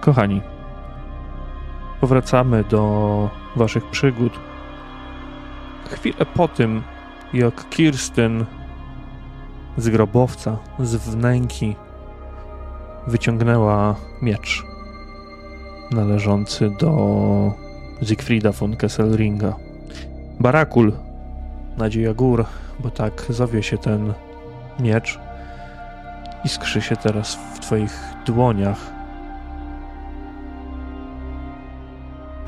Kochani, powracamy do waszych przygód. Chwilę po tym, jak Kirsten z grobowca, z wnęki wyciągnęła miecz należący do Siegfrieda von Kesselringa. Barakul, nadzieja gór, bo tak zowie się ten miecz, iskrzy się teraz w twoich dłoniach.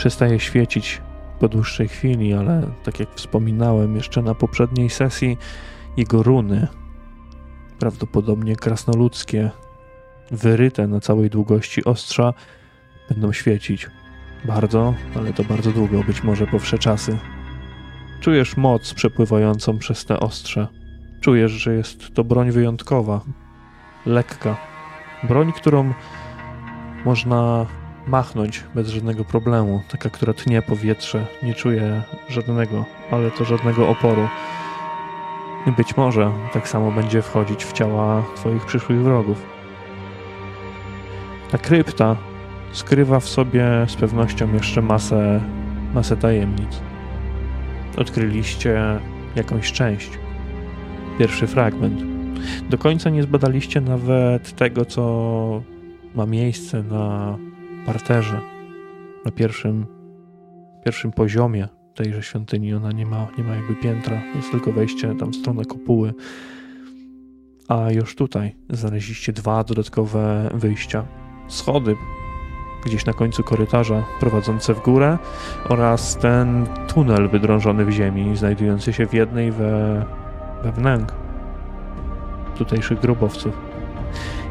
Przestaje świecić po dłuższej chwili, ale tak jak wspominałem jeszcze na poprzedniej sesji, jego runy, prawdopodobnie krasnoludzkie, wyryte na całej długości ostrza, będą świecić. Bardzo, ale to bardzo długo, być może po wsze czasy. Czujesz moc przepływającą przez te ostrze. Czujesz, że jest to broń wyjątkowa, lekka. Broń, którą można machnąć bez żadnego problemu. Taka, która tnie powietrze, nie czuje żadnego, ale to żadnego oporu. I być może tak samo będzie wchodzić w ciała Twoich przyszłych wrogów. Ta krypta skrywa w sobie z pewnością jeszcze masę, masę tajemnic. Odkryliście jakąś część, pierwszy fragment. Do końca nie zbadaliście nawet tego, co ma miejsce na parterze, na pierwszym, pierwszym poziomie tejże świątyni. Ona nie ma, nie ma jakby piętra, jest tylko wejście tam w stronę kopuły. A już tutaj znaleźliście dwa dodatkowe wyjścia. Schody gdzieś na końcu korytarza prowadzące w górę oraz ten tunel wydrążony w ziemi, znajdujący się w jednej we, we wnęk tutejszych grobowców.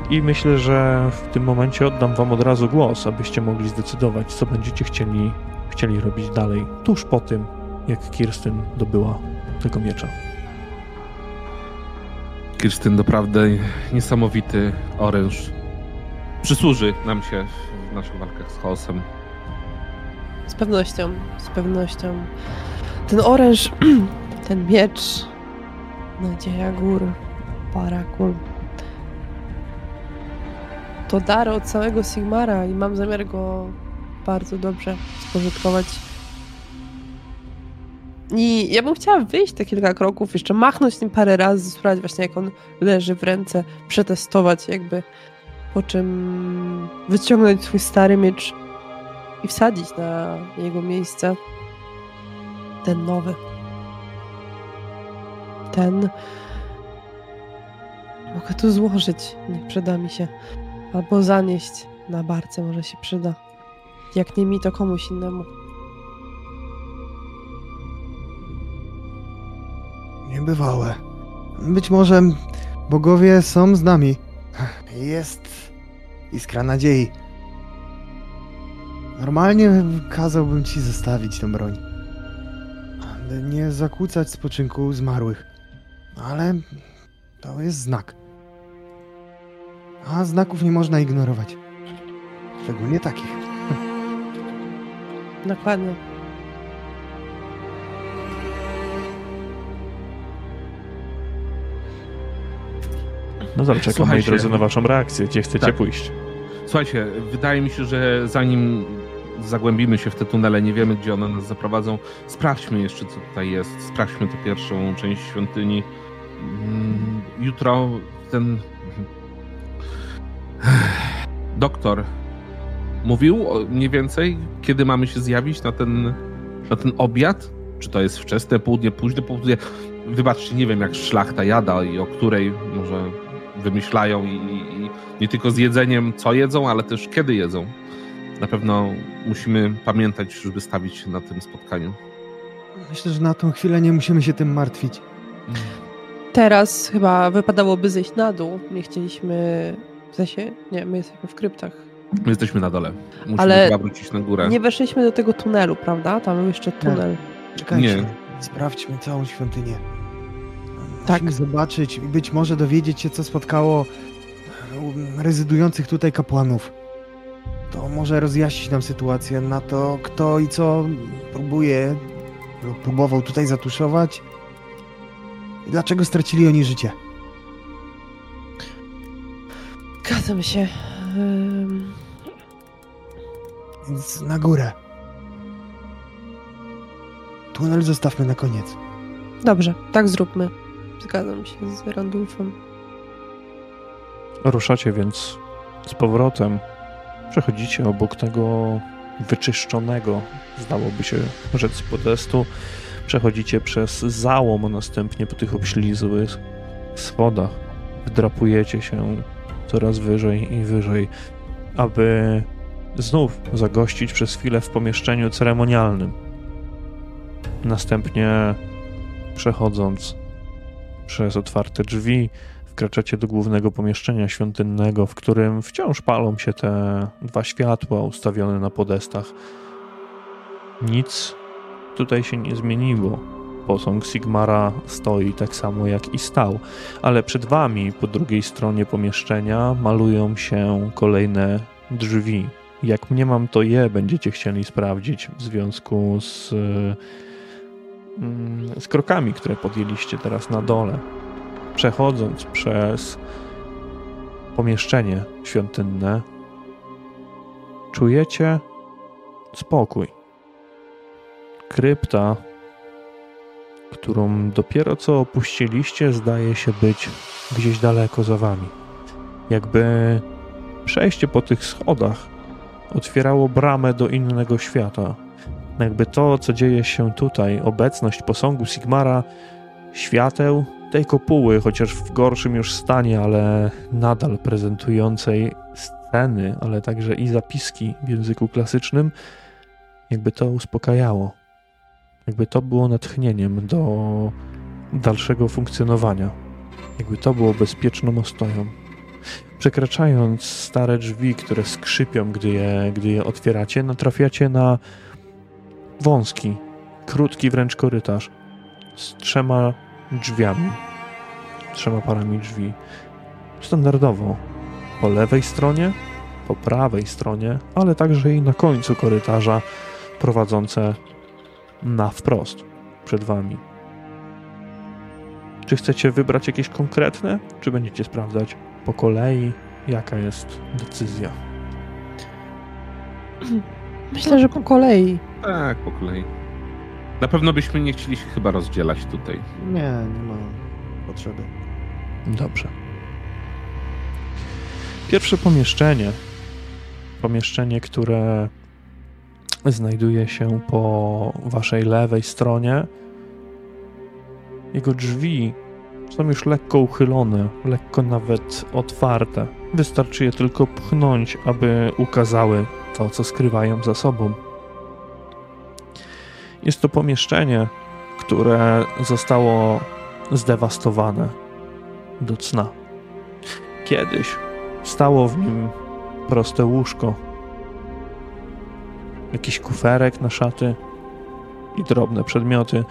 I myślę, że w tym momencie oddam wam od razu głos, abyście mogli zdecydować, co będziecie chcieli, chcieli robić dalej, tuż po tym, jak Kirsten dobyła tego miecza. Kirsten, doprawdy niesamowity oręż. Przysłuży nam się w naszych walkach z chaosem. Z pewnością, z pewnością. Ten oręż, ten miecz, nadzieja gór, parakul. To dar od całego Sigmara i mam zamiar go bardzo dobrze spożytkować. I ja bym chciała wyjść te kilka kroków, jeszcze machnąć nim parę razy, sprawdzić właśnie jak on leży w ręce, przetestować jakby, po czym wyciągnąć swój stary miecz i wsadzić na jego miejsce ten nowy. Ten mogę tu złożyć, niech przyda mi się. Albo zanieść na barce, może się przyda. Jak nie mi, to komuś innemu. Niebywałe. Być może bogowie są z nami. Jest iskra nadziei. Normalnie kazałbym ci zostawić tę broń. Nie zakłócać spoczynku zmarłych. Ale to jest znak. A znaków nie można ignorować. Szczególnie takich. Dokładnie. No dobrze, czekam moi Słuchajcie. drodzy na waszą reakcję, gdzie chcecie Tak. pójść. Słuchajcie, wydaje mi się, że zanim zagłębimy się w te tunele, nie wiemy, gdzie one nas zaprowadzą, sprawdźmy jeszcze, co tutaj jest. Sprawdźmy tę pierwszą część świątyni. Mm, Jutro ten doktor mówił mniej więcej, kiedy mamy się zjawić na ten, na ten obiad? Czy to jest wczesne południe, późne południe? Wybaczcie, nie wiem, jak szlachta jada i o której może wymyślają i, i, i nie tylko z jedzeniem, co jedzą, ale też kiedy jedzą. Na pewno musimy pamiętać, żeby stawić się na tym spotkaniu. Myślę, że na tą chwilę nie musimy się tym martwić. Teraz chyba wypadałoby zejść na dół. Nie chcieliśmy. W sensie? Nie, my jesteśmy w kryptach. My jesteśmy na dole. Musimy Ale chyba wrócić na górę. Nie weszliśmy do tego tunelu, prawda? Tam był jeszcze tunel. Czekajcie. Nie. Sprawdźmy całą świątynię. Tak. Musimy zobaczyć i być może dowiedzieć się, co spotkało e, rezydujących tutaj kapłanów. To może rozjaśnić nam sytuację na to, kto i co próbuje lub próbował tutaj zatuszować i dlaczego stracili oni życie. Zgadzam się. Ym, Więc na górę. Tunel zostawmy na koniec. Dobrze, tak zróbmy. Zgadzam się z Randulfem. Ruszacie więc z powrotem. Przechodzicie obok tego wyczyszczonego, zdałoby się rzec, podestu. Przechodzicie przez załom, następnie po tych obślizłych schodach. Wdrapujecie się coraz wyżej i wyżej, aby znów zagościć przez chwilę w pomieszczeniu ceremonialnym. Następnie przechodząc przez otwarte drzwi, wkraczacie do głównego pomieszczenia świątynnego, w którym wciąż palą się te dwa światła ustawione na podestach. Nic tutaj się nie zmieniło. Posąg Sigmara stoi tak samo jak i stał, ale przed wami po drugiej stronie pomieszczenia malują się kolejne drzwi. Jak mniemam, to je będziecie chcieli sprawdzić w związku z, mm, z krokami, które podjęliście teraz na dole. Przechodząc przez pomieszczenie świątynne, czujecie spokój. Krypta, którą dopiero co opuściliście, zdaje się być gdzieś daleko za wami. Jakby przejście po tych schodach otwierało bramę do innego świata. Jakby to, co dzieje się tutaj, obecność posągu Sigmara, świateł tej kopuły, chociaż w gorszym już stanie, ale nadal prezentującej sceny, ale także i zapiski w języku klasycznym, jakby to uspokajało. Jakby to było natchnieniem do dalszego funkcjonowania. Jakby to było bezpieczną ostoją. Przekraczając stare drzwi, które skrzypią, gdy je, gdy je otwieracie, natrafiacie na wąski, krótki wręcz korytarz z trzema drzwiami, trzema parami drzwi. Standardowo po lewej stronie, po prawej stronie, ale także i na końcu korytarza prowadzące na wprost przed wami. Czy chcecie wybrać jakieś konkretne, czy będziecie sprawdzać po kolei, jaka jest decyzja? Myślę, że po kolei. Tak, po kolei. Na pewno byśmy nie chcieli się chyba rozdzielać tutaj. Nie, nie ma potrzeby. Dobrze. Pierwsze pomieszczenie. Pomieszczenie, które znajduje się po waszej lewej stronie. Jego drzwi są już lekko uchylone, lekko nawet otwarte. Wystarczy je tylko pchnąć, aby ukazały to, co skrywają za sobą. Jest to pomieszczenie, które zostało zdewastowane do cna. Kiedyś stało w nim proste łóżko, jakiś kuferek na szaty i drobne przedmioty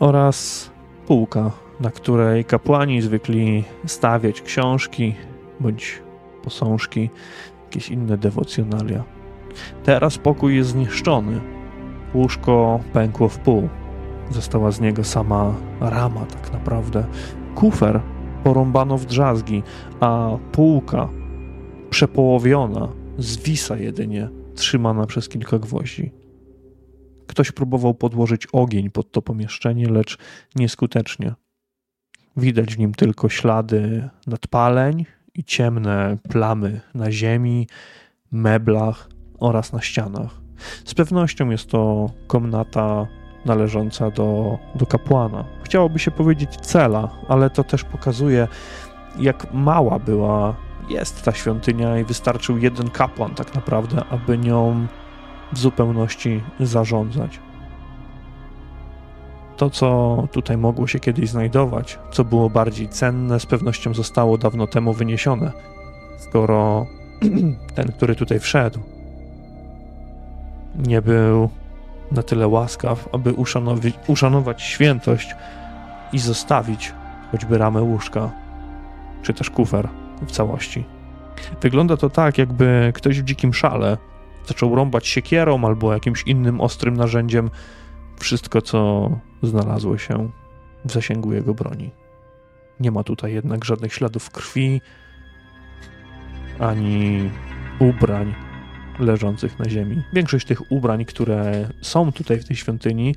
oraz półka, na której kapłani zwykli stawiać książki bądź posążki, jakieś inne dewocjonalia. Teraz pokój jest zniszczony. Łóżko pękło w pół. Została z niego sama rama, tak naprawdę. Kufer porąbano w drzazgi, a półka przepołowiona zwisa jedynie, trzymana przez kilka gwoździ. Ktoś próbował podłożyć ogień pod to pomieszczenie, lecz nieskutecznie. Widać w nim tylko ślady nadpaleń i ciemne plamy na ziemi, meblach oraz na ścianach. Z pewnością jest to komnata należąca do, do kapłana. Chciałoby się powiedzieć cela, ale to też pokazuje, jak mała była, jest ta świątynia i wystarczył jeden kapłan tak naprawdę, aby nią w zupełności zarządzać. To, co tutaj mogło się kiedyś znajdować, co było bardziej cenne, z pewnością zostało dawno temu wyniesione, skoro ten, który tutaj wszedł, nie był na tyle łaskaw, aby uszanować świętość i zostawić choćby ramę łóżka, czy też kufer w całości. Wygląda to tak, jakby ktoś w dzikim szale zaczął rąbać siekierą albo jakimś innym ostrym narzędziem wszystko, co znalazło się w zasięgu jego broni. Nie ma tutaj jednak żadnych śladów krwi ani ubrań leżących na ziemi. Większość tych ubrań, które są tutaj w tej świątyni,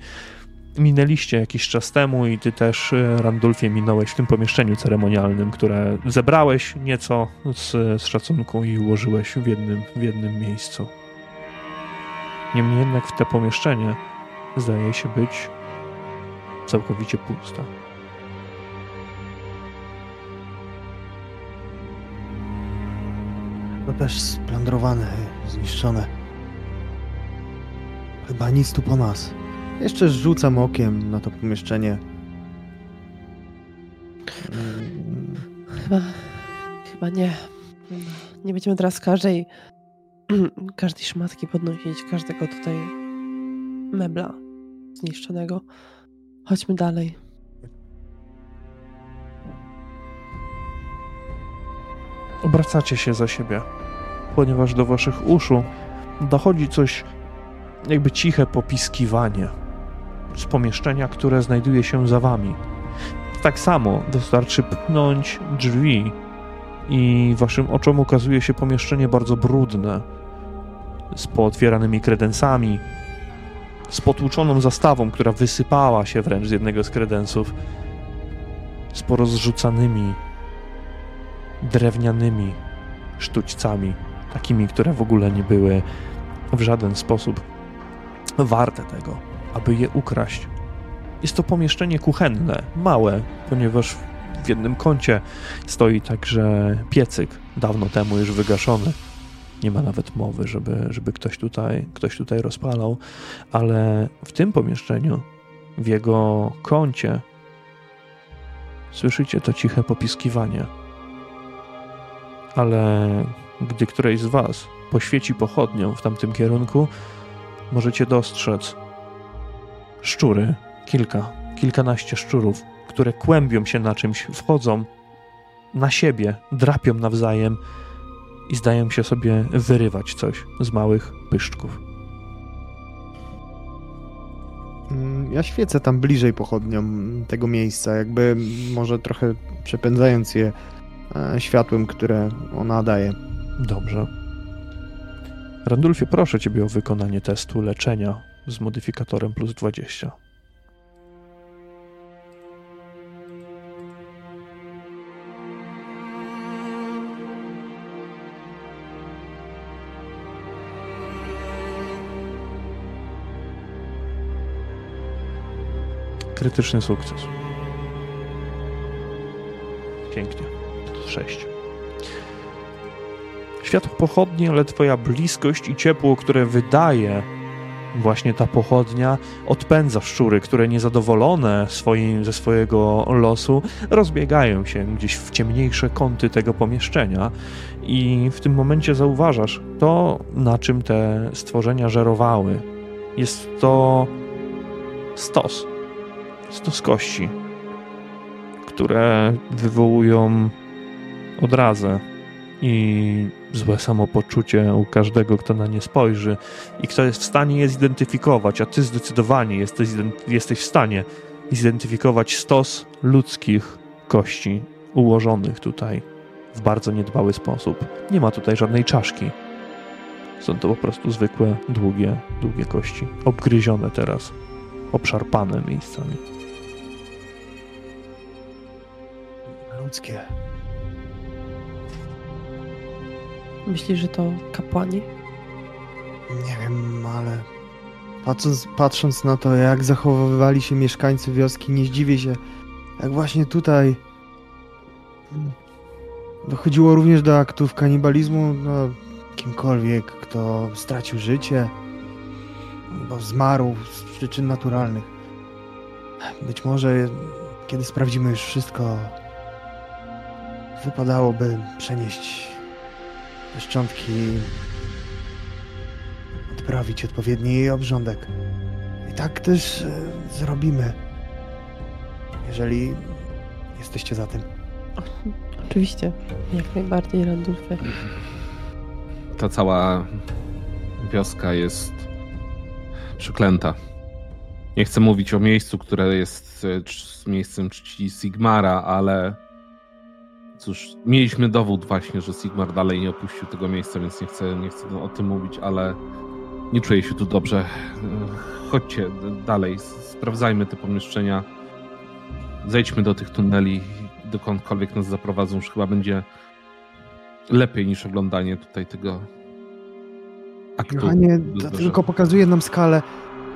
minęliście jakiś czas temu i ty też, e, Randulfie, minąłeś w tym pomieszczeniu ceremonialnym, które zebrałeś nieco z, z szacunku i ułożyłeś w jednym, w jednym miejscu. Niemniej jednak w te pomieszczenie zdaje się być całkowicie pusta. To też splądrowane, zniszczone. Chyba nic tu po nas. Jeszcze rzucam okiem na to pomieszczenie. Chyba, chyba nie. Nie będziemy teraz każdej, każdej szmatki podnosić, każdego tutaj mebla zniszczonego. Chodźmy dalej. Obracacie się za siebie, ponieważ do waszych uszu dochodzi coś jakby ciche popiskiwanie z pomieszczenia, które znajduje się za wami. Tak samo wystarczy pchnąć drzwi i waszym oczom ukazuje się pomieszczenie bardzo brudne, z pootwieranymi kredensami, z potłuczoną zastawą, która wysypała się wręcz z jednego z kredensów, z porozrzucanymi drewnianymi sztućcami, takimi, które w ogóle nie były w żaden sposób warte tego, aby je ukraść. Jest to pomieszczenie kuchenne, małe, ponieważ w jednym kącie stoi także piecyk, dawno temu już wygaszony. Nie ma nawet mowy, żeby, żeby ktoś, tutaj, ktoś tutaj rozpalał, ale w tym pomieszczeniu, w jego kącie, słyszycie to ciche popiskiwanie. Ale gdy któreś z Was poświeci pochodnią w tamtym kierunku, możecie dostrzec szczury, kilka, kilkanaście szczurów, które kłębią się na czymś, wchodzą na siebie, drapią nawzajem i zdają się sobie wyrywać coś z małych pyszczków. mm, Ja świecę tam bliżej pochodnią tego miejsca, jakby może trochę przepędzając je e, światłem, które ona daje. Dobrze. Randulfie, proszę Ciebie o wykonanie testu leczenia z modyfikatorem plus 20. Krytyczny sukces. Pięknie. 6. Światło pochodni, ale twoja bliskość i ciepło, które wydaje właśnie ta pochodnia, odpędza szczury, które niezadowolone swoim, ze swojego losu rozbiegają się gdzieś w ciemniejsze kąty tego pomieszczenia i w tym momencie zauważasz to, na czym te stworzenia żerowały. Jest to stos. Stos kości, które wywołują odrazę i złe samopoczucie u każdego, kto na nie spojrzy i kto jest w stanie je zidentyfikować, a ty zdecydowanie jesteś, jesteś w stanie zidentyfikować stos ludzkich kości ułożonych tutaj w bardzo niedbały sposób. Nie ma tutaj żadnej czaszki. Są to po prostu zwykłe, długie, długie kości, obgryzione teraz, obszarpane miejscami. Ludzkie. Myślisz, że to kapłani? Nie wiem, ale patrząc, patrząc na to, jak zachowywali się mieszkańcy wioski, nie zdziwię się, jak właśnie tutaj dochodziło również do aktów kanibalizmu, no, kimkolwiek, kto stracił życie, bo zmarł z przyczyn naturalnych. Być może, kiedy sprawdzimy już wszystko, wypadałoby przenieść szczątki odprawić odpowiedni obrządek. I tak też e, zrobimy. Jeżeli jesteście za tym. Oczywiście, jak najbardziej, Randulfie. Ta cała wioska jest przeklęta. Nie chcę mówić o miejscu, które jest e, miejscem czci Sigmara, ale cóż, mieliśmy dowód właśnie, że Sigmar dalej nie opuścił tego miejsca, więc nie chcę, nie chcę o tym mówić, ale nie czuję się tu dobrze. E, chodźcie dalej, sprawdzajmy te pomieszczenia. Zejdźmy do tych tuneli, dokądkolwiek nas zaprowadzą, już chyba będzie lepiej niż oglądanie tutaj tego aktu. nie, to tylko pokazuje nam skalę.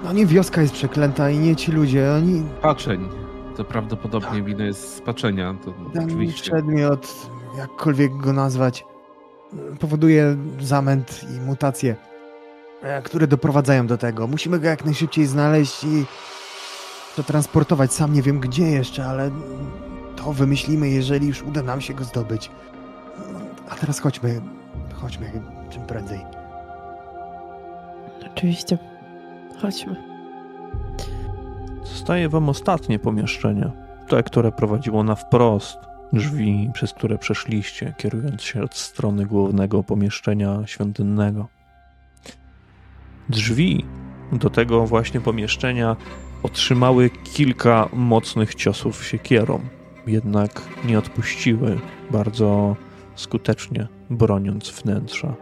No nie wioska jest przeklęta i nie ci ludzie, oni... Paczeń. To prawdopodobnie wina jest spaczenia. To Ten oczywiście. przedmiot, jakkolwiek go nazwać, powoduje zamęt i mutacje, e, które doprowadzają do tego. Musimy go jak najszybciej znaleźć i przetransportować. Sam nie wiem gdzie jeszcze, ale to wymyślimy, jeżeli już uda nam się go zdobyć. A teraz chodźmy, chodźmy czym prędzej. Oczywiście. Chodźmy. Zostaje wam ostatnie pomieszczenie. To, które prowadziło na wprost. Drzwi, przez które przeszliście, kierując się od strony głównego pomieszczenia świątynnego. Drzwi do tego właśnie pomieszczenia otrzymały kilka mocnych ciosów siekierą, jednak nie odpuściły bardzo skutecznie, broniąc wnętrza.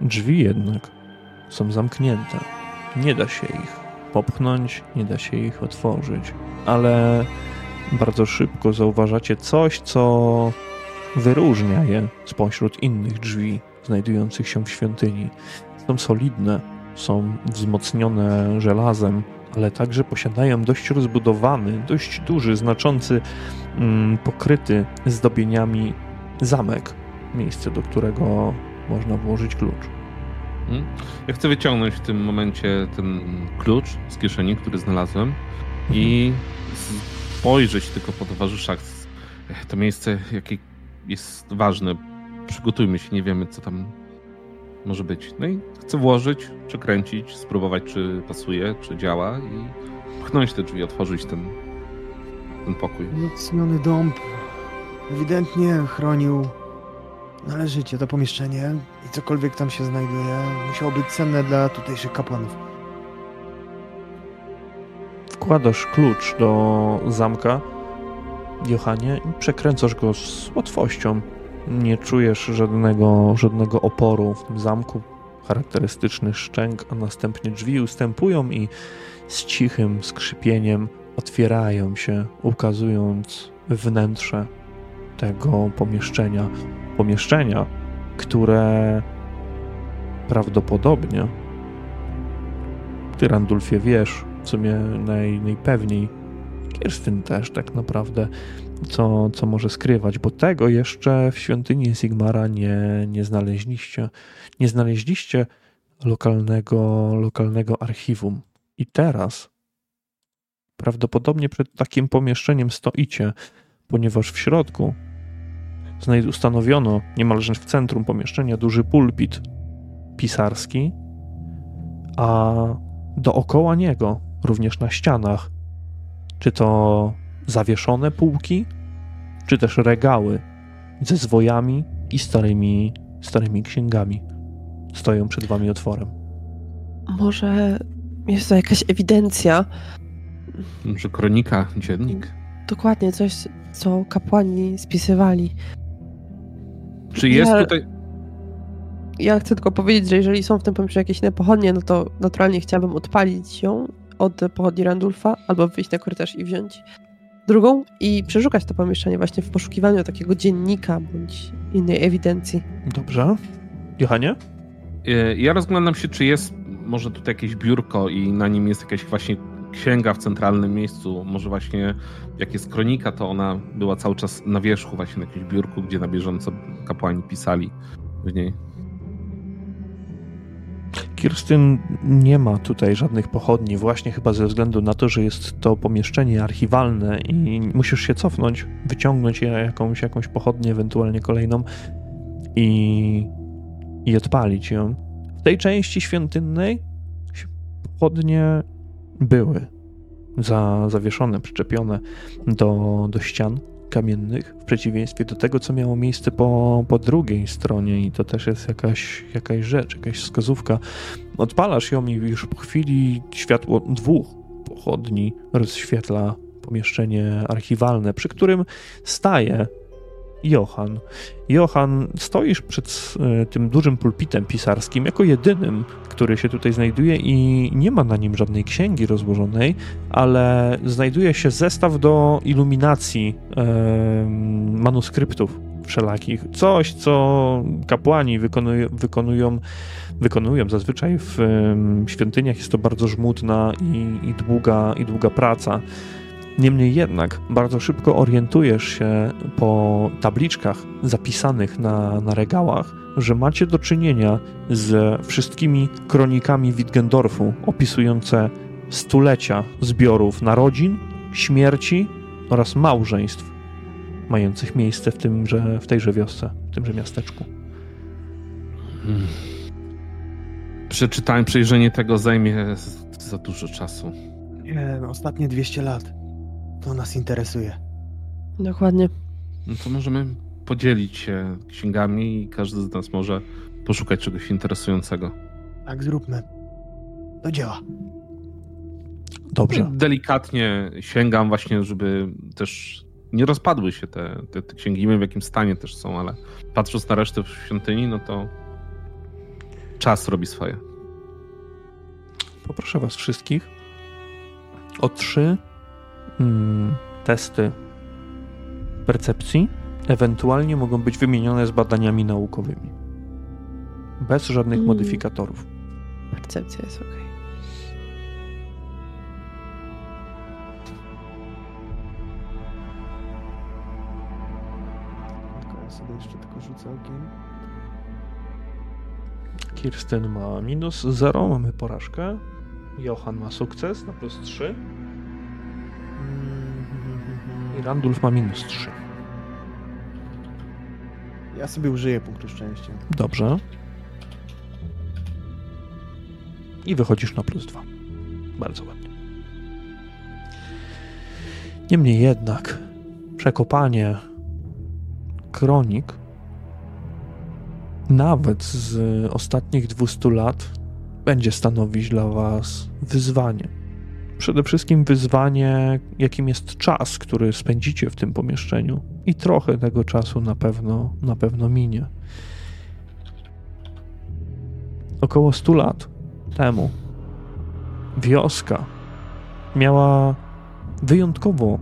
Drzwi jednak są zamknięte. Nie da się ich popchnąć, nie da się ich otworzyć, ale bardzo szybko zauważacie coś, co wyróżnia je spośród innych drzwi znajdujących się w świątyni. Są solidne, są wzmocnione żelazem, ale także posiadają dość rozbudowany, dość duży, znaczący, mm, pokryty zdobieniami zamek. Miejsce, do którego można włożyć klucz. Hmm? Ja chcę wyciągnąć w tym momencie ten klucz z kieszeni, który znalazłem i spojrzeć tylko po towarzyszach. To miejsce, jakie jest ważne. Przygotujmy się, nie wiemy, co tam może być. No i chcę włożyć, przekręcić, spróbować, czy pasuje, czy działa i pchnąć te drzwi, otworzyć ten, ten pokój. Wzmocniony dom ewidentnie chronił należycie to pomieszczenie i cokolwiek tam się znajduje musiało być cenne dla tutejszych kapłanów. Wkładasz klucz do zamka, Johanie, i przekręcasz go z łatwością. Nie czujesz żadnego, żadnego oporu w tym zamku. Charakterystyczny szczęk, a następnie drzwi ustępują i z cichym skrzypieniem otwierają się, ukazując wnętrze tego pomieszczenia. Pomieszczenia, które prawdopodobnie ty, Randulfie, wiesz, w sumie naj, najpewniej, Kirstyn też tak naprawdę, co, co może skrywać, bo tego jeszcze w świątyni Sigmara nie, nie znaleźliście. Nie znaleźliście lokalnego, lokalnego archiwum. I teraz prawdopodobnie przed takim pomieszczeniem stoicie, ponieważ w środku ustanowiono niemalże w centrum pomieszczenia duży pulpit pisarski, a dookoła niego, również na ścianach, czy to zawieszone półki, czy też regały ze zwojami i starymi, starymi księgami stoją przed wami otworem. Może jest to jakaś ewidencja. Może kronika, dziennik. Dokładnie, coś, co kapłani spisywali. Czy jest ja, tutaj. Ja chcę tylko powiedzieć, że jeżeli są w tym pomieszczeniu jakieś inne pochodnie, no to naturalnie chciałabym odpalić ją od pochodni Randulfa, albo wyjść na korytarz i wziąć drugą i przeszukać to pomieszczenie właśnie w poszukiwaniu takiego dziennika bądź innej ewidencji. Dobrze. Johanie? E, ja rozglądam się, czy jest może tutaj jakieś biurko i na nim jest jakaś właśnie księga w centralnym miejscu. Może właśnie jak jest kronika, to ona była cały czas na wierzchu, właśnie na jakimś biurku, gdzie na bieżąco kapłani pisali w niej. Kirstyn nie ma tutaj żadnych pochodni, właśnie chyba ze względu na to, że jest to pomieszczenie archiwalne i musisz się cofnąć, wyciągnąć jakąś, jakąś pochodnię, ewentualnie kolejną i, i odpalić ją. W tej części świątynnej pochodnie były za, zawieszone, przyczepione do, do ścian kamiennych, w przeciwieństwie do tego, co miało miejsce po, po drugiej stronie i to też jest jakaś, jakaś rzecz, jakaś wskazówka. Odpalasz ją i już po chwili światło dwóch pochodni rozświetla pomieszczenie archiwalne, przy którym staje Johan. Johan, stoisz przed e, tym dużym pulpitem pisarskim jako jedynym, który się tutaj znajduje i nie ma na nim żadnej księgi rozłożonej, ale znajduje się zestaw do iluminacji e, manuskryptów wszelakich. Coś, co kapłani wykonują, wykonują, wykonują zazwyczaj w e, świątyniach. Jest to bardzo żmudna i, i, długa, i długa praca. Niemniej jednak bardzo szybko orientujesz się po tabliczkach zapisanych na, na regałach, że macie do czynienia z wszystkimi kronikami Wittgendorfu opisujące stulecia zbiorów narodzin, śmierci oraz małżeństw mających miejsce w, tymże, w tejże wiosce, w tymże miasteczku. Hmm. Przeczytałem, przejrzenie tego zajmie za dużo czasu. Nie, no, ostatnie 200 lat. To nas interesuje. Dokładnie. No to możemy podzielić się księgami i każdy z nas może poszukać czegoś interesującego. Tak zróbmy. Do dzieła. Dobrze. Delikatnie sięgam właśnie, żeby też nie rozpadły się te, te, te księgi. Nie wiem w jakim stanie też są, ale patrząc na resztę w świątyni, no to czas robi swoje. Poproszę was wszystkich o trzy hmm, testy percepcji ewentualnie mogą być wymienione z badaniami naukowymi. Bez żadnych mm. modyfikatorów. Percepcja jest ok. Ja sobie jeszcze tylko rzucę okiem. Kirsten ma minus 0, mamy porażkę. Johan ma sukces na plus 3. I Randulf ma minus 3. Ja sobie użyję punktu szczęścia. Dobrze. I wychodzisz na plus 2. Bardzo ładnie. Niemniej jednak, przekopanie kronik nawet z ostatnich 200 lat będzie stanowić dla Was wyzwanie przede wszystkim wyzwanie, jakim jest czas, który spędzicie w tym pomieszczeniu. I trochę tego czasu na pewno, na pewno minie. Około 100 lat temu wioska miała wyjątkowo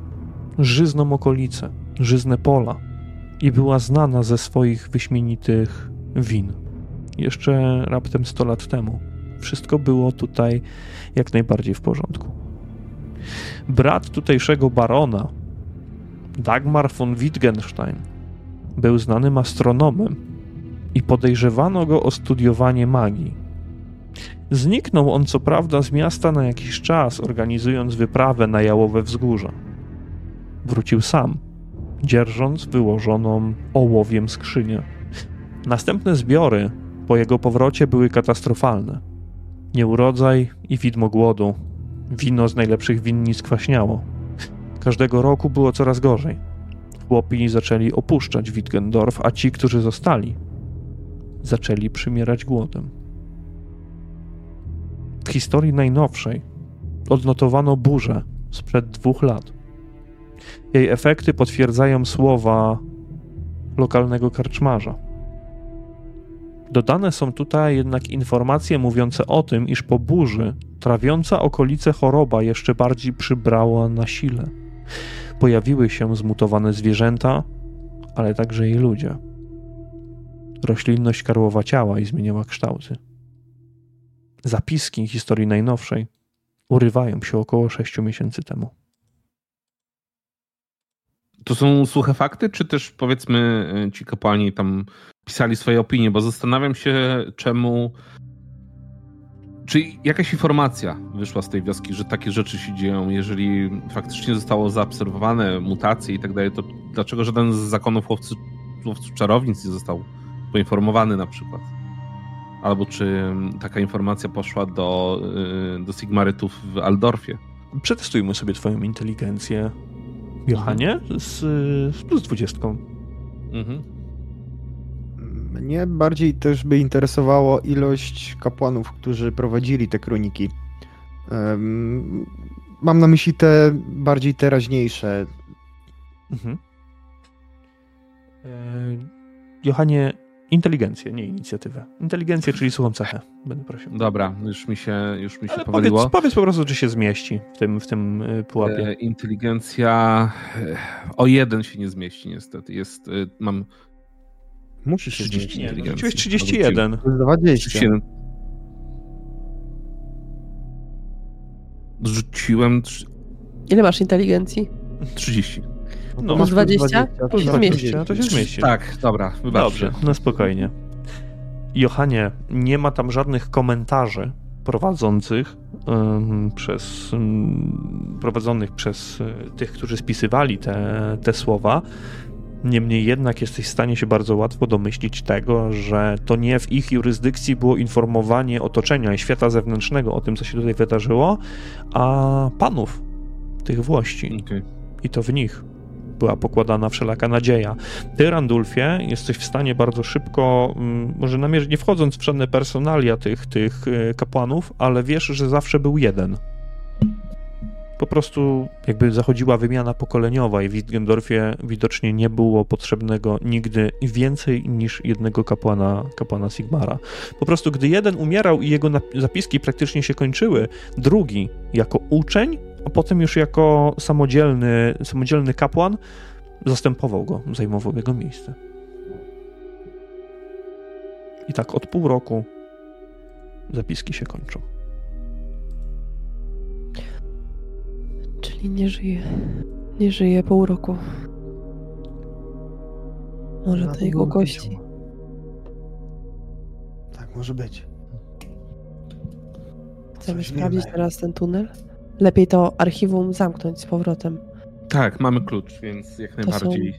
żyzną okolicę, żyzne pola i była znana ze swoich wyśmienitych win. Jeszcze raptem 100 lat temu. Wszystko było tutaj jak najbardziej w porządku. Brat tutejszego barona, Dagmar von Wittgenstein, był znanym astronomem i podejrzewano go o studiowanie magii. Zniknął on co prawda z miasta na jakiś czas, organizując wyprawę na jałowe wzgórza. Wrócił sam, dzierżąc wyłożoną ołowiem skrzynię. Następne zbiory po jego powrocie były katastrofalne. Nieurodzaj i widmo głodu Wino z najlepszych winnic kwaśniało. Każdego roku było coraz gorzej. Chłopi zaczęli opuszczać Wittgendorf, a ci, którzy zostali, zaczęli przymierać głodem. W historii najnowszej odnotowano burzę sprzed dwóch lat. Jej efekty potwierdzają słowa lokalnego karczmarza. Dodane są tutaj jednak informacje mówiące o tym, iż po burzy trawiąca okolice choroba jeszcze bardziej przybrała na sile. Pojawiły się zmutowane zwierzęta, ale także i ludzie. Roślinność karłowaciała i zmieniała kształty. Zapiski historii najnowszej urywają się około sześciu miesięcy temu. To są suche fakty, czy też powiedzmy ci kapłani tam pisali swoje opinie, bo zastanawiam się, czemu. Czy jakaś informacja wyszła z tej wioski, że takie rzeczy się dzieją? Jeżeli faktycznie zostało zaobserwowane mutacje i tak dalej, to dlaczego żaden z zakonów łowców, łowców czarownic nie został poinformowany na przykład? Albo czy taka informacja poszła do, y, do Sigmarytów w Aldorfie? Przetestujmy sobie Twoją inteligencję, Johanie, z, z plus 20. Mhm. Mnie bardziej też by interesowało ilość kapłanów, którzy prowadzili te kroniki. mam na myśli te bardziej teraźniejsze. Mhm. E, Johanie, inteligencję, nie inicjatywę. Inteligencję, czyli słucham cechę. Będę prosił. Dobra, już mi się, już mi się Ale powiedz, powiedz po prostu, czy się zmieści w tym, w tym y, pułapie. E, inteligencja e, o jeden się nie zmieści niestety. Jest, e, mam Musi się 30 zmieścić. Nie, no, inteligencji. rzuciłeś 31. To jest 20. 37. Rzuciłem trz- Ile masz inteligencji? 30. No, Masz 20? To się jest zmieści. 20. To się zmieści. Tak, dobra, wybaczcie. Dobrze, no spokojnie. Johanie, nie ma tam żadnych komentarzy prowadzących ym, przez ym, prowadzonych przez y, tych, którzy spisywali te, te słowa. Niemniej jednak jesteś w stanie się bardzo łatwo domyślić tego, że to nie w ich jurysdykcji było informowanie otoczenia i świata zewnętrznego o tym, co się tutaj wydarzyło, a panów tych włości Okej. i to w nich była pokładana wszelaka nadzieja. Ty, Randulfie, jesteś w stanie bardzo szybko, mm, może namierzyć, nie wchodząc w żadne personalia tych, tych e, kapłanów, ale wiesz, że zawsze był jeden. Po prostu jakby zachodziła wymiana pokoleniowa i w Wittgendorfie widocznie nie było potrzebnego nigdy więcej niż jednego kapłana, kapłana Sigmara. Po prostu gdy jeden umierał i jego zapiski praktycznie się kończyły, drugi jako uczeń a potem już jako samodzielny, samodzielny kapłan zastępował go, zajmował jego miejsce. I tak od pół roku zapiski się kończą. Czyli nie żyje. Nie żyje pół roku. Może to jego kości. Tak, może być. Chcemy Coś sprawdzić wiemy. teraz ten tunel? Lepiej to archiwum zamknąć z powrotem. Tak, mamy klucz, więc jak są najbardziej.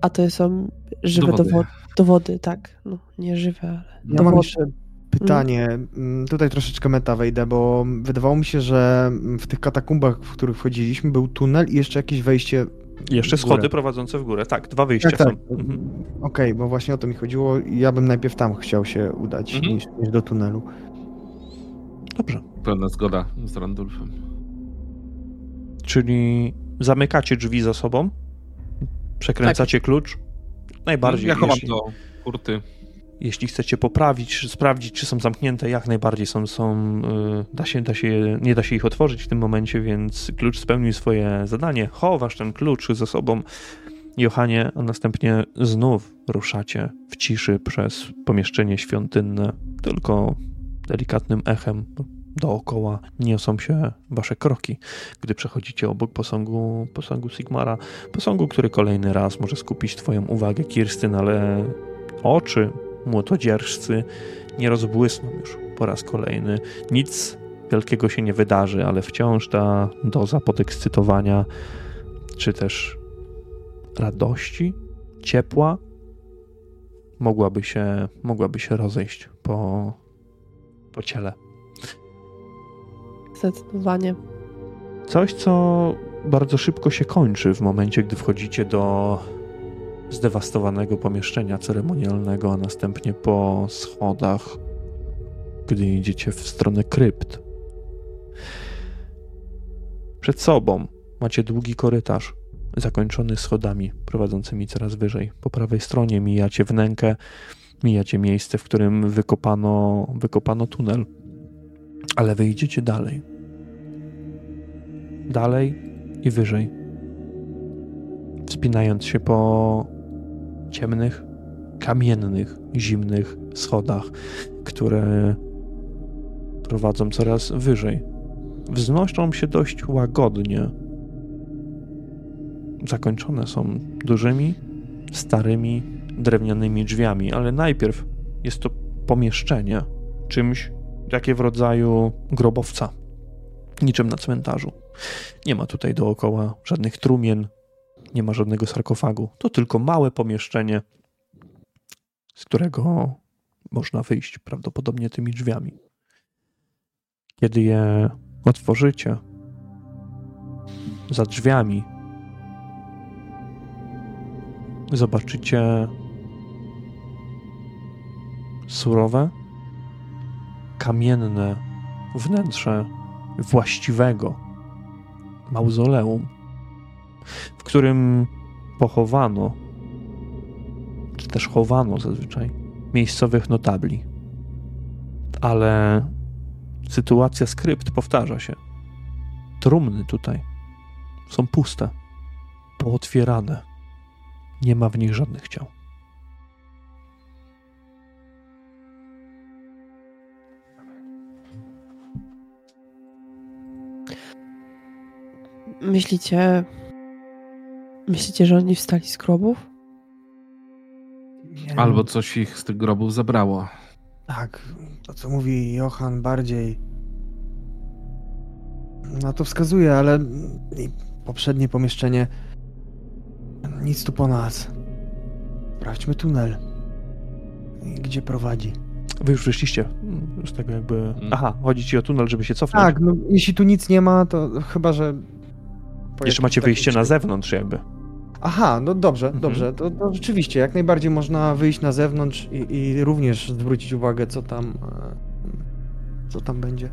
A to są żywe Dowody. dowody. Dowody, tak. No, nie żywe, ale Ja mam dowody. jeszcze pytanie. Mm, Tutaj troszeczkę meta wejdę, bo wydawało mi się, że w tych katakumbach, w których wchodziliśmy, był tunel i jeszcze jakieś wejście. Jeszcze schody prowadzące w górę. Tak, dwa wyjścia Tak, tak. są. Mhm. Okej, bo właśnie o to mi chodziło. Ja bym najpierw tam chciał się udać, Mhm. niż, niż do tunelu. Dobrze. Pełna zgoda z Randulfem. Czyli zamykacie drzwi za sobą, przekręcacie klucz. Najbardziej, Ja chowam jeśli, do kurty. jeśli chcecie poprawić, sprawdzić, czy są zamknięte, jak najbardziej są, są y, da się, da się, nie da się ich otworzyć w tym momencie, więc klucz spełnił swoje zadanie. Chowasz ten klucz ze sobą, Johanie, a następnie znów ruszacie w ciszy przez pomieszczenie świątynne, tylko delikatnym echem dookoła niosą się wasze kroki, gdy przechodzicie obok posągu, posągu Sigmara, posągu, który kolejny raz może skupić twoją uwagę, Kirstyn, ale oczy młotodzieżcy nie rozbłysną już po raz kolejny. Nic wielkiego się nie wydarzy, ale wciąż ta doza podekscytowania, czy też radości, ciepła mogłaby się, mogłaby się rozejść po, po ciele. Zdecydowanie. Coś, co bardzo szybko się kończy w momencie, gdy wchodzicie do zdewastowanego pomieszczenia ceremonialnego, a następnie po schodach, gdy idziecie w stronę krypt. Przed sobą macie długi korytarz, zakończony schodami prowadzącymi coraz wyżej. Po prawej stronie mijacie wnękę, mijacie miejsce, w którym wykopano, wykopano tunel, ale wyjdziecie dalej dalej i wyżej. Wspinając się po ciemnych, kamiennych, zimnych schodach, które prowadzą coraz wyżej. Wznoszą się dość łagodnie. Zakończone są dużymi, starymi, drewnianymi drzwiami, ale najpierw jest to pomieszczenie, czymś takie w rodzaju grobowca, niczym na cmentarzu. Nie ma tutaj dookoła żadnych trumien, nie ma żadnego sarkofagu. To tylko małe pomieszczenie, z którego można wyjść prawdopodobnie tymi drzwiami. Kiedy je otworzycie, za drzwiami zobaczycie surowe, kamienne wnętrze właściwego mauzoleum, w którym pochowano, czy też chowano zazwyczaj, miejscowych notabli. Ale sytuacja skrypt powtarza się. Trumny tutaj są puste, pootwierane. Nie ma w nich żadnych ciał. Myślicie. Myślicie, że oni wstali z grobów? Nie, Albo coś ich z tych grobów zabrało. Tak, to co mówi Johan bardziej na to wskazuje, ale i poprzednie pomieszczenie nic tu po nas. Sprawdźmy tunel. I Gdzie prowadzi? Wy już wyszliście z tego jakby... Aha, chodzi ci o tunel, żeby się cofnąć. Tak, no jeśli tu nic nie ma, to chyba, że... po Jeszcze macie wyjście na zewnątrz jakby. Aha, no dobrze, Mhm. dobrze. To, to rzeczywiście, jak najbardziej można wyjść na zewnątrz i, i również zwrócić uwagę, co tam... e, Co tam będzie.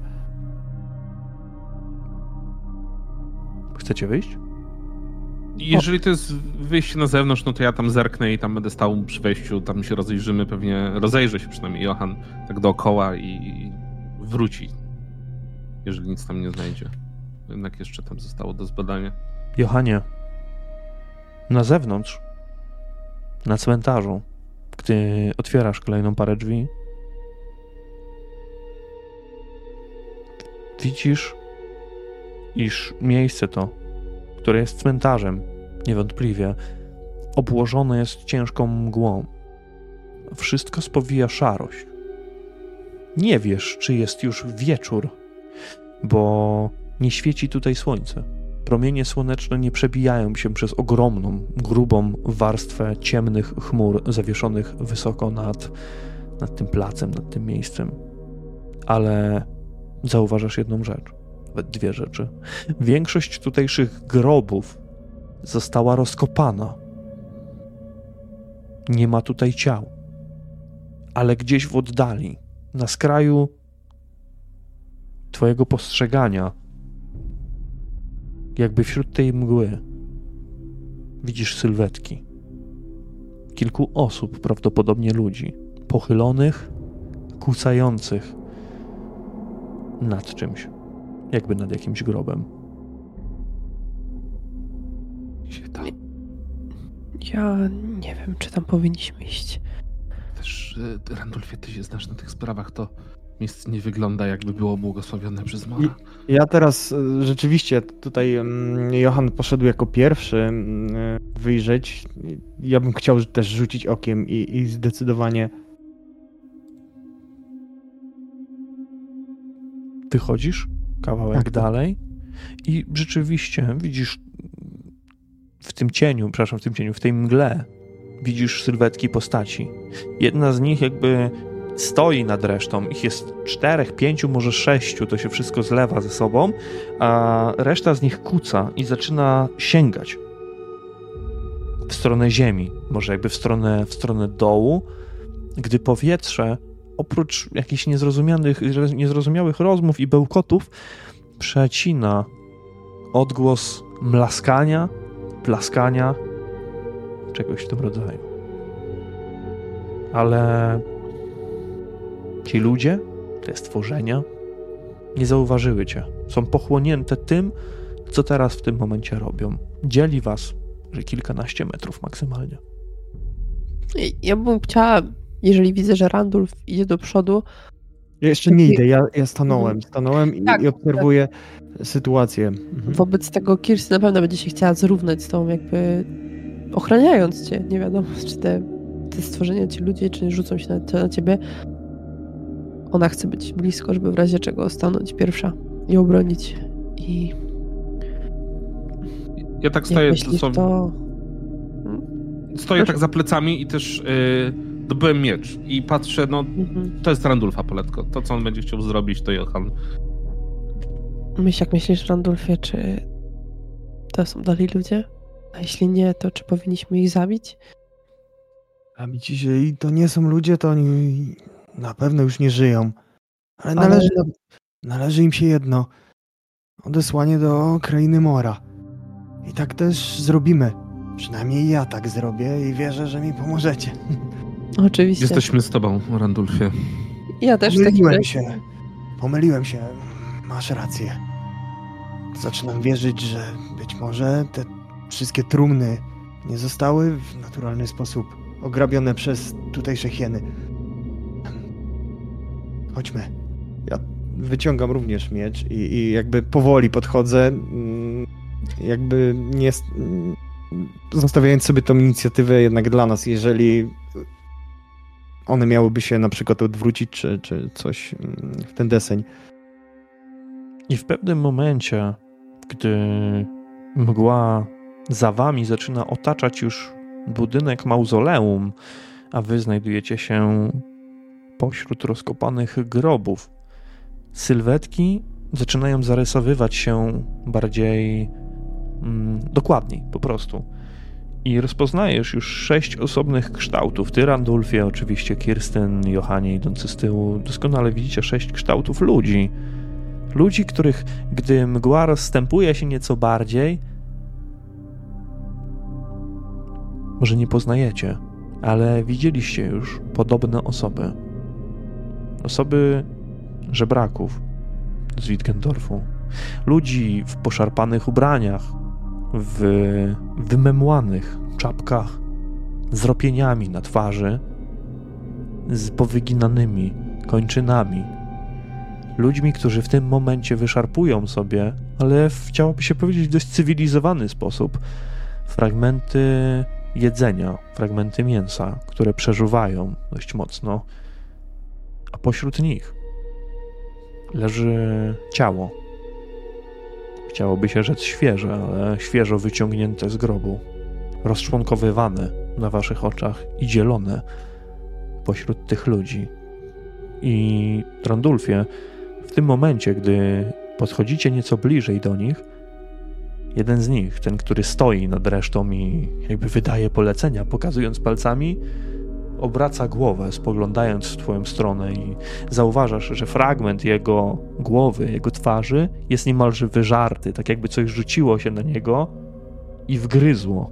Chcecie wyjść? Jeżeli to jest wyjście na zewnątrz, no to ja tam zerknę i tam będę stał przy wejściu, tam się rozejrzymy, pewnie rozejrzy się przynajmniej Johan tak dookoła i wróci, jeżeli nic tam nie znajdzie. Jednak jeszcze tam zostało do zbadania. Johanie, na zewnątrz, na cmentarzu, gdy otwierasz kolejną parę drzwi, widzisz, iż miejsce to, które jest cmentarzem, niewątpliwie, obłożone jest ciężką mgłą. Wszystko spowija szarość. Nie wiesz, czy jest już wieczór, bo nie świeci tutaj słońce. Promienie słoneczne nie przebijają się przez ogromną, grubą warstwę ciemnych chmur zawieszonych wysoko nad, nad tym placem, nad tym miejscem. Ale zauważasz jedną rzecz, nawet dwie rzeczy. Większość tutejszych grobów została rozkopana. Nie ma tutaj ciał. Ale gdzieś w oddali, na skraju Twojego postrzegania, jakby wśród tej mgły widzisz sylwetki. Kilku osób, prawdopodobnie ludzi, pochylonych, kłócających nad czymś, jakby nad jakimś grobem. Tam Ja nie wiem, czy tam powinniśmy iść. też, y, Randolfie, ty się znasz na tych sprawach, to miejsce nie wygląda jakby było błogosławione przez Mora. Ja teraz e, rzeczywiście tutaj mm, Johan poszedł jako pierwszy mm, e, wyjrzeć. Ja bym chciał też rzucić okiem i, i zdecydowanie Ty chodzisz kawałek Tak, tak. dalej i rzeczywiście widzisz w tym cieniu, przepraszam, w tym cieniu, w tej mgle widzisz sylwetki postaci. Jedna z nich jakby stoi nad resztą. Ich jest czterech, pięciu, może sześciu, to się wszystko zlewa ze sobą, a reszta z nich kuca i zaczyna sięgać w stronę ziemi, może jakby w stronę, w stronę dołu, gdy powietrze oprócz jakichś niezrozumiałych, niezrozumiałych rozmów i bełkotów, przecina odgłos mlaskania, plaskania, czegoś w tym rodzaju. Ale ci ludzie, te stworzenia, nie zauważyły cię. Są pochłonięte tym, co teraz w tym momencie robią. Dzieli was, że kilkanaście metrów maksymalnie. Ja bym chciała, jeżeli widzę, że Randulf idzie do przodu, Ja jeszcze nie idę, ja, ja stanąłem, stanąłem i, Tak, i obserwuję sytuację. Mhm. wobec tego Kirsty na pewno będzie się chciała zrównać z tą, jakby ochraniając cię. Nie wiadomo, czy te, te stworzenia, ci ludzie, czy rzucą się na, na ciebie. Ona chce być blisko, żeby w razie czego stanąć pierwsza i obronić. I Ja tak jak stoję, myślisz, to, to... stoję Proszę. tak za plecami i też y, dobyłem miecz i patrzę, no Mhm. to jest Randulfa Poletko. To, co on będzie chciał zrobić, to Johan. Myśl, jak myślisz, Randulfie, czy to są dalej ludzie? A jeśli nie, to czy powinniśmy ich zabić? A mi jeżeli to nie są ludzie, to oni na pewno już nie żyją. Ale Ale- należy, należy im się jedno. odesłanie do krainy Mora. I tak też zrobimy. Przynajmniej ja tak zrobię i wierzę, że mi pomożecie. Oczywiście. Jesteśmy z tobą, Randulfie. Ja też Pomyliłem razie. się. Pomyliłem się. Masz rację. Zaczynam wierzyć, że być może te wszystkie trumny nie zostały w naturalny sposób ograbione przez tutejsze hieny. Chodźmy. Ja wyciągam również miecz i, i jakby powoli podchodzę, mm, jakby nie zostawiając sobie tą inicjatywę jednak dla nas, jeżeli one miałyby się na przykład odwrócić, czy, czy coś mm, w ten deseń. I w pewnym momencie, gdy mgła za wami zaczyna otaczać już budynek mauzoleum, a wy znajdujecie się pośród rozkopanych grobów, sylwetki zaczynają zarysowywać się bardziej mm, dokładniej, po prostu. I rozpoznajesz już sześć osobnych kształtów. Ty, Randulfie, oczywiście Kirsten, Johanie idący z tyłu. Doskonale widzicie sześć kształtów ludzi. Ludzi, których, gdy mgła rozstępuje się nieco bardziej, może nie poznajecie, ale widzieliście już podobne osoby. Osoby żebraków z Wittgendorfu. Ludzi w poszarpanych ubraniach, w wymemłanych czapkach, z ropieniami na twarzy, z powyginanymi kończynami, ludźmi, którzy w tym momencie wyszarpują sobie, ale chciałoby się powiedzieć, dość cywilizowany sposób, fragmenty jedzenia, fragmenty mięsa, które przeżuwają dość mocno, a pośród nich leży ciało. Chciałoby się rzec świeże, ale świeżo wyciągnięte z grobu, rozczłonkowywane na waszych oczach i dzielone pośród tych ludzi. I Randulfie, w tym momencie, gdy podchodzicie nieco bliżej do nich, jeden z nich, ten, który stoi nad resztą i jakby wydaje polecenia, pokazując palcami, obraca głowę, spoglądając w twoją stronę i zauważasz, że fragment jego głowy, jego twarzy jest niemalże wyżarty, tak jakby coś rzuciło się na niego i wgryzło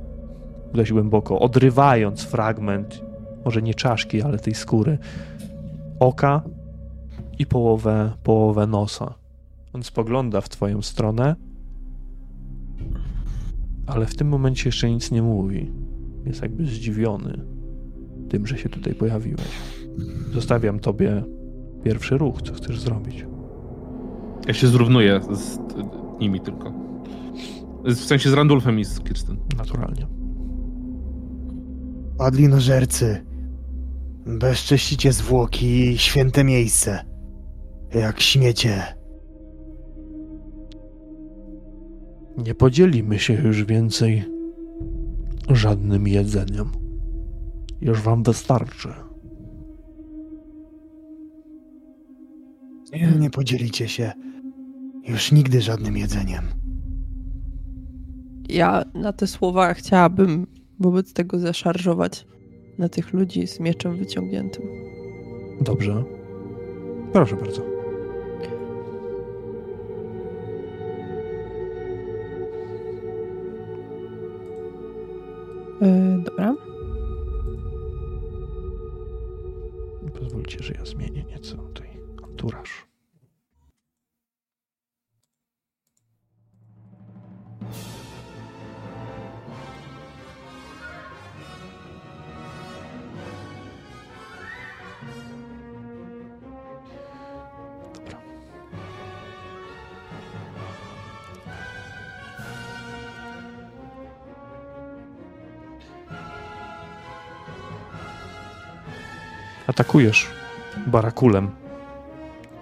dość głęboko, odrywając fragment, może nie czaszki, ale tej skóry, oka i połowę, połowę nosa. On spogląda w twoją stronę, ale w tym momencie jeszcze nic nie mówi. Jest jakby zdziwiony tym, że się tutaj pojawiłeś. Zostawiam tobie pierwszy ruch, co chcesz zrobić. Ja się zrównuję z nimi tylko. W sensie z Randulfem i z Kirsten. Naturalnie. Padli nożercy. Bezcześcicie zwłoki i święte miejsce. Jak śmiecie. Nie podzielimy się już więcej żadnym jedzeniem. Już wam wystarczy. Nie, nie podzielicie się. Już nigdy żadnym jedzeniem. Ja na te słowa chciałabym wobec tego zaszarżować na tych ludzi z mieczem wyciągniętym. Dobrze. Proszę bardzo. Yy, dobra. Pozwólcie, że ja zmienię nieco tutaj anturaż. Atakujesz barakulem.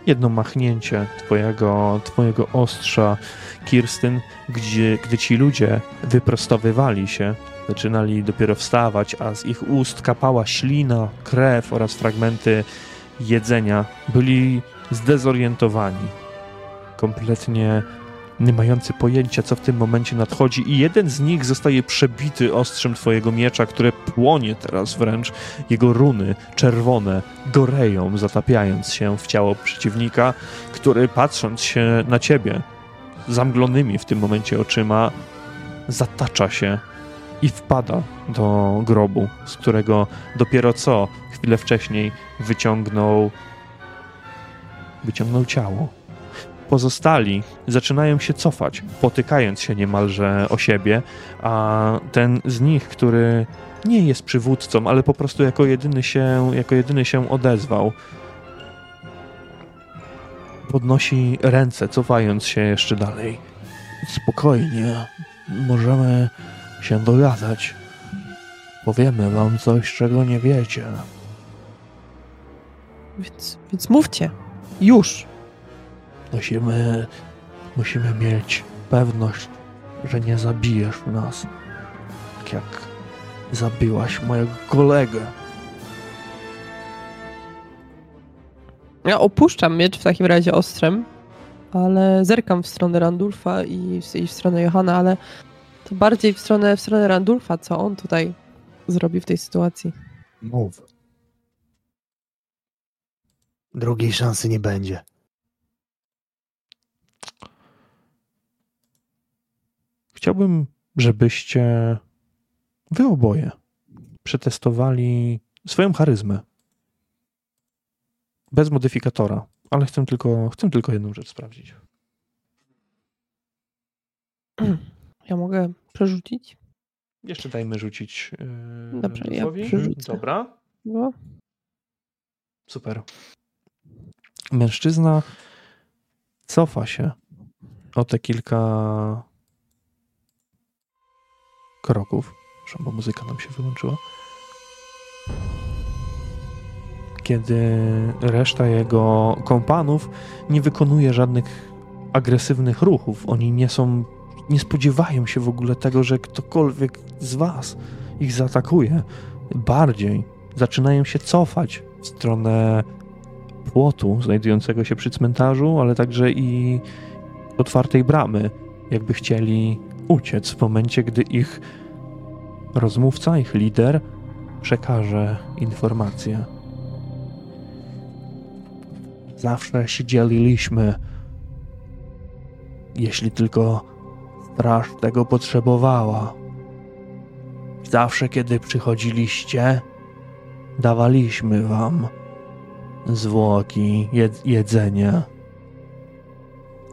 Jedno machnięcie twojego, twojego ostrza, Kirstyn, gdzie, gdy ci ludzie wyprostowywali się, zaczynali dopiero wstawać, a z ich ust kapała ślina, krew oraz fragmenty jedzenia, byli zdezorientowani. Kompletnie nie mający pojęcia, co w tym momencie nadchodzi, i jeden z nich zostaje przebity ostrzem twojego miecza, które płonie teraz wręcz. Jego runy czerwone goreją, zatapiając się w ciało przeciwnika, który patrząc się na ciebie zamglonymi w tym momencie oczyma zatacza się i wpada do grobu, z którego dopiero co chwilę wcześniej wyciągnął wyciągnął ciało. Pozostali zaczynają się cofać, potykając się niemalże o siebie, a ten z nich, który nie jest przywódcą, ale po prostu jako jedyny się, jako jedyny się odezwał, podnosi ręce, cofając się jeszcze dalej. Spokojnie, możemy się dogadać. Powiemy wam coś, czego nie wiecie. Więc, więc mówcie. Już. Musimy, musimy mieć pewność, że nie zabijesz nas, tak jak zabiłaś mojego kolegę. Ja opuszczam miecz w takim razie ostrzem, ale zerkam w stronę Randulfa i w, i w stronę Johana, ale to bardziej w stronę, w stronę Randulfa, co on tutaj zrobi w tej sytuacji. Mów. Drugiej szansy nie będzie. Chciałbym, żebyście wy oboje przetestowali swoją charyzmę. Bez modyfikatora, ale chcę tylko, chcę tylko jedną rzecz sprawdzić. Ja mogę przerzucić? Jeszcze dajmy rzucić. Yy, Dobrze, ja przerzucę. Dobra, No. super. Mężczyzna cofa się o te kilka kroków. Bo muzyka nam się wyłączyła. Kiedy reszta jego kompanów nie wykonuje żadnych agresywnych ruchów. Oni nie są, nie spodziewają się w ogóle tego, że ktokolwiek z was ich zaatakuje. Bardziej zaczynają się cofać w stronę płotu znajdującego się przy cmentarzu, ale także i otwartej bramy, jakby chcieli uciec w momencie, gdy ich rozmówca, ich lider przekaże informację. Zawsze się dzieliliśmy, jeśli tylko straż tego potrzebowała. Zawsze, kiedy przychodziliście, dawaliśmy wam zwłoki, jed jedzenie.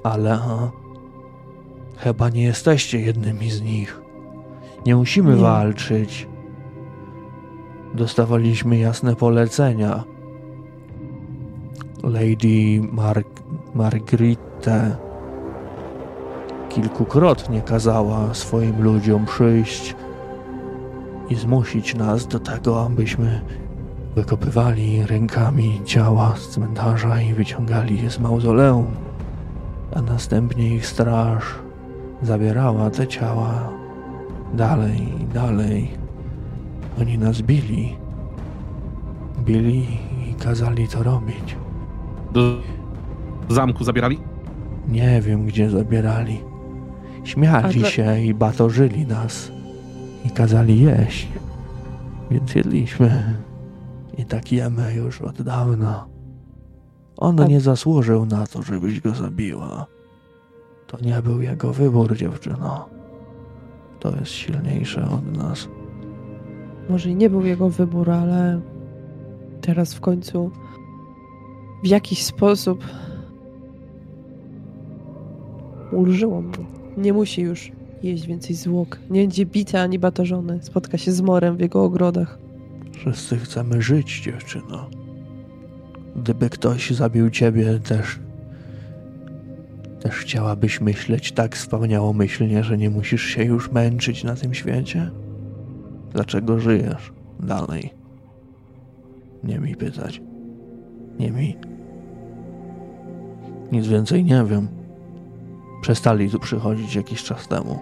Ale chyba nie jesteście jednymi z nich. Nie musimy Nie. walczyć. Dostawaliśmy jasne polecenia. Lady Mar Margritę kilkukrotnie kazała swoim ludziom przyjść i zmusić nas do tego, abyśmy wykopywali rękami ciała z cmentarza i wyciągali je z mauzoleum, a następnie ich straż zabierała te ciała dalej i dalej. Oni nas bili. Bili i kazali to robić. Do zamku zabierali? Nie wiem, gdzie zabierali. Śmiali Ale- się i batorzyli nas. I kazali jeść. Więc jedliśmy. I tak jemy już od dawna. On A- nie zasłużył na to, żebyś go zabiła. To nie był jego wybór, dziewczyno. To jest silniejsze od nas. Może i nie był jego wybór, ale teraz w końcu w jakiś sposób ulżyło mu. Nie musi już jeść więcej zwłok. Nie będzie bity ani batorzony. Spotka się z morem w jego ogrodach. Wszyscy chcemy żyć, dziewczyno. Gdyby ktoś zabił ciebie, też. Też chciałabyś myśleć tak wspaniałomyślnie, że nie musisz się już męczyć na tym świecie? Dlaczego żyjesz dalej? Nie mi pytać. Nie mi. Nic więcej nie wiem. Przestali tu przychodzić jakiś czas temu.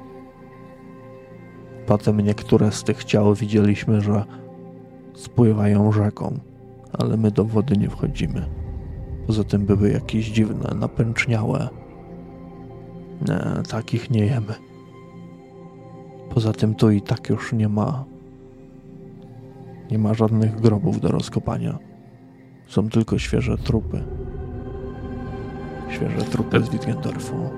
Potem niektóre z tych ciał widzieliśmy, że spływają rzeką, ale my do wody nie wchodzimy. Poza tym były jakieś dziwne, napęczniałe. Nie, takich nie jemy. Poza tym tu i tak już nie ma. Nie ma żadnych grobów do rozkopania. Są tylko świeże trupy. Świeże trupy z Wittgendorfu.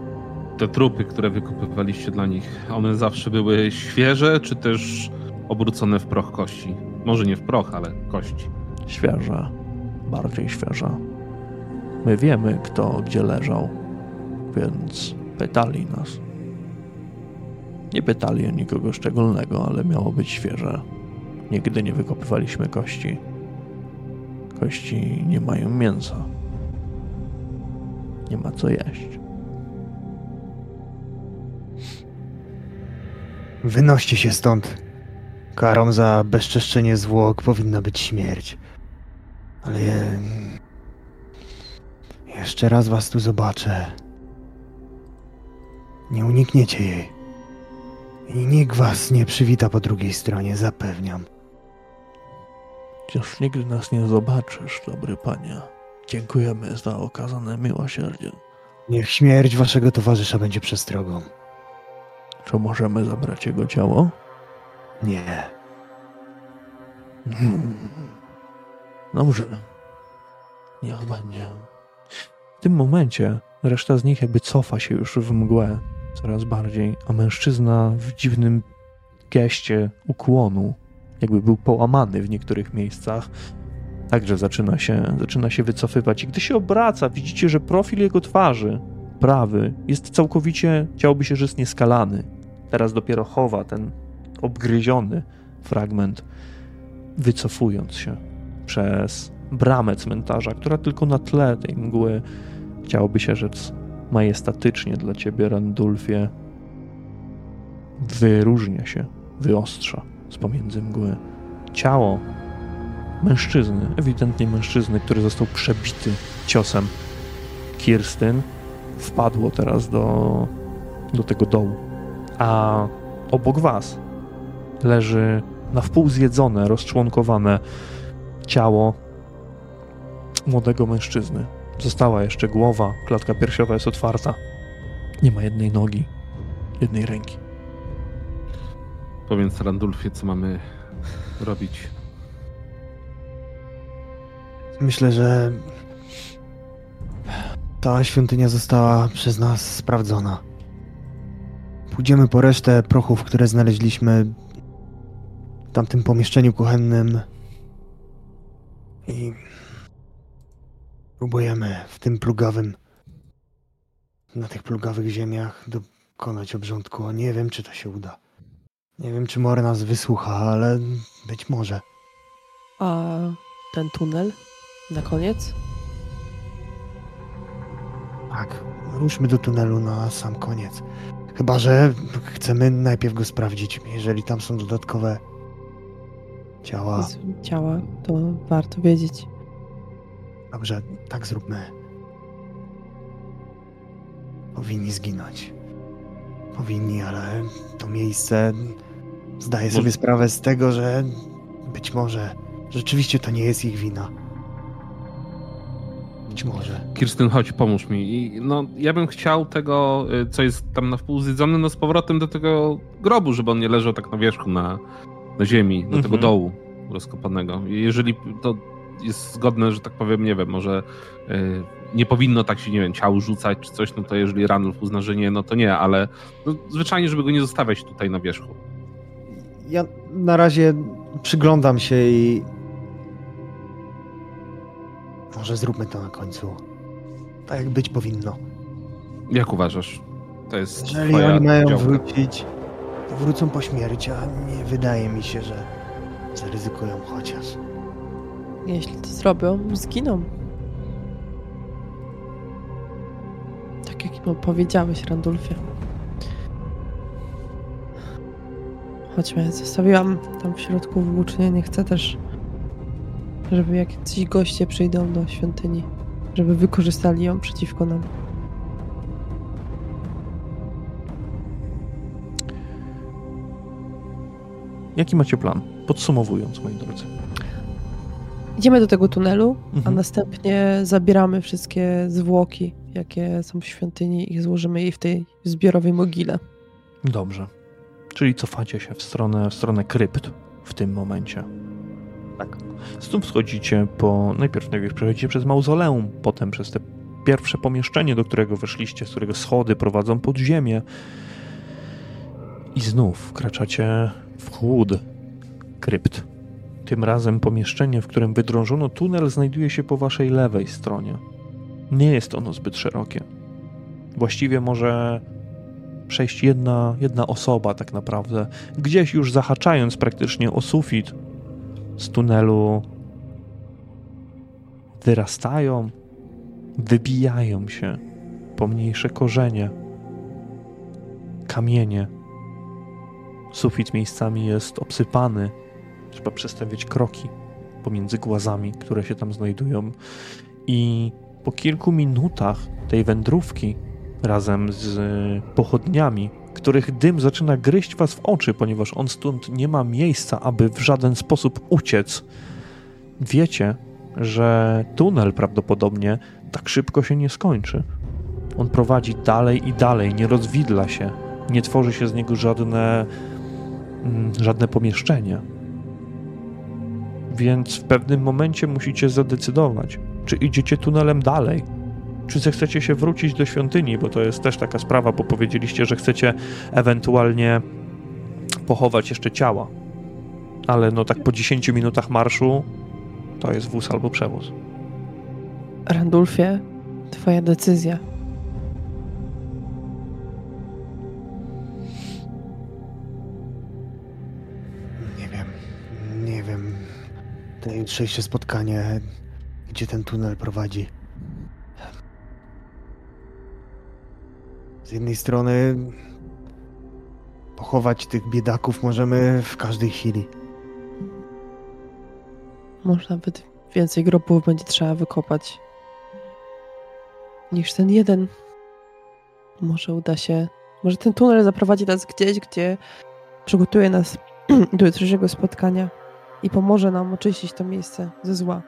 te trupy, które wykopywaliście dla nich, one zawsze były świeże, czy też obrócone w proch kości? Może nie w proch, ale kości. Świeża, bardziej świeża. My wiemy, kto gdzie leżał, więc pytali nas. Nie pytali o nikogo szczególnego, ale miało być świeże. Nigdy nie wykopywaliśmy kości. Kości nie mają mięsa. Nie ma co jeść. Wynoście się stąd. Karą za bezczeszczenie zwłok powinna być śmierć. Ale je... jeszcze raz was tu zobaczę. Nie unikniecie jej. I nikt was nie przywita po drugiej stronie, zapewniam. Chociaż nigdy nas nie zobaczysz, dobry panie. Dziękujemy za okazane miłosierdzie. Niech śmierć waszego towarzysza będzie przestrogą. Czy możemy zabrać jego ciało? Nie. Hmm. Dobrze. Niech będzie. W tym momencie reszta z nich jakby cofa się już w mgłę coraz bardziej, a mężczyzna w dziwnym geście ukłonu, jakby był połamany w niektórych miejscach, także zaczyna się, zaczyna się wycofywać. I gdy się obraca, widzicie, że profil jego twarzy, prawy, jest całkowicie, chciałoby się, jest nieskalany. Teraz dopiero chowa ten obgryziony fragment, wycofując się przez bramę cmentarza, która tylko na tle tej mgły, chciałoby się rzec majestatycznie dla ciebie, Randulfie, wyróżnia się, wyostrza z pomiędzy mgły. Ciało mężczyzny, ewidentnie mężczyzny, który został przebity ciosem Kirstyn, wpadło teraz do, do tego dołu. A obok was leży na wpół zjedzone, rozczłonkowane ciało młodego mężczyzny. Została jeszcze głowa, klatka piersiowa jest otwarta. Nie ma jednej nogi, jednej ręki. Powiedz Randulfie, co mamy robić. Myślę, że ta świątynia została przez nas sprawdzona. Pójdziemy po resztę prochów, które znaleźliśmy w tamtym pomieszczeniu kuchennym i próbujemy w tym plugawym, na tych plugawych ziemiach dokonać obrządku. Nie wiem, czy to się uda. Nie wiem, czy Mor nas wysłucha, ale być może. A ten tunel na koniec? Tak, ruszmy do tunelu na sam koniec. Chyba, że chcemy najpierw go sprawdzić. Jeżeli tam są dodatkowe ciała. Ciała, to warto wiedzieć. Dobrze, tak zróbmy. Powinni zginąć. Powinni, ale to miejsce zdaje sobie Może- sprawę z tego, że być może rzeczywiście to nie jest ich wina. Być może. Kirstyn, chodź, pomóż mi. I, no, ja bym chciał tego, y, co jest tam na wpół zjedzone, no z powrotem do tego grobu, żeby on nie leżał tak na wierzchu, na, na ziemi, do tego Mhm. dołu rozkopanego. I jeżeli to jest zgodne, że tak powiem, nie wiem, może y, nie powinno tak się, nie wiem, ciał rzucać czy coś, no to jeżeli Ranulf uzna, że nie, no to nie, ale no, zwyczajnie, żeby go nie zostawiać tutaj na wierzchu. Ja na razie przyglądam się i. Może zróbmy to na końcu. Tak jak być powinno. Jak uważasz? To jest Jeżeli oni mają działka. wrócić, to wrócą po śmierci, a nie wydaje mi się, że zaryzykują chociaż. Jeśli to zrobią, zginą. Tak jak no, powiedziałeś, Randulfie. Chodźmy, zostawiłam tam w środku włócznie. Nie chcę też, żeby jakiś goście przyjdą do świątyni, żeby wykorzystali ją przeciwko nam. Jaki macie plan? Podsumowując, moi drodzy. Idziemy do tego tunelu, a Mhm. następnie zabieramy wszystkie zwłoki, jakie są w świątyni i złożymy je w tej zbiorowej mogile. Dobrze. Czyli cofacie się w stronę, w stronę krypt w tym momencie. Tak. Stąd wchodzicie po. Najpierw, najpierw przechodzicie przez mauzoleum, potem przez te pierwsze pomieszczenie, do którego weszliście, z którego schody prowadzą pod ziemię. I znów wkraczacie w chłód krypt. Tym razem pomieszczenie, w którym wydrążono tunel, znajduje się po waszej lewej stronie. Nie jest ono zbyt szerokie. Właściwie może przejść jedna, jedna osoba, tak naprawdę. Gdzieś już zahaczając praktycznie o sufit z tunelu, wyrastają, wybijają się pomniejsze korzenie, kamienie. Sufit miejscami jest obsypany. Trzeba przestawiać kroki pomiędzy głazami, które się tam znajdują. I po kilku minutach tej wędrówki razem z pochodniami, których dym zaczyna gryźć was w oczy, ponieważ on stąd nie ma miejsca, aby w żaden sposób uciec. Wiecie, że tunel prawdopodobnie tak szybko się nie skończy. On prowadzi dalej i dalej, nie rozwidla się, nie tworzy się z niego żadne, mm, żadne pomieszczenie. Więc w pewnym momencie musicie zadecydować, czy idziecie tunelem dalej, czy zechcecie się wrócić do świątyni, bo to jest też taka sprawa, bo powiedzieliście, że chcecie ewentualnie pochować jeszcze ciała. Ale no tak po 10 minutach marszu to jest wóz albo przewóz. Randulfie, twoja decyzja. To jutrzejsze spotkanie, gdzie ten tunel prowadzi. Z jednej strony pochować tych biedaków możemy w każdej chwili. Może nawet więcej grobów będzie trzeba wykopać niż ten jeden. Może uda się. Może ten tunel zaprowadzi nas gdzieś, gdzie przygotuje nas do jutrzejszego spotkania i pomoże nam oczyścić to miejsce ze zła.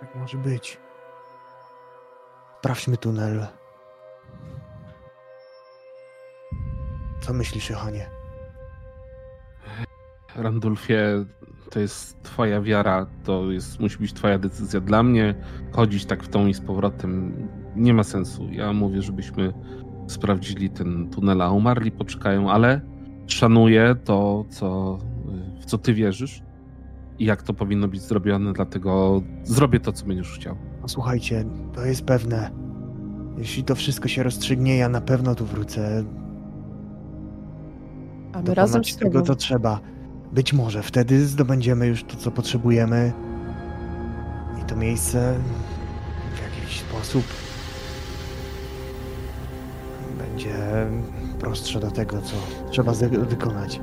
Tak może być. Sprawdźmy tunel. Co myślisz, Johanie? Randulfie, to jest twoja wiara, to jest, musi być twoja decyzja. Dla mnie chodzić tak w tą i z powrotem nie ma sensu. Ja mówię, żebyśmy sprawdzili ten tunel, a umarli poczekają, ale szanuję to, co, co ty wierzysz i jak to powinno być zrobione, dlatego zrobię to, co będziesz chciał. No, słuchajcie, to jest pewne. Jeśli to wszystko się rozstrzygnie, ja na pewno tu wrócę. A my razem Dokonać z tego, co trzeba. Być może wtedy zdobędziemy już to, co potrzebujemy. I to miejsce w jakiś sposób będzie prostsze do tego, co trzeba ze- wykonać.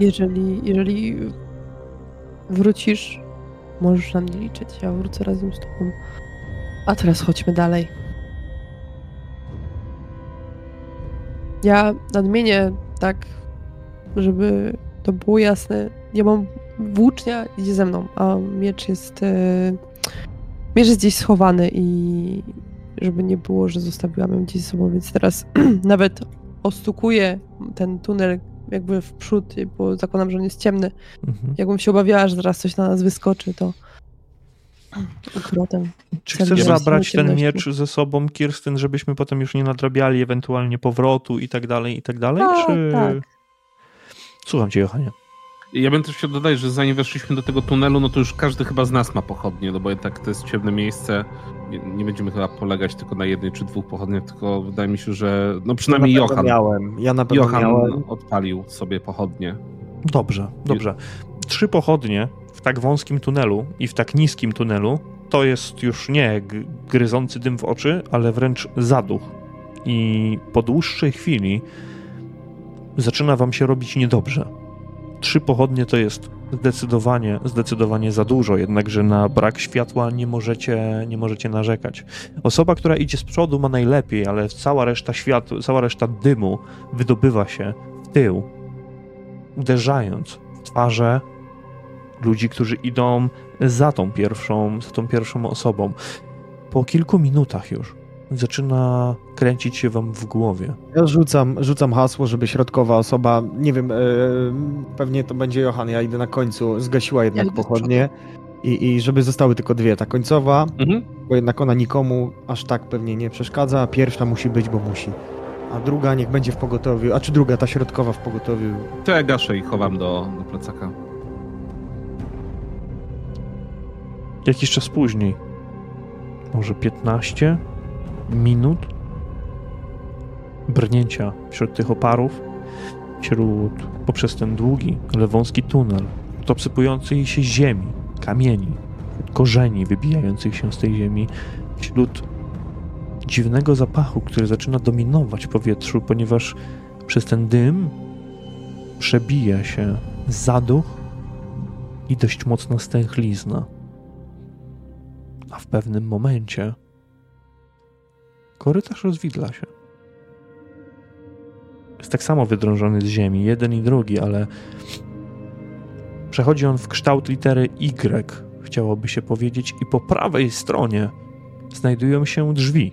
Jeżeli, jeżeli wrócisz, możesz na mnie liczyć. Ja wrócę razem z tobą. A teraz chodźmy dalej. Ja nadmienię tak, żeby to było jasne. Ja mam włócznia, idzie ze mną, a miecz jest. E, miecz jest gdzieś schowany i żeby nie było, że zostawiłam ją gdzieś ze sobą, więc teraz nawet ostukuję ten tunel jakby w przód, bo zakładam, że on jest ciemny. Mhm. Jakbym się obawiała, że zaraz coś na nas wyskoczy, to ukrotem. Czy chcesz zabrać ten miecz ze sobą, Kirstyn, żebyśmy potem już nie nadrabiali ewentualnie powrotu i tak dalej, i tak dalej? Tak, czy... tak. Słucham cię, Johanie. Ja bym też chciał dodać, że zanim weszliśmy do tego tunelu, no to już każdy chyba z nas ma pochodnie, no bo jednak to jest ciemne miejsce. Nie, nie będziemy chyba polegać tylko na jednej czy dwóch pochodniach, tylko wydaje mi się, że no przynajmniej ja Johan, miałem. Ja na pewno Johan miałem. odpalił sobie pochodnie. Dobrze, dobrze. Trzy pochodnie w tak wąskim tunelu i w tak niskim tunelu to jest już nie gryzący dym w oczy, ale wręcz zaduch. I po dłuższej chwili zaczyna wam się robić niedobrze. Trzy pochodnie to jest zdecydowanie, zdecydowanie za dużo, jednakże na brak światła nie możecie, nie możecie narzekać. Osoba, która idzie z przodu ma najlepiej, ale cała reszta światła, cała reszta dymu wydobywa się w tył, uderzając w twarze ludzi, którzy idą za tą pierwszą, za tą pierwszą osobą. Po kilku minutach już zaczyna kręcić się wam w głowie. Ja rzucam, rzucam hasło, żeby środkowa osoba, nie wiem, e, pewnie to będzie Johan, ja idę na końcu, zgasiła jednak Ja pochodnie i, i żeby zostały tylko dwie. Ta końcowa, Mhm. bo jednak ona nikomu aż tak pewnie nie przeszkadza, a pierwsza musi być, bo musi. A druga niech będzie w pogotowiu, a czy druga, ta środkowa w pogotowiu. To ja gaszę i chowam do, do plecaka. Jakiś czas później, może 15 minut brnięcia wśród tych oparów, wśród, poprzez ten długi, ale wąski tunel, obsypującej się ziemi, kamieni, korzeni wybijających się z tej ziemi, wśród dziwnego zapachu, który zaczyna dominować powietrzu, ponieważ przez ten dym przebija się zaduch i dość mocna stęchlizna. A w pewnym momencie korytarz rozwidla się. Jest tak samo wydrążony z ziemi, jeden i drugi, ale przechodzi on w kształt litery Y, chciałoby się powiedzieć, i po prawej stronie znajdują się drzwi.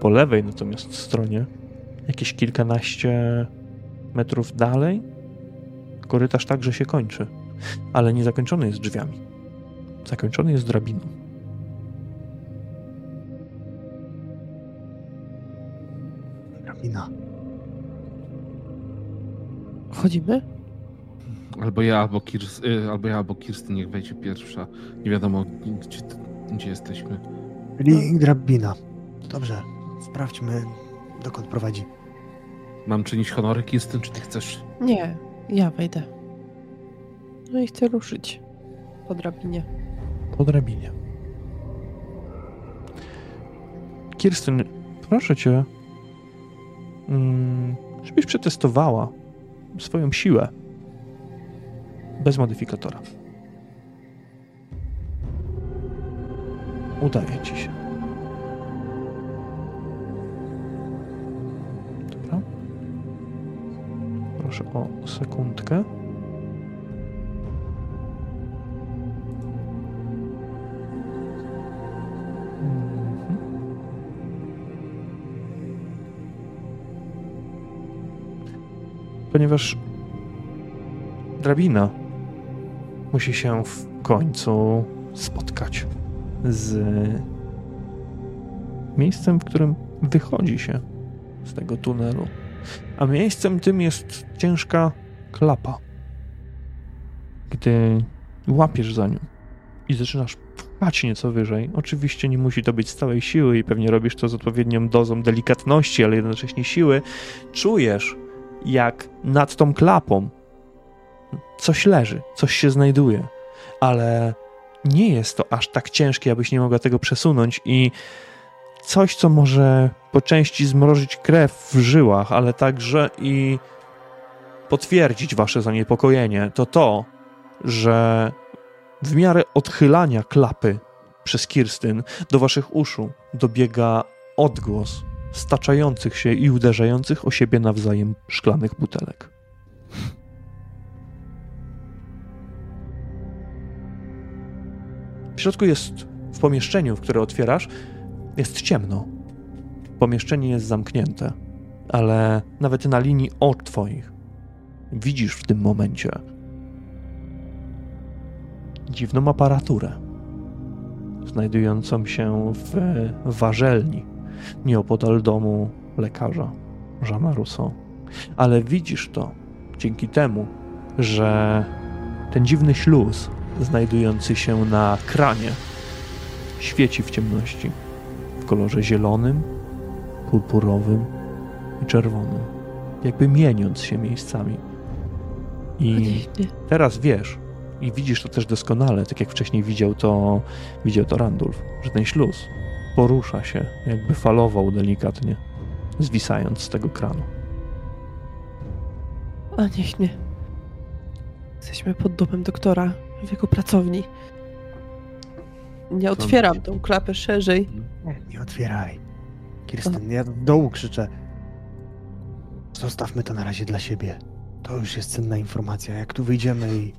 Po lewej natomiast stronie, jakieś kilkanaście metrów dalej, korytarz także się kończy, ale nie zakończony jest drzwiami. Zakończony jest drabiną. Drabina. Wchodzimy? Albo ja, albo, Kirs, y, albo ja, albo Kirsten niech wejdzie pierwsza. Nie wiadomo, gdzie, gdzie jesteśmy. Czyli drabina. Dobrze, sprawdźmy, dokąd prowadzi. Mam czynić honory, Kirsten, czy ty chcesz? Nie, ja wejdę. No i chcę ruszyć po drabinie. Po drabinie. Kirsten, proszę cię, żebyś przetestowała swoją siłę bez modyfikatora. Udaje ci się. Dobra. Proszę o sekundkę. Ponieważ drabina musi się w końcu spotkać z miejscem, w którym wychodzi się z tego tunelu. A miejscem tym jest ciężka klapa. Gdy łapiesz za nią i zaczynasz pchać nieco wyżej. Oczywiście nie musi to być z całej siły i pewnie robisz to z odpowiednią dozą delikatności, ale jednocześnie siły. Czujesz, jak nad tą klapą. Coś leży, coś się znajduje, ale nie jest to aż tak ciężkie, abyś nie mogła tego przesunąć i coś, co może po części zmrozić krew w żyłach, ale także i potwierdzić wasze zaniepokojenie, to to, że w miarę odchylania klapy przez Kirstyn do waszych uszu dobiega odgłos staczających się i uderzających o siebie nawzajem szklanych butelek. W środku jest, w pomieszczeniu, w które otwierasz, jest ciemno. Pomieszczenie jest zamknięte, ale nawet na linii oczu twoich widzisz w tym momencie dziwną aparaturę znajdującą się w warzelni nieopodal domu lekarza Jeana Rousseau. Ale widzisz to dzięki temu, że ten dziwny śluz znajdujący się na kranie świeci w ciemności w kolorze zielonym, purpurowym i czerwonym, jakby mieniąc się miejscami. I teraz wiesz, i widzisz to też doskonale, tak jak wcześniej widział to, widział to Randulf, że ten śluz porusza się, jakby falował delikatnie, zwisając z tego kranu. A niech nie. Jesteśmy pod domem doktora w jego pracowni. Nie otwieram tą klapę szerzej. Nie, nie otwieraj. Kirsten, ja w dołu krzyczę. Zostawmy to na razie dla siebie. To już jest cenna informacja. Jak tu wyjdziemy i...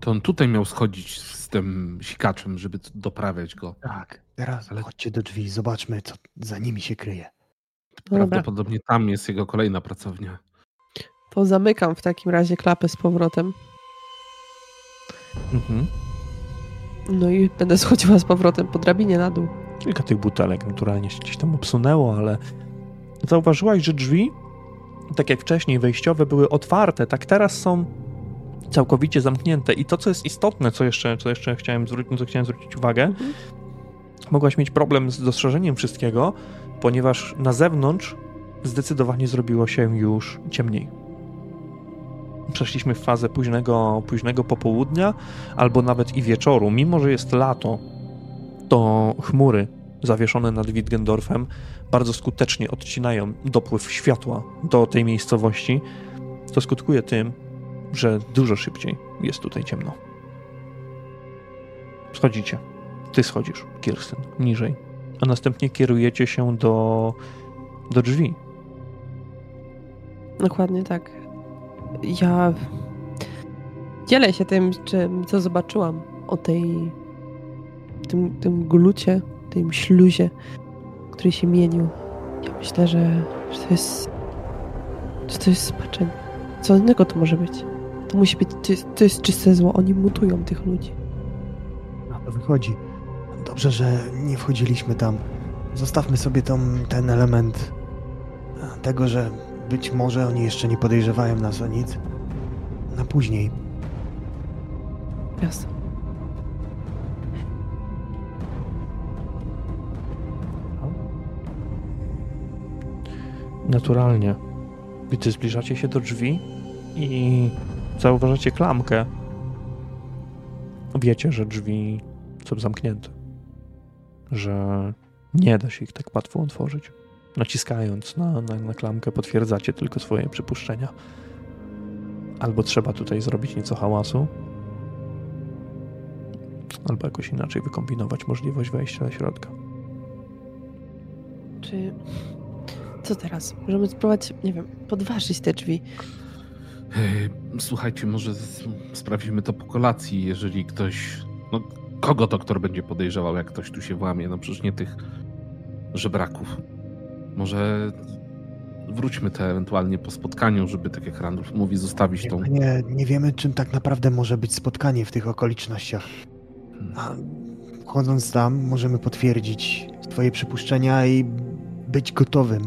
To on tutaj miał schodzić z tym sikaczem, żeby doprawiać go. Tak, Teraz Ale- chodźcie do drzwi, zobaczmy, co za nimi się kryje. No dobra, Prawdopodobnie tam jest jego kolejna pracownia. to zamykam w takim razie klapę z powrotem. Mhm. No i będę schodziła z powrotem po drabinie na dół. Kilka tych butelek naturalnie się gdzieś tam obsunęło, ale zauważyłaś, że drzwi, tak jak wcześniej wejściowe, były otwarte, tak teraz są całkowicie zamknięte. I to, co jest istotne, co jeszcze, co jeszcze chciałem zwrócić, co chciałem zwrócić uwagę, Mhm. Mogłaś mieć problem z dostrzeżeniem wszystkiego, ponieważ na zewnątrz zdecydowanie zrobiło się już ciemniej. Przeszliśmy w fazę późnego, późnego popołudnia albo nawet i wieczoru. Mimo, że jest lato, to chmury zawieszone nad Wittgendorfem bardzo skutecznie odcinają dopływ światła do tej miejscowości. To skutkuje tym, że dużo szybciej jest tutaj ciemno. Schodzicie. Ty schodzisz, Kirsten, niżej. A następnie kierujecie się do, do drzwi. Dokładnie tak. Ja dzielę się tym, czym, co zobaczyłam o tej tym, tym glucie, tym śluzie, który się mienił. Ja myślę, że, że to jest że to jest spaczeń. Co innego to może być? To musi być, to jest, to jest czyste zło. Oni mutują tych ludzi. Na to wychodzi. Dobrze, że nie wchodziliśmy tam. Zostawmy sobie tą, ten element tego, że być może oni jeszcze nie podejrzewają nas o nic. Na później. Jasne. Naturalnie. Gdy zbliżacie się do drzwi i zauważacie klamkę, wiecie, że drzwi są zamknięte. Że nie da się ich tak łatwo otworzyć. Naciskając na, na, na klamkę, potwierdzacie tylko swoje przypuszczenia. Albo trzeba tutaj zrobić nieco hałasu, albo jakoś inaczej wykombinować możliwość wejścia do środka. Czy... Co teraz? Możemy spróbować, nie wiem, podważyć te drzwi. Słuchajcie, może sprawdzimy to po kolacji, jeżeli ktoś. No, kogo doktor będzie podejrzewał, jak ktoś tu się włamie? No przecież nie tych żebraków. Może wróćmy te ewentualnie po spotkaniu, żeby, tak jak Randolph mówi, zostawić tą. Nie, nie wiemy, czym tak naprawdę może być spotkanie w tych okolicznościach. A chodząc tam, możemy potwierdzić twoje przypuszczenia i być gotowym.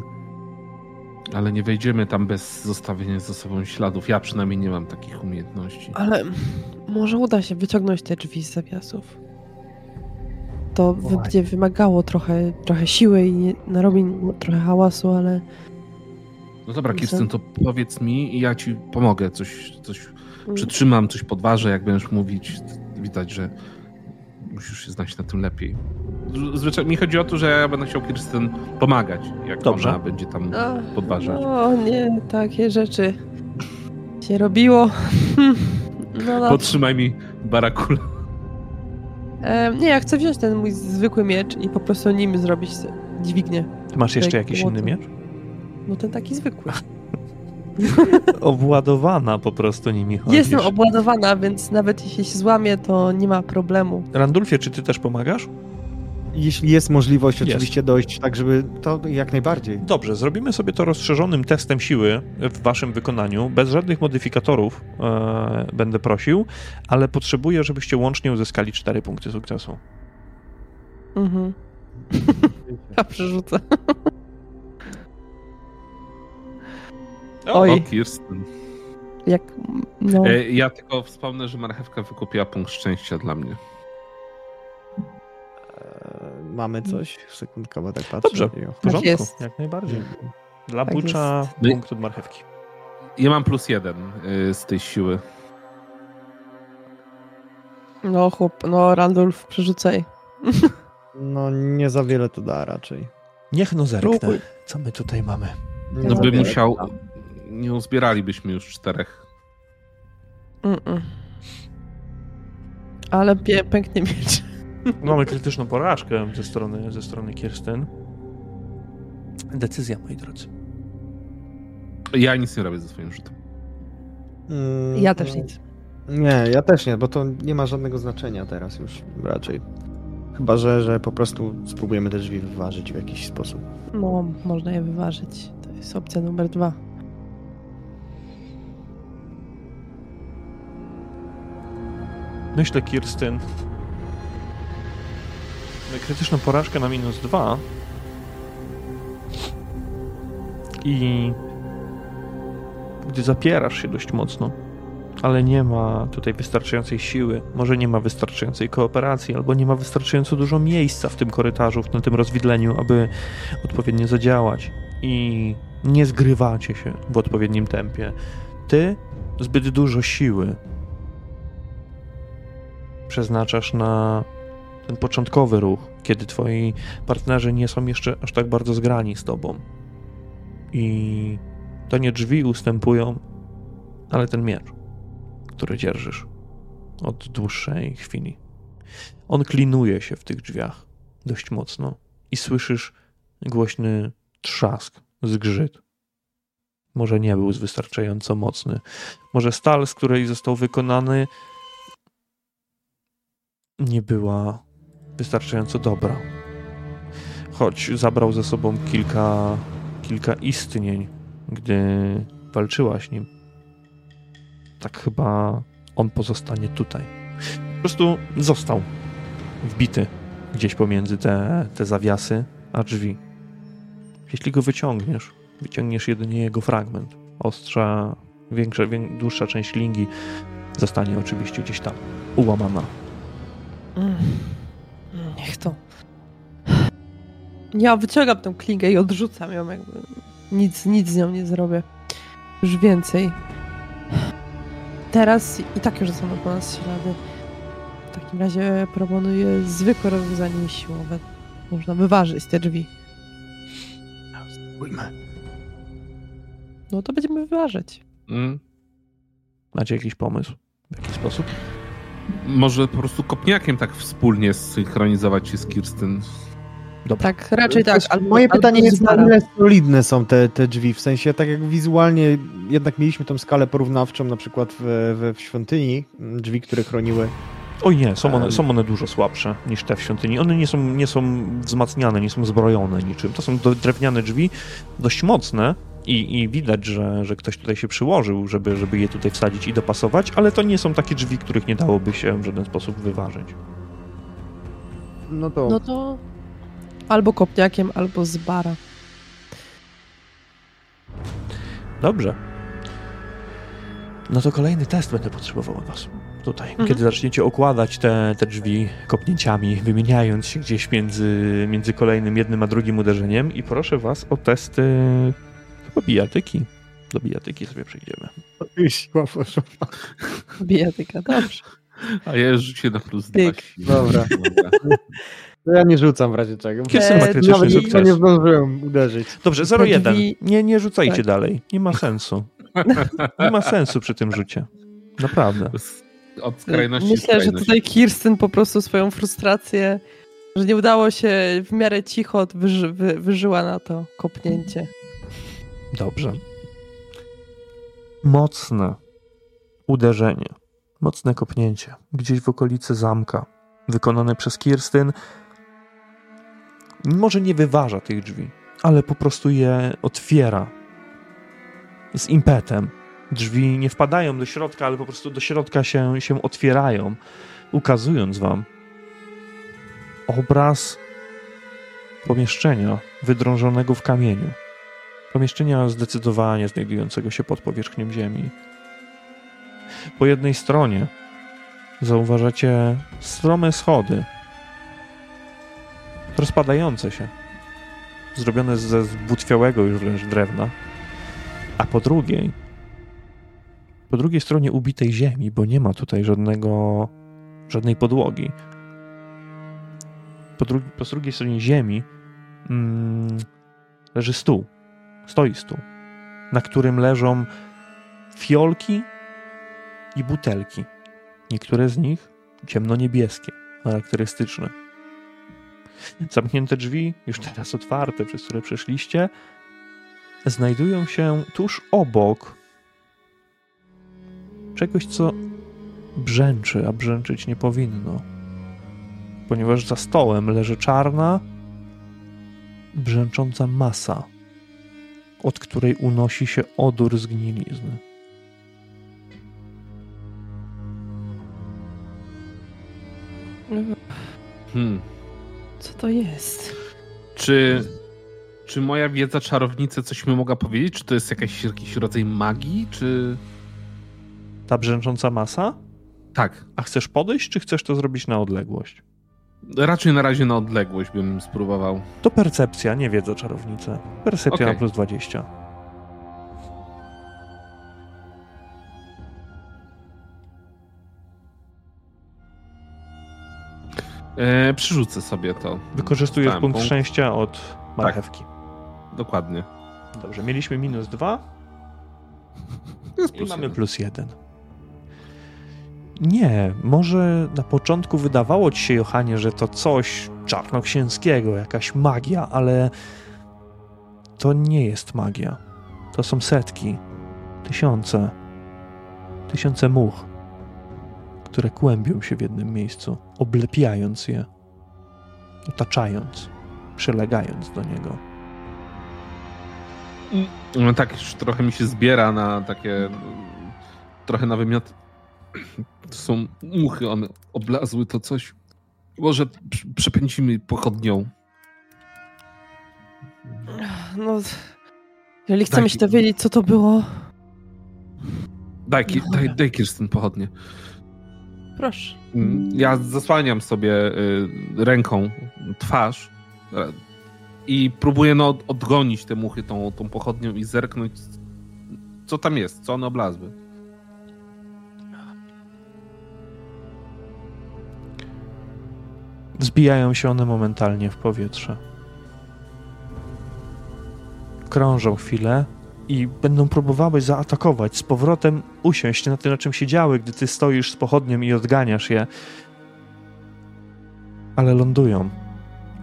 Ale nie wejdziemy tam bez zostawienia ze sobą śladów. Ja przynajmniej nie mam takich umiejętności. Ale może uda się wyciągnąć te drzwi z zawiasów. To będzie wymagało trochę, trochę siły i nie- narobi trochę hałasu, ale No dobra. Kirsten, to powiedz mi i ja ci pomogę. Coś, coś mm, przytrzymam, coś podważę, jak będziesz mówić. Widać, że musisz się znać na tym lepiej. Zwyczajnie mi chodzi o to, że ja będę chciał Kirsten pomagać, jak Dobrze. ona będzie tam Ach, podważać. O nie, takie rzeczy się robiło. No. Podtrzymaj mi barakula. E, nie, ja chcę wziąć ten mój zwykły miecz i po prostu nim zrobić dźwignię. Ty masz jeszcze jakiś inny miecz? No ten taki zwykły. Obładowana po prostu nimi chodzisz. Jestem obładowana, więc nawet jeśli się złamie, to nie ma problemu. Randulfie, czy ty też pomagasz? Jeśli jest możliwość Jest. oczywiście dojść, tak żeby to jak najbardziej. Dobrze, zrobimy sobie to rozszerzonym testem siły w waszym wykonaniu. Bez żadnych modyfikatorów e, będę prosił, ale potrzebuję, żebyście łącznie uzyskali 4 punkty sukcesu. Mhm. Ja przerzucę. O, Oj. Kirsten. Jak, no, E, ja tylko wspomnę, że marchewka wykupiła punkt szczęścia dla mnie. Mamy coś? Sekundka, bo tak patrzę. Dobrze. W porządku, jest. jak najbardziej. Dla Tak Bucza jest. punkt od marchewki. Ja mam plus jeden y, z tej siły. no chłop, no Randolph, przerzucaj. No nie za wiele to da raczej. Niech no zerknę, co my tutaj mamy. Ja No by musiał. Nie uzbieralibyśmy już czterech. Mm-mm. Ale pie, pęknie miecz. Mamy krytyczną porażkę ze strony, ze strony Kirsten. Decyzja, moi drodzy. Ja nic nie robię ze swoim rzutem. Mm, Ja też nic. Nie, ja też nie, bo to nie ma żadnego znaczenia teraz już raczej. Chyba, że, że po prostu spróbujemy te drzwi wyważyć w jakiś sposób. No, można je wyważyć. To jest opcja numer dwa. Myślę, Kirstyn. Krytyczną porażkę na minus dwa. I gdy zapierasz się dość mocno, ale nie ma tutaj wystarczającej siły, może nie ma wystarczającej kooperacji, albo nie ma wystarczająco dużo miejsca w tym korytarzu, w tym rozwidleniu, aby odpowiednio zadziałać. I nie zgrywacie się w odpowiednim tempie. Ty zbyt dużo siły przeznaczasz na ten początkowy ruch, kiedy twoi partnerzy nie są jeszcze aż tak bardzo zgrani z tobą. I to nie drzwi ustępują, ale ten miecz, który dzierżysz od dłuższej chwili. On klinuje się w tych drzwiach dość mocno i słyszysz głośny trzask, zgrzyt. Może nie był wystarczająco mocny. Może stal, z której został wykonany, nie była wystarczająco dobra. Choć zabrał ze sobą kilka, kilka istnień, gdy walczyłaś nim. Tak chyba on pozostanie tutaj. Po prostu został wbity gdzieś pomiędzy te, te zawiasy a drzwi. Jeśli go wyciągniesz, wyciągniesz jedynie jego fragment. Ostrza, większa, dłuższa część lingi zostanie oczywiście gdzieś tam ułamana. Mm. Niech to. Ja wyciągam tę klingę i odrzucam ją, jakby nic, nic z nią nie zrobię. Już więcej. Teraz i tak już są po nas ślady. W takim razie proponuję zwykłe rozwiązanie siłowe. Można wyważyć te drzwi. No to będziemy wyważać. Mm. Macie jakiś pomysł? W jaki sposób? Może po prostu kopniakiem tak wspólnie zsynchronizować się z Kirstyn. Dobra. Tak, raczej tak. Albo, Moje albo pytanie jest, na ile solidne są te, te drzwi? W sensie, tak jak wizualnie jednak mieliśmy tą skalę porównawczą na przykład w, w, w świątyni, drzwi, które chroniły. Oj nie, są one, są one dużo słabsze niż te w świątyni. One nie są, nie są wzmacniane, nie są zbrojone niczym. To są drewniane drzwi, dość mocne i, i widać, że, że ktoś tutaj się przyłożył, żeby, żeby je tutaj wsadzić i dopasować, ale to nie są takie drzwi, których nie dałoby się w żaden sposób wyważyć. No to No to albo kopniakiem, albo z bara. Dobrze. No to kolejny test będę potrzebował od was. Tutaj, Mhm. kiedy zaczniecie okładać te, te drzwi kopnięciami, wymieniając się gdzieś między, między kolejnym jednym a drugim uderzeniem i proszę was o testy chyba bijatyki. Do bijatyki sobie przejdziemy. siła poszła. Bijatyka, dobrze. A ja rzucię na plus dwa. Siły. Dobra. To ja nie rzucam w razie czego. Kirsten ma Eee, Nawet sukces. nie zdążyłem uderzyć. Dobrze, Te 0-1. drzwi- Nie, nie rzucajcie Tak. dalej. Nie ma sensu. Nie ma sensu przy tym rzucie. Naprawdę. Od skrajności Myślę, że skrajność. tutaj Kirsten po prostu swoją frustrację, że nie udało się w miarę cicho, wyży, wy, wyżyła na to kopnięcie. Dobrze. Mocne uderzenie, mocne kopnięcie gdzieś w okolicy zamka, wykonane przez Kirstyn. Może nie wyważa tych drzwi, ale po prostu je otwiera z impetem. Drzwi nie wpadają do środka, ale po prostu do środka się, się otwierają, ukazując wam obraz pomieszczenia wydrążonego w kamieniu. Pomieszczenia zdecydowanie znajdującego się pod powierzchnią ziemi. Po jednej stronie zauważacie strome schody, rozpadające się, zrobione ze zbutwiałego już wręcz drewna, a po drugiej, po drugiej stronie ubitej ziemi, bo nie ma tutaj żadnego, żadnej podłogi. Po, drugi, po drugiej stronie ziemi mm, leży stół stoi stół, na którym leżą fiolki i butelki. Niektóre z nich ciemno-niebieskie, charakterystyczne. Zamknięte drzwi, już teraz otwarte, przez które przeszliście, znajdują się tuż obok czegoś, co brzęczy, a brzęczyć nie powinno. ponieważ za stołem leży czarna, brzęcząca masa, od której unosi się odór zgnilizny. Hmm. Co to jest? Czy, czy moja wiedza czarownicy coś mi mogła powiedzieć? Czy to jest jakaś, jakiś rodzaj magii, czy... Ta brzęcząca masa? Tak. A chcesz podejść, czy chcesz to zrobić na odległość? Raczej na razie na odległość bym spróbował. To percepcja, nie wiedza czarownicy. Percepcja na plus 20. E, przyrzucę sobie to. Wykorzystujesz punkt szczęścia od marchewki. Dokładnie. Dobrze, mieliśmy minus 2 Jest i plus mamy jeden. plus 1. Nie, może na początku wydawało ci się, Johanie, że to coś czarnoksięskiego, jakaś magia, ale to nie jest magia. To są setki, tysiące, tysiące much, które kłębią się w jednym miejscu, oblepiając je, otaczając, przylegając do niego. No tak, już trochę mi się zbiera na takie. Trochę na wymiot. To są muchy, one oblazły to coś. Może przepędzimy pochodnią. No, jeżeli chcemy Daj- się dowiedzieć, co to było, Daj, Dobra. daj, daj Kirsten pochodnie. proszę. Mm, Ja zasłaniam sobie y, ręką twarz e, i próbuję no, od- odgonić te muchy tą, tą pochodnią i zerknąć, co tam jest, co one oblazły. Wzbijają się one momentalnie w powietrze. Krążą chwilę i będą próbowały zaatakować, z powrotem usiąść na tym, na czym siedziały, gdy ty stoisz z pochodnią i odganiasz je. Ale lądują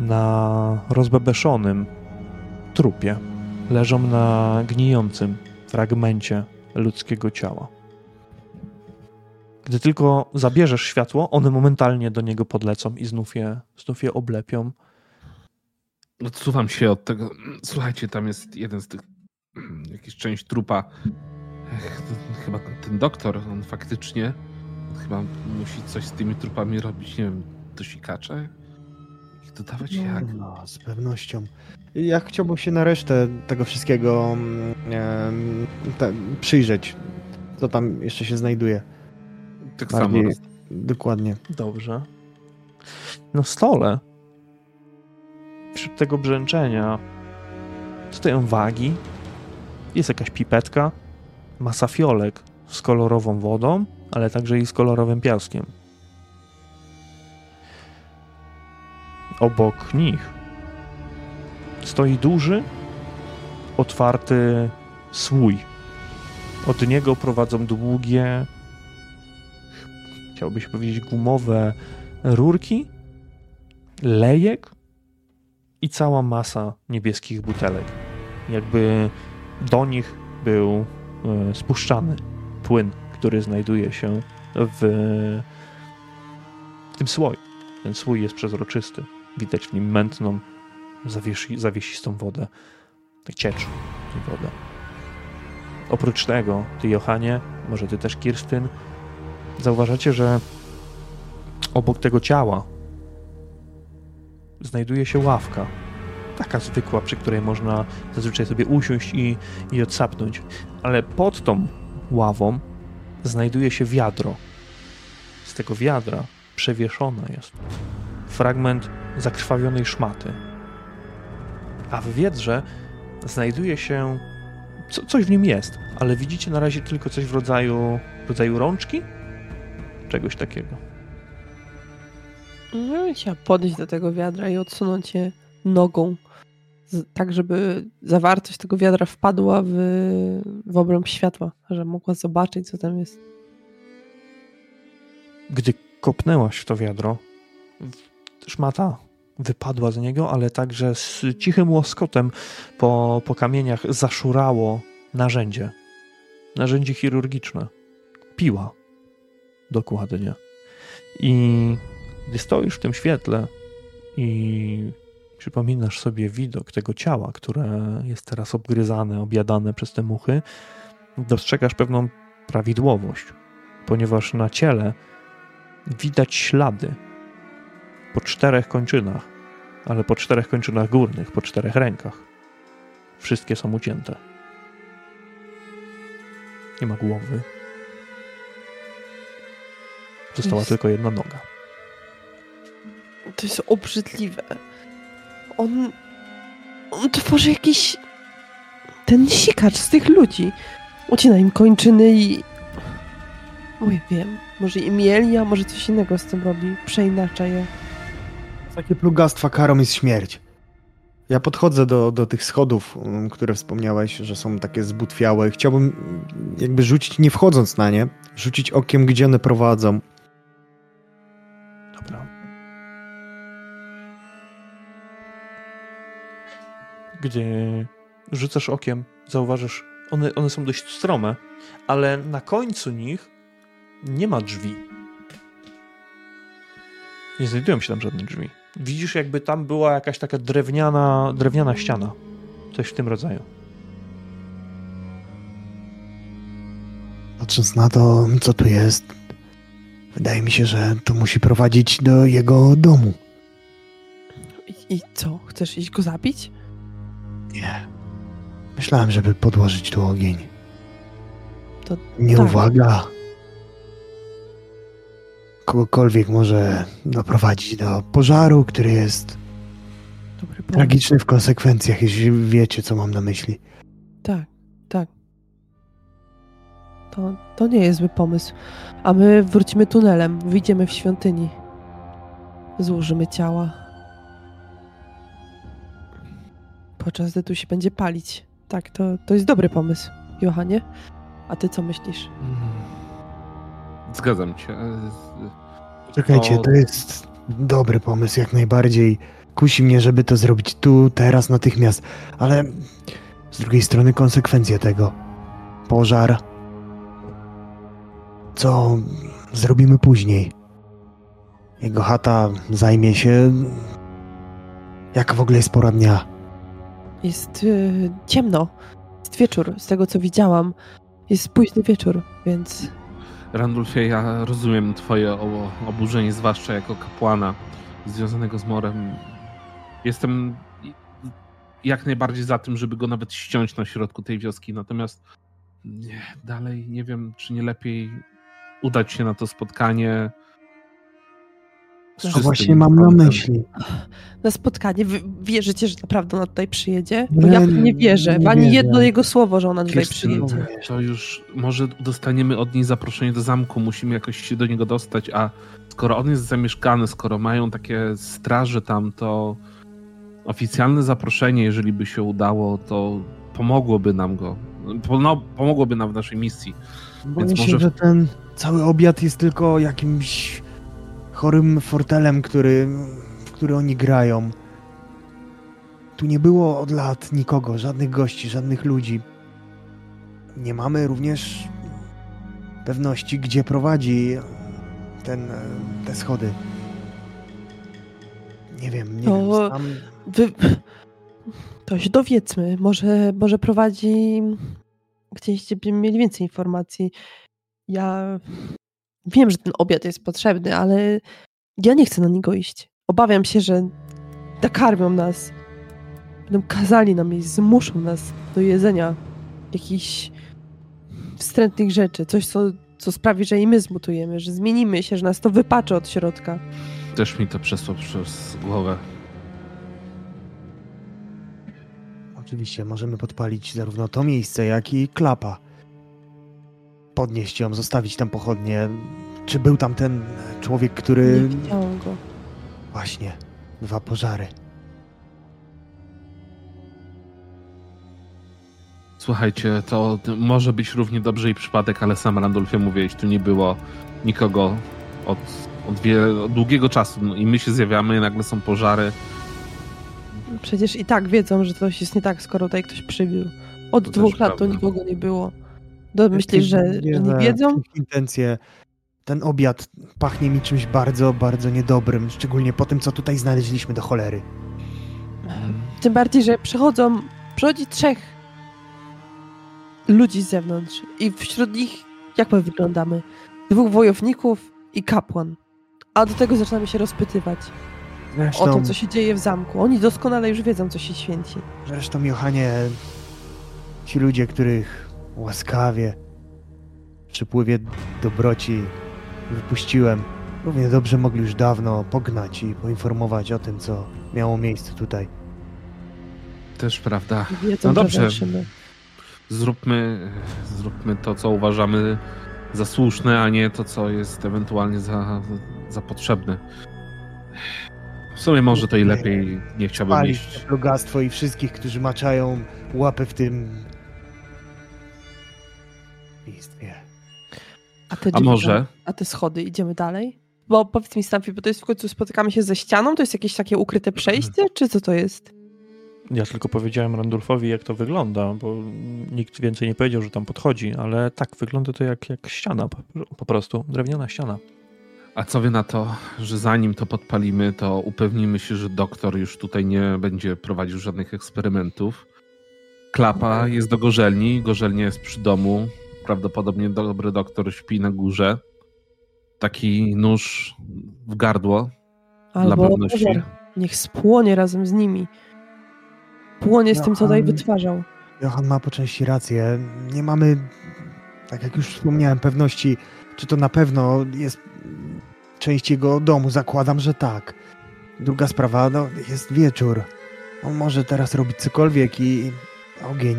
na rozbebeszonym trupie. Leżą na gnijącym fragmencie ludzkiego ciała. Gdy tylko zabierzesz światło, one momentalnie do niego podlecą i znów je, znów je oblepią. Odsuwam się od tego. Słuchajcie, tam jest jeden z tych. Jakiś część trupa. Ech, to chyba ten doktor, on faktycznie chyba musi coś z tymi trupami robić. Nie wiem, dosikacze? Ich dodawać jak? No, z pewnością. Ja chciałbym się na resztę tego wszystkiego em, te, przyjrzeć, co tam jeszcze się znajduje. Tak Bardziej- samo. Dokładnie. Dobrze. Na stole, wśród tego brzęczenia, stoją wagi, jest jakaś pipetka, masa fiolek z kolorową wodą, ale także i z kolorowym piaskiem. Obok nich stoi duży, otwarty słój. Od niego prowadzą długie, chciałbyś powiedzieć, gumowe rurki, lejek i cała masa niebieskich butelek. Jakby do nich był e, spuszczany płyn, który znajduje się w, tym słoju. Ten słój jest przezroczysty. Widać w nim mętną, zawiesi, zawiesistą wodę. Tak ciecz tej wodę. Oprócz tego, ty Johanie, może ty też Kirstyn, zauważacie, że obok tego ciała znajduje się ławka. Taka zwykła, przy której można zazwyczaj sobie usiąść i, i odsapnąć. Ale pod tą ławą znajduje się wiadro. Z tego wiadra przewieszona jest fragment zakrwawionej szmaty. A w wiedrze znajduje się. Co, coś w nim jest, ale widzicie na razie tylko coś w rodzaju, w rodzaju rączki? Czegoś takiego. Ja bym chciała podejść do tego wiadra i odsunąć je nogą, tak żeby zawartość tego wiadra wpadła w, w obręb światła, że mogła zobaczyć, co tam jest. Gdy kopnęłaś w to wiadro, szmata wypadła z niego, ale także z cichym łoskotem po, po kamieniach zaszurało narzędzie. Narzędzie chirurgiczne. Piła. Dokładnie. I Gdy stoisz w tym świetle i przypominasz sobie widok tego ciała, które jest teraz obgryzane, objadane przez te muchy, dostrzegasz pewną prawidłowość, ponieważ na ciele widać ślady po czterech kończynach, ale po czterech kończynach górnych, po czterech rękach. Wszystkie są ucięte. Nie ma głowy. Została Jest- tylko jedna noga. To jest obrzydliwe. On. On tworzy jakiś. Ten sikacz z tych ludzi. Ucina im kończyny i. Oj, wiem. Może i mieli, a może coś innego z tym robi. Przeinacza je. Takie plugastwa karą jest śmierć. Ja podchodzę do, do tych schodów, um, które wspomniałeś, że są takie zbutwiałe. Chciałbym mm, jakby rzucić, nie wchodząc na nie, rzucić okiem, gdzie one prowadzą. Gdzie rzucasz okiem, zauważysz, one, one są dość strome, ale na końcu nich nie ma drzwi. Nie znajdują się tam żadne drzwi. Widzisz, jakby tam była jakaś taka drewniana, drewniana ściana. Coś w tym rodzaju. Patrząc na to, co tu jest, wydaje mi się, że to musi prowadzić do jego domu. I, I co? Chcesz iść go zabić? Nie. Myślałem, żeby podłożyć tu ogień. To Nie tak. uwaga. Kogokolwiek może doprowadzić do pożaru, który jest tragiczny w konsekwencjach, jeśli wiecie, co mam na myśli. Tak, tak. To, to nie jest zły pomysł. A my wrócimy tunelem, wyjdziemy w świątyni. Złożymy ciała. Podczas gdy tu się będzie palić. Tak, to, to jest dobry pomysł, Johanie. A ty co myślisz? Zgadzam się. Czekajcie, To- to jest dobry pomysł, jak najbardziej. Kusi mnie, żeby to zrobić tu, teraz, natychmiast. Ale z drugiej strony konsekwencje tego. Pożar. Co zrobimy później? Jego chata zajmie się. Jak w ogóle jest pora dnia? Jest y, ciemno. Jest wieczór, z tego co widziałam. Jest późny wieczór, więc Randulfie, ja rozumiem twoje oburzenie, zwłaszcza jako kapłana związanego z Morem. Jestem jak najbardziej za tym, żeby go nawet ściąć na środku tej wioski, natomiast nie, dalej nie wiem, czy nie lepiej udać się na to spotkanie. Czystym właśnie mam na myśli. na spotkanie. Wy wierzycie, że naprawdę ona tutaj przyjedzie? Bo Nie, ja nie wierzę. nie ani wierzę. jedno jego słowo, że ona tutaj przyjedzie. To już może dostaniemy od niej zaproszenie do zamku, musimy jakoś się do niego dostać, a skoro on jest zamieszkany, skoro mają takie straże tam, to oficjalne zaproszenie, jeżeli by się udało, to pomogłoby nam go. No, pomogłoby nam w naszej misji. Boję Więc się, może- że ten cały obiad jest tylko jakimś chorym fortelem, który, w który oni grają. Tu nie było od lat nikogo, żadnych gości, żadnych ludzi. Nie mamy również pewności, gdzie prowadzi ten, te schody. Nie wiem, nie To- wiem. Sam... Wy... To się dowiedzmy. Może, może prowadzi gdzieś, gdzie mieli więcej informacji. Ja wiem, że ten obiad jest potrzebny, ale ja nie chcę na niego iść. Obawiam się, że nakarmią nas. Będą kazali nam jeść, zmuszą nas do jedzenia jakichś wstrętnych rzeczy. Coś, co, co sprawi, że i my zmutujemy, że zmienimy się, że nas to wypaczy od środka. Też mi to przeszło przez głowę. Oczywiście możemy podpalić zarówno to miejsce, jak i klapa. Podnieść ją, zostawić tam pochodnie. Czy był tam ten człowiek, który. Nie widziałam go. Właśnie, dwa pożary. Słuchajcie, to może być równie dobrze i przypadek, ale sam Randolfie mówiłeś, tu nie było nikogo od, od, wie, od długiego czasu no, i my się zjawiamy, nagle są pożary. Przecież i tak wiedzą, że coś jest nie tak, skoro tutaj ktoś przybił. Od To dwóch lat tu prawda. nikogo nie było. Do, myślisz, że, nie wiedzą? Ich intencje ten obiad pachnie mi czymś bardzo, bardzo niedobrym, szczególnie po tym, co tutaj znaleźliśmy do cholery. Tym bardziej, że przychodzą, przychodzi trzech ludzi z zewnątrz i wśród nich, jak my wyglądamy? Dwóch wojowników i kapłan. A do tego zaczynamy się rozpytywać o Zresztą, to, co się dzieje w zamku. Oni doskonale już wiedzą, co się święci. zresztą Johanie, ci ludzie, których łaskawie w przypływie dobroci wypuściłem, równie dobrze mogli już dawno pognać i poinformować o tym, co miało miejsce tutaj. Też prawda. Wiedzą, No dobrze. Zróbmy, zróbmy to, co uważamy za słuszne, a nie to, co jest ewentualnie za, za potrzebne. W sumie może to i lepiej nie chciałbym Palić iść. plugastwo i wszystkich, którzy maczają łapy w tym A, te A może? A te schody, idziemy dalej? Bo powiedz mi, Stamfi, bo to jest w końcu spotykamy się ze ścianą? To jest jakieś takie ukryte przejście? Czy co to jest? Ja tylko powiedziałem Randulfowi, jak to wygląda, bo nikt więcej nie powiedział, że tam podchodzi, ale tak, wygląda to jak, jak ściana, po, po prostu, drewniana ściana. A co wy na to, że zanim to podpalimy, to upewnimy się, że doktor już tutaj nie będzie prowadził żadnych eksperymentów. Klapa jest do gorzelni, gorzelnia jest przy domu. Prawdopodobnie dobry doktor śpi na górze. Taki nóż w gardło dla Albo pewności. pożar. niech spłonie razem z nimi. Płonie z tym, co tutaj wytwarzał. Johan ma po części rację. Nie mamy, tak jak już wspomniałem, pewności, czy to na pewno jest część jego domu. Zakładam, że tak. Druga sprawa, no, jest wieczór. On może teraz robić cokolwiek i ogień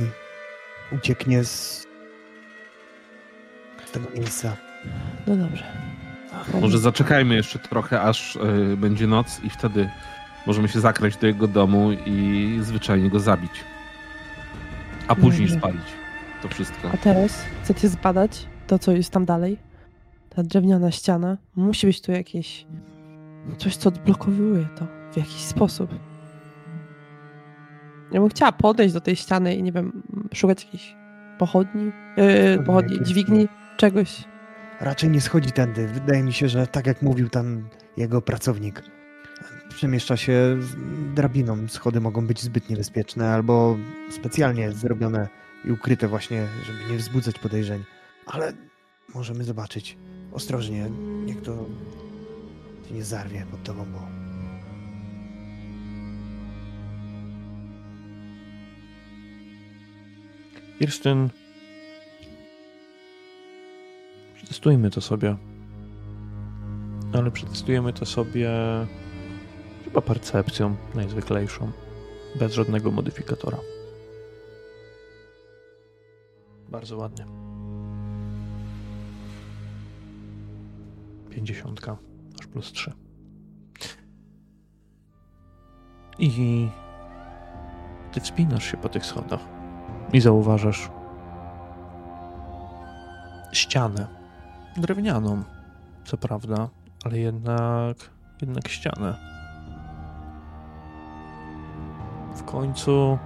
ucieknie z tego miejsca. No dobrze. Może zaczekajmy jeszcze trochę, aż y, będzie noc i wtedy możemy się zakręć do jego domu i zwyczajnie go zabić. A później Dobrze. spalić to wszystko. A teraz chcecie zbadać to, co jest tam dalej? Ta drewniana ściana. Musi być tu jakieś coś, co odblokowuje to w jakiś sposób. Ja bym chciała podejść do tej ściany i nie wiem, szukać jakiejś pochodni, yy, pochodni, dźwigni, czegoś. Raczej nie schodzi tędy. Wydaje mi się, że tak jak mówił tam jego pracownik, przemieszcza się drabiną. Schody mogą być zbyt niebezpieczne albo specjalnie zrobione i ukryte właśnie, żeby nie wzbudzać podejrzeń. Ale możemy zobaczyć. Ostrożnie, niech to się nie zarwie pod tobą, bo Kirstyn, przetestujmy to sobie. Ale przetestujemy to sobie chyba percepcją najzwyklejszą, bez żadnego modyfikatora. Bardzo ładnie. Pięćdziesiątka, aż plus trzy. I ty wspinasz się po tych schodach i zauważasz ścianę. Drewnianą, co prawda, ale jednak, jednak ścianę. W końcu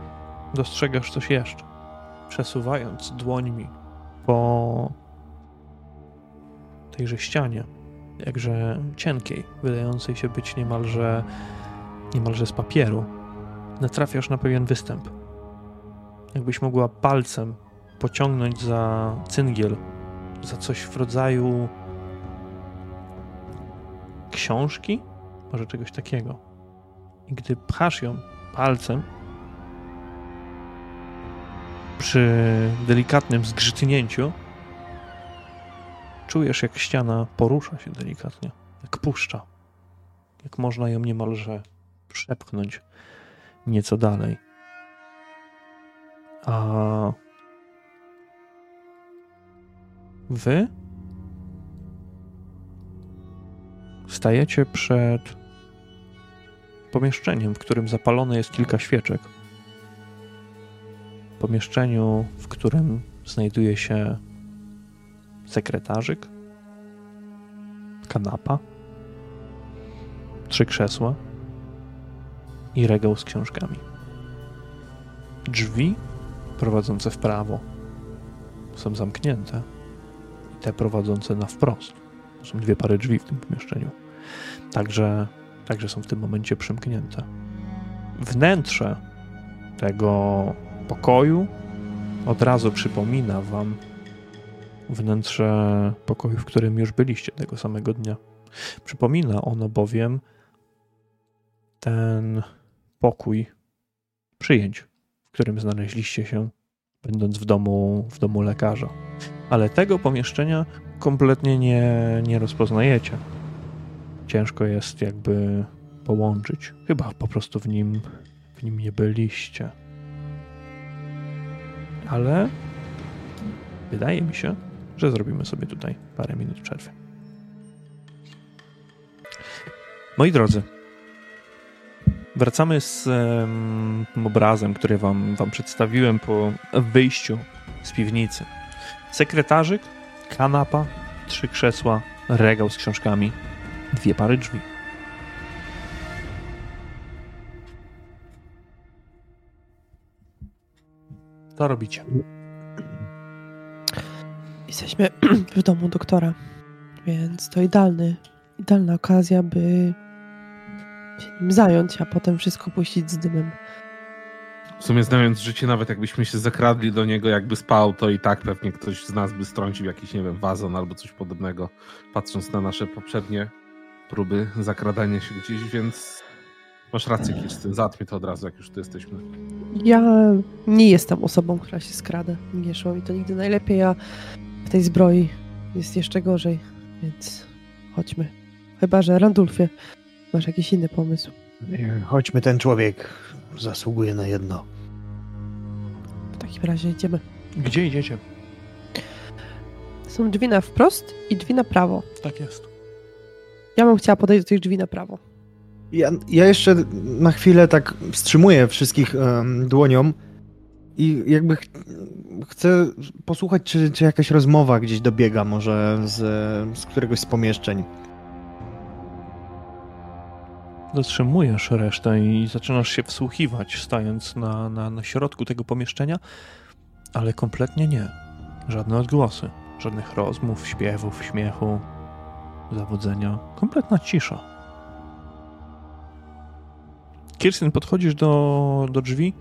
dostrzegasz coś jeszcze. Przesuwając dłońmi po tejże ścianie, jakże cienkiej, wydającej się być niemalże, niemalże z papieru, natrafiasz na pewien występ jakbyś mogła palcem pociągnąć za cyngiel, za coś w rodzaju książki, może czegoś takiego. I gdy pchasz ją palcem, przy delikatnym zgrzytnięciu, czujesz, jak ściana porusza się delikatnie, jak puszcza, jak można ją niemalże przepchnąć nieco dalej. A wy stajecie przed pomieszczeniem, w którym zapalone jest kilka świeczek. Pomieszczeniu, w którym znajduje się sekretarzyk, kanapa, trzy krzesła i regał z książkami. Drzwi prowadzące w prawo są zamknięte te prowadzące na wprost Są dwie pary drzwi w tym pomieszczeniu. Także, także są w tym momencie przymknięte. Wnętrze tego pokoju od razu przypomina wam wnętrze pokoju, w którym już byliście tego samego dnia. Przypomina ono bowiem ten pokój przyjęć, w którym znaleźliście się, będąc w domu, w domu lekarza. Ale tego pomieszczenia kompletnie nie, nie rozpoznajecie. Ciężko jest jakby połączyć. Chyba po prostu w nim, w nim nie byliście. Ale wydaje mi się, że zrobimy sobie tutaj parę minut przerwy. Moi drodzy, wracamy z um, obrazem, który wam, wam przedstawiłem po wyjściu z piwnicy. Sekretarzyk, kanapa, trzy krzesła, regał z książkami, dwie pary drzwi. Co robicie? Jesteśmy w domu doktora, więc to idealny, idealna okazja, by się nim zająć, a potem wszystko puścić z dymem. W sumie znając życie, nawet jakbyśmy się zakradli do niego, jakby spał, to i tak pewnie ktoś z nas by strącił jakiś, nie wiem, wazon albo coś podobnego, patrząc na nasze poprzednie próby zakradania się gdzieś, więc masz rację, Kirsten, zatmie to od razu, jak już tu jesteśmy. Ja nie jestem osobą, która się skrada. Nie szło mi to nigdy najlepiej, a w tej zbroi jest jeszcze gorzej, więc chodźmy. Chyba, że Randulfie, masz jakiś inny pomysł. Chodźmy, ten człowiek zasługuje na jedno. W takim razie idziemy. Gdzie idziecie? Są drzwi na wprost i drzwi na prawo. Tak jest. Ja bym chciała podejść do tych drzwi na prawo. Ja, ja jeszcze na chwilę tak wstrzymuję wszystkich um, dłonią i jakby ch chcę posłuchać, czy, czy jakaś rozmowa gdzieś dobiega może z, z któregoś z pomieszczeń. Zatrzymujesz resztę i zaczynasz się wsłuchiwać, stając na, na, na środku tego pomieszczenia, ale kompletnie nie. Żadne odgłosy, żadnych rozmów, śpiewów, śmiechu, zawodzenia. Kompletna cisza. Kirsten, podchodzisz do, do drzwi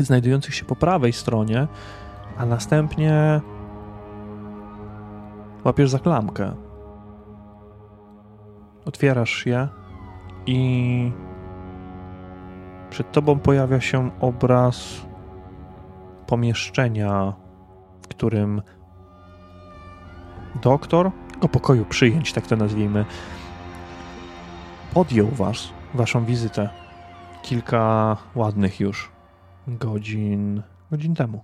znajdujących się po prawej stronie, a następnie łapiesz za klamkę. Otwierasz je i przed tobą pojawia się obraz pomieszczenia, w którym doktor o pokoju przyjęć, tak to nazwijmy, podjął was, waszą wizytę kilka ładnych już godzin, godzin temu.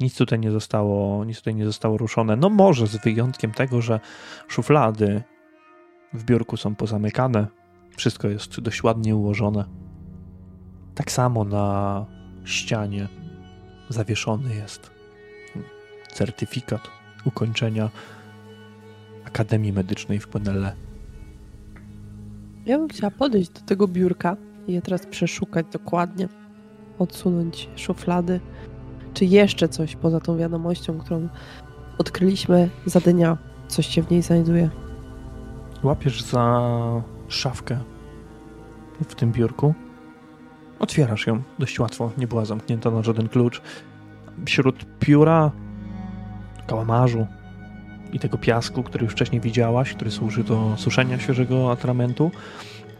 Nic tutaj nie zostało, nic tutaj nie zostało ruszone. No może z wyjątkiem tego, że szuflady w biurku są pozamykane. Wszystko jest dość ładnie ułożone. Tak samo na ścianie zawieszony jest certyfikat ukończenia Akademii Medycznej w Penelle. Ja bym chciała podejść do tego biurka i je teraz przeszukać dokładnie, odsunąć szuflady, czy jeszcze coś poza tą wiadomością, którą odkryliśmy za dnia, coś się w niej znajduje. Łapiesz za szafkę w tym biurku. Otwierasz ją dość łatwo, nie była zamknięta na żaden klucz. Wśród pióra, kałamarzu i tego piasku, który już wcześniej widziałaś, który służy do suszenia świeżego atramentu,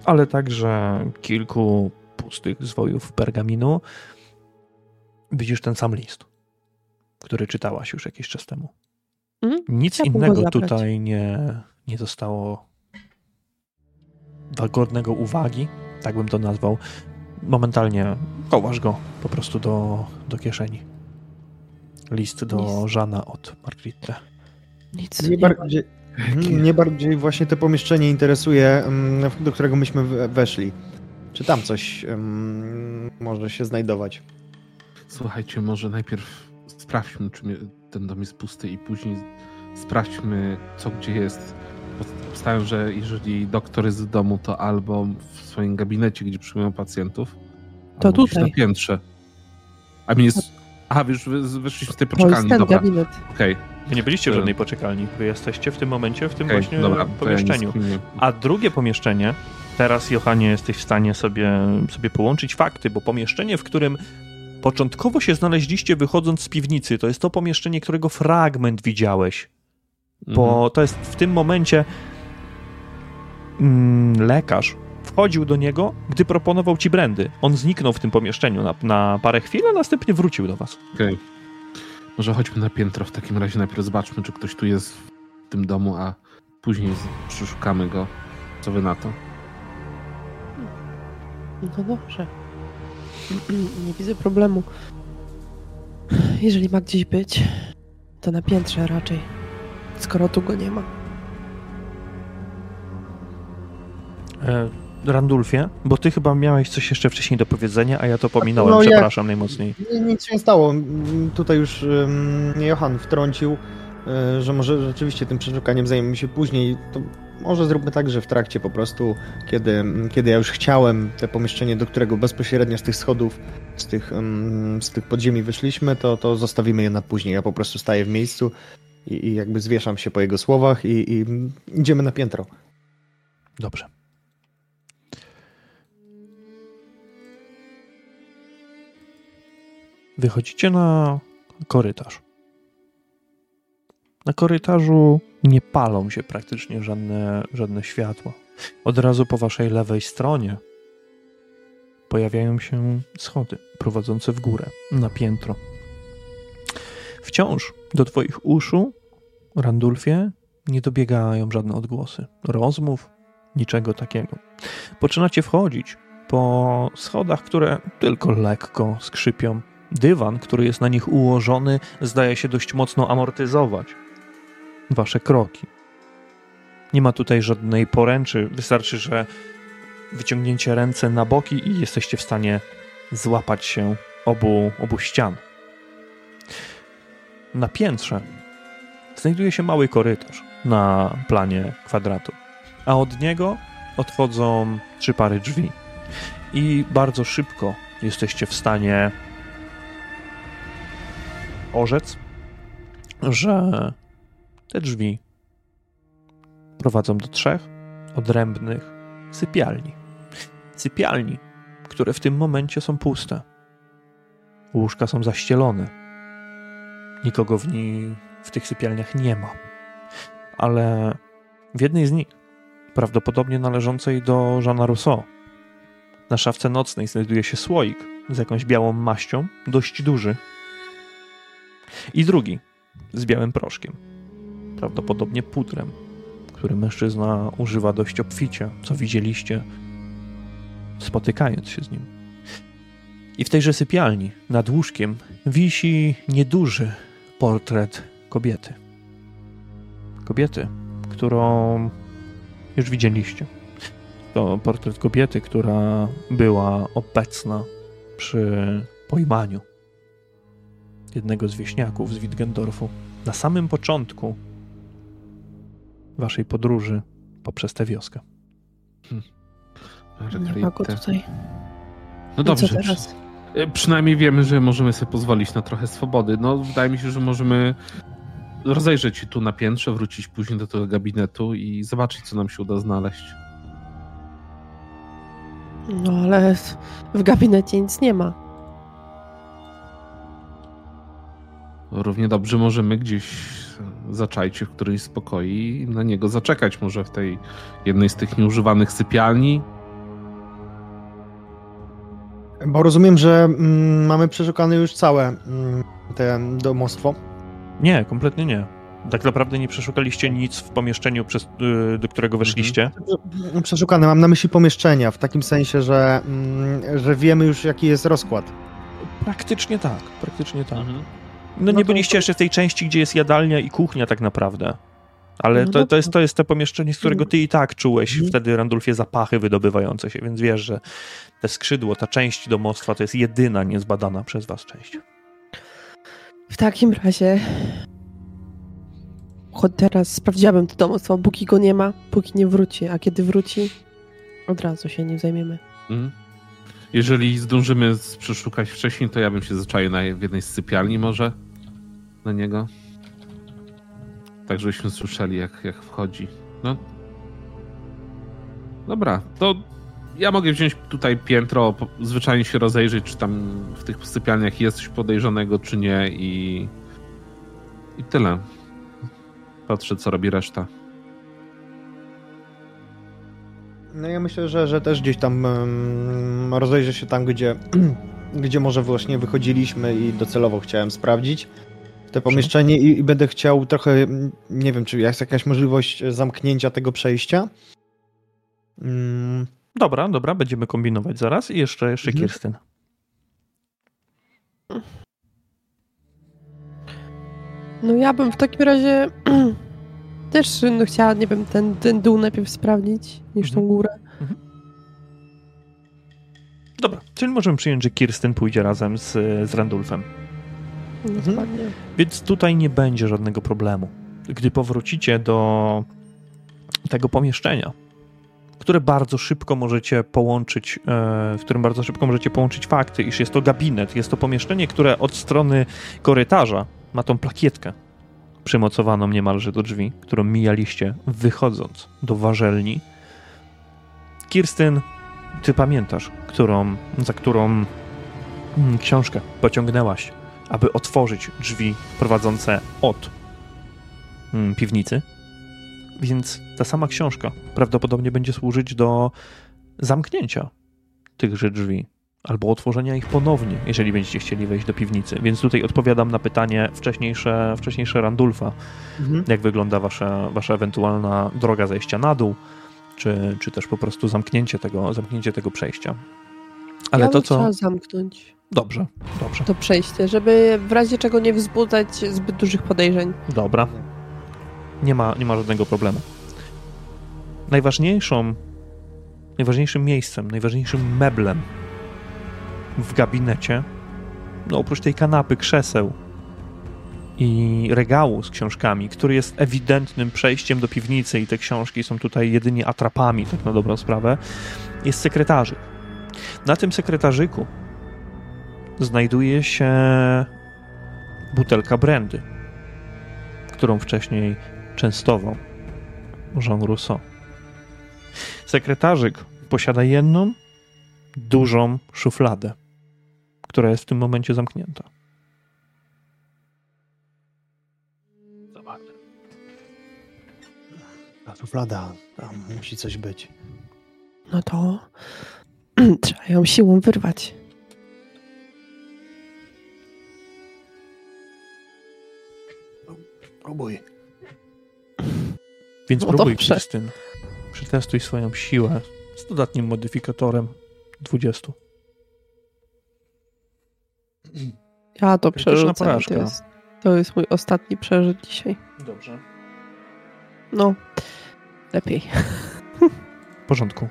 ale także kilku pustych zwojów pergaminu, widzisz ten sam list, który czytałaś już jakiś czas temu. Mhm. Nic go innego tutaj nie, nie zostało godnego uwagi, tak bym to nazwał. Momentalnie kołasz go po prostu do, do kieszeni. List do List. Żana od Margritte. Nic nie ma. bardziej, mnie bardziej właśnie to pomieszczenie interesuje, mm, do którego myśmy we- weszli. Czy tam coś mm, może się znajdować? Słuchajcie, może najpierw sprawdźmy, czy ten dom jest pusty i później sprawdźmy, co gdzie jest. Obstawiam, że jeżeli doktor jest w domu, to albo w swoim gabinecie, gdzie przyjmują pacjentów, To albo tutaj. na piętrze. A mi jest... Aha, wiesz, wy- wyszliśmy z tej To jest poczekalni, ten dobra. gabinet. Okej, Wy nie byliście w To- żadnej poczekalni. Wy jesteście w tym momencie w tym Okej, właśnie dobra, to ja pomieszczeniu. nie- A drugie pomieszczenie, teraz Johanie jesteś w stanie sobie, sobie połączyć fakty, bo pomieszczenie, w którym początkowo się znaleźliście wychodząc z piwnicy, to jest to pomieszczenie, którego fragment widziałeś. Bo Mhm. to jest w tym momencie mm, lekarz wchodził do niego, gdy proponował ci brandy. On zniknął w tym pomieszczeniu na, na parę chwil, a następnie wrócił do was. Okej. Może chodźmy na piętro w takim razie. Najpierw zobaczmy, czy ktoś tu jest w tym domu, a później przeszukamy go. Co wy na to? No dobrze. Nie widzę problemu. Jeżeli ma gdzieś być, to na piętrze raczej. Skoro tu go nie ma. Randulfie, bo ty chyba miałeś coś jeszcze wcześniej do powiedzenia, a ja to pominąłem, No, ja- przepraszam najmocniej. Nie, nic się nie stało. Tutaj już um, Johan wtrącił, e, że może rzeczywiście tym przeszukaniem zajmiemy się później. To może zróbmy tak, że w trakcie po prostu, kiedy, kiedy ja już chciałem te pomieszczenie, do którego bezpośrednio z tych schodów, z tych, em, z tych podziemi wyszliśmy, to, to zostawimy je na później. Ja po prostu staję w miejscu i, i jakby zwieszam się po jego słowach i, i idziemy na piętro. Dobrze. Wychodzicie na korytarz. Na korytarzu nie palą się praktycznie żadne, żadne światła. Od razu po waszej lewej stronie pojawiają się schody prowadzące w górę, na piętro. Wciąż do twoich uszu, Randulfie, nie dobiegają żadne odgłosy rozmów, niczego takiego. Poczynacie wchodzić po schodach, które tylko lekko skrzypią. Dywan, który jest na nich ułożony, zdaje się dość mocno amortyzować wasze kroki. Nie ma tutaj żadnej poręczy, wystarczy, że wyciągnięcie ręce na boki i jesteście w stanie złapać się obu, obu ścian. Na piętrze znajduje się mały korytarz na planie kwadratu, a od niego odchodzą trzy pary drzwi. I bardzo szybko jesteście w stanie orzec, że te drzwi prowadzą do trzech odrębnych sypialni. Sypialni, które w tym momencie są puste. Łóżka są zaścielone. Nikogo w, ni- w tych sypialniach nie ma. Ale w jednej z nich, prawdopodobnie należącej do Jeana Rousseau, na szafce nocnej znajduje się słoik z jakąś białą maścią, dość duży. I drugi z białym proszkiem, prawdopodobnie pudrem, który mężczyzna używa dość obficie, co widzieliście spotykając się z nim. I w tejże sypialni, nad łóżkiem, wisi nieduży portret kobiety. Kobiety, którą już widzieliście. To portret kobiety, która była obecna przy pojmaniu jednego z wieśniaków z Wittgendorfu na samym początku waszej podróży poprzez tę wioskę. Nie ma go tutaj. No I dobrze. co teraz? y, Przynajmniej wiemy, że możemy sobie pozwolić na trochę swobody. No, wydaje mi się, że możemy rozejrzeć się tu na piętrze, wrócić później do tego gabinetu i zobaczyć, co nam się uda znaleźć. No ale w gabinecie nic nie ma. Równie dobrze możemy gdzieś zaczaić się w którejś z pokoi i na niego zaczekać. Może w tej jednej z tych nieużywanych sypialni. Bo rozumiem, że mm, mamy przeszukane już całe mm, te domostwo. Nie, kompletnie nie. Tak naprawdę nie przeszukaliście nic w pomieszczeniu, przez, y, do którego weszliście. Przeszukane, mam na myśli pomieszczenia, w takim sensie, że, mm, że wiemy już jaki jest rozkład. Praktycznie tak, praktycznie tak. Mhm. No, No nie to- byliście jeszcze w tej części, gdzie jest jadalnia i kuchnia tak naprawdę. Ale No to, to, jest, to jest to pomieszczenie, z którego ty i tak czułeś Mhm. wtedy, Randulfie, zapachy wydobywające się, więc wiesz, że te skrzydło, ta część domostwa to jest jedyna niezbadana przez was część. W takim razie. Choć teraz sprawdziłabym to domostwo, póki go nie ma, póki nie wróci, a kiedy wróci, od razu się nim zajmiemy. Mhm. Jeżeli zdążymy przeszukać wcześniej, to ja bym się zaczaił na w jednej z sypialni może na niego. tak żebyśmy słyszeli, jak, jak wchodzi. No. Dobra, to ja mogę wziąć tutaj piętro, zwyczajnie się rozejrzeć, czy tam w tych sypialniach jest coś podejrzanego, czy nie i, i tyle. Patrzę, co robi reszta. No ja myślę, że, że też gdzieś tam um, rozejrzę się tam, gdzie, gdzie może właśnie wychodziliśmy i docelowo chciałem sprawdzić te pomieszczenie i, i, będę chciał trochę, nie wiem, czy jest jakaś możliwość zamknięcia tego przejścia. Mm. Dobra, dobra, będziemy kombinować zaraz i jeszcze, jeszcze mhm. Kirstyn. No ja bym w takim razie też no, chciała, nie wiem, ten, ten dół najpierw sprawdzić niż mhm. tą górę. Mhm. Dobra, czyli możemy przyjąć, że Kirsten pójdzie razem z, z Randulfem. Mhm. Więc tutaj nie będzie żadnego problemu. Gdy powrócicie do tego pomieszczenia, które bardzo szybko możecie połączyć, e, w którym bardzo szybko możecie połączyć fakty, iż jest to gabinet, jest to pomieszczenie, które od strony korytarza ma tą plakietkę przymocowaną niemalże do drzwi, którą mijaliście wychodząc do warzelni. Kirstyn, ty pamiętasz, którą, za którą mm, książkę pociągnęłaś aby otworzyć drzwi prowadzące od mm, piwnicy. Więc ta sama książka prawdopodobnie będzie służyć do zamknięcia tychże drzwi albo otworzenia ich ponownie, jeżeli będziecie chcieli wejść do piwnicy. Więc tutaj odpowiadam na pytanie wcześniejsze, wcześniejsze Randulfa, mhm. jak wygląda wasza, wasza ewentualna droga zejścia na dół, czy, czy też po prostu zamknięcie tego, zamknięcie tego przejścia. Ale ja to, co. zamknąć. Dobrze, dobrze. To przejście, żeby w razie czego nie wzbudzać zbyt dużych podejrzeń. Dobra. Nie ma, nie ma żadnego problemu. Najważniejszą, najważniejszym miejscem, najważniejszym meblem w gabinecie, no oprócz tej kanapy, krzeseł i regału z książkami, który jest ewidentnym przejściem do piwnicy i te książki są tutaj jedynie atrapami, tak na dobrą sprawę, jest sekretarzyk. Na tym sekretarzyku znajduje się butelka brandy, którą wcześniej częstował Jean Rousseau. Sekretarzyk posiada jedną dużą szufladę, która jest w tym momencie zamknięta. Zobacz. Ta szuflada, tam musi coś być. No to trzeba ją siłą wyrwać. Próbuj. Więc no próbuj, dobrze. Krystyn. Przetestuj swoją siłę z dodatnim modyfikatorem 20. Ja to przeżyłem. To jest, to jest mój ostatni przerzut dzisiaj. Dobrze. No, lepiej. W porządku.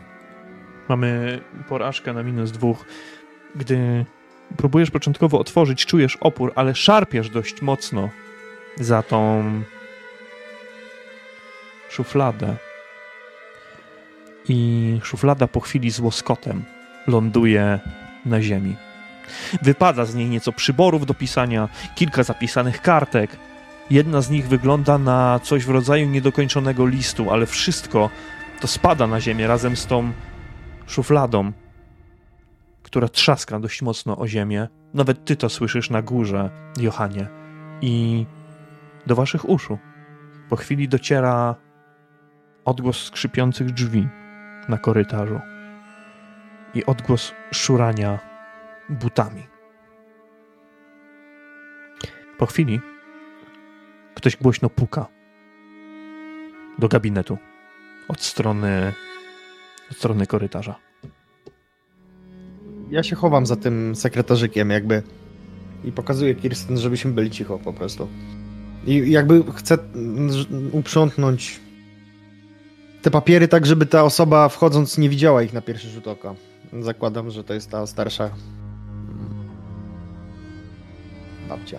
Mamy porażkę na minus dwóch. Gdy próbujesz początkowo otworzyć, czujesz opór, ale szarpiesz dość mocno za tą szufladę. I szuflada po chwili z łoskotem ląduje na ziemi. Wypada z niej nieco przyborów do pisania, kilka zapisanych kartek. Jedna z nich wygląda na coś w rodzaju niedokończonego listu, ale wszystko to spada na ziemię razem z tą szufladą, która trzaska dość mocno o ziemię. Nawet ty to słyszysz na górze, Johanie. I do waszych uszu. Po chwili dociera odgłos skrzypiących drzwi na korytarzu i odgłos szurania butami. Po chwili ktoś głośno puka do gabinetu od strony, od strony korytarza. Ja się chowam za tym sekretarzykiem jakby i pokazuję Kirsten, żebyśmy byli cicho po prostu. I jakby chcę uprzątnąć te papiery tak, żeby ta osoba wchodząc nie widziała ich na pierwszy rzut oka. Zakładam, że to jest ta starsza mm, babcia.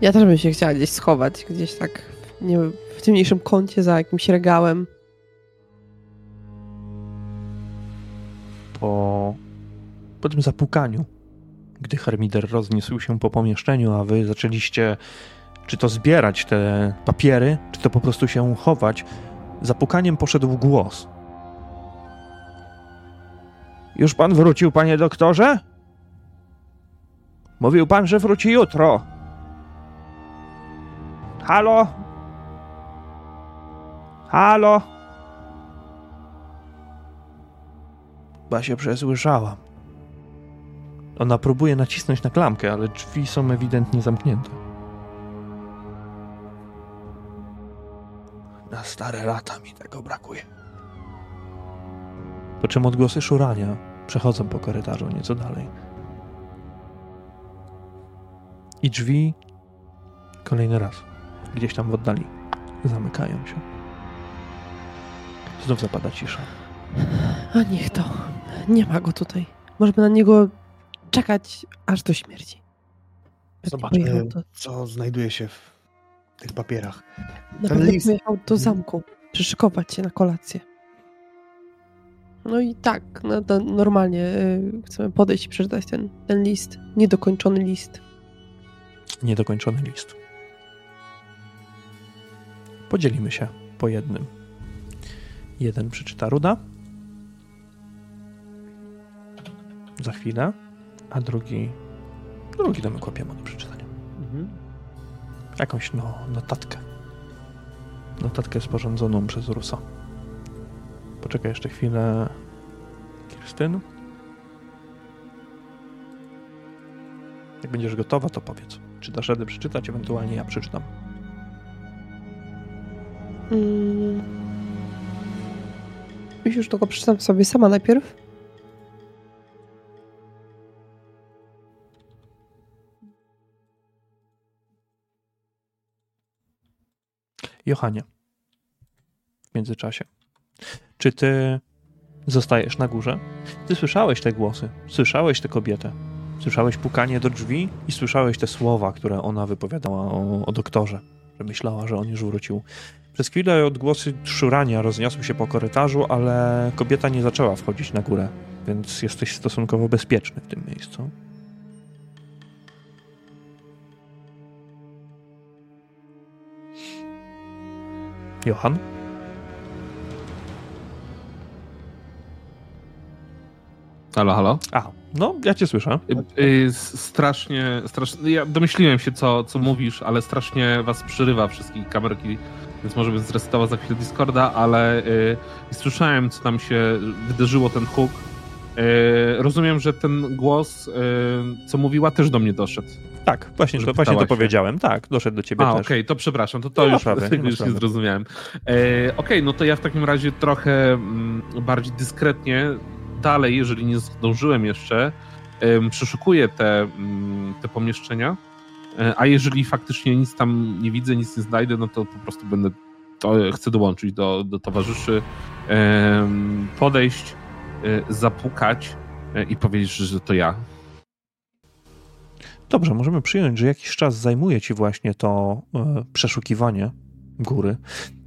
Ja też bym się chciała gdzieś schować, gdzieś tak nie wiem, w ciemniejszym kącie za jakimś regałem. Po, po tym zapukaniu, gdy Hermider rozniósł się po pomieszczeniu, a wy zaczęliście czy to zbierać te papiery, czy to po prostu się chować, za pukaniem poszedł głos. Już pan wrócił, panie doktorze? Mówił pan, że wróci jutro. Halo? Halo? Chyba się przesłyszałam. Ona próbuje nacisnąć na klamkę, ale drzwi są ewidentnie zamknięte. Na stare lata mi tego brakuje. Po czym odgłosy szurania przechodzą po korytarzu nieco dalej. I drzwi kolejny raz, gdzieś tam w oddali, zamykają się. Znów zapada cisza. A niech to. Nie ma go tutaj. Możemy na niego czekać aż do śmierci. Zobaczmy, co znajduje się w tych papierach. Na ten list- pojechał do zamku. Przyszykować się na kolację. No i tak, no, to normalnie y, chcemy podejść i przeczytać ten, ten list. Niedokończony list. Niedokończony list. Podzielimy się po jednym. Jeden przeczyta Ruda. Za chwilę. A drugi. Drugi damy kłapiemu do przeczytania. Jakąś no, notatkę. Notatkę sporządzoną przez Rusa. Poczekaj jeszcze chwilę. Kirstyn. Jak będziesz gotowa, to powiedz. Czy dasz radę przeczytać, ewentualnie ja przeczytam. Mm. Już tylko przeczytam sobie sama najpierw. Johanie, w międzyczasie, czy ty zostajesz na górze? Ty słyszałeś te głosy, słyszałeś tę kobietę, słyszałeś pukanie do drzwi i słyszałeś te słowa, które ona wypowiadała o, o doktorze, że myślała, że on już wrócił. Przez chwilę odgłosy szurania rozniosły się po korytarzu, ale kobieta nie zaczęła wchodzić na górę, więc jesteś stosunkowo bezpieczny w tym miejscu. Johan? Halo, halo? A, no, ja cię słyszę. Y, y, strasznie, strasznie. Ja domyśliłem się, co, co mówisz, ale strasznie was przerywa wszystkich kamerki, więc może bym zresetował za chwilę Discorda, ale y, słyszałem, co tam się wydarzyło, ten huk. Y, rozumiem, że ten głos, y, co mówiła, też do mnie doszedł. Tak, właśnie, to, właśnie to się. powiedziałem. Tak, doszedł do ciebie A, też. okej, to przepraszam, to to już, ma już nie zrozumiałem. E, okej, no to ja w takim razie trochę mm, bardziej dyskretnie dalej, jeżeli nie zdążyłem jeszcze, przeszukuję te, mm, te pomieszczenia, e, a jeżeli faktycznie nic tam nie widzę, nic nie znajdę, no to po prostu będę, to chcę dołączyć do, do towarzyszy, podejść, e, zapukać e, i powiedzieć, że to ja. Dobrze, możemy przyjąć, że jakiś czas zajmuje ci właśnie to e, przeszukiwanie góry.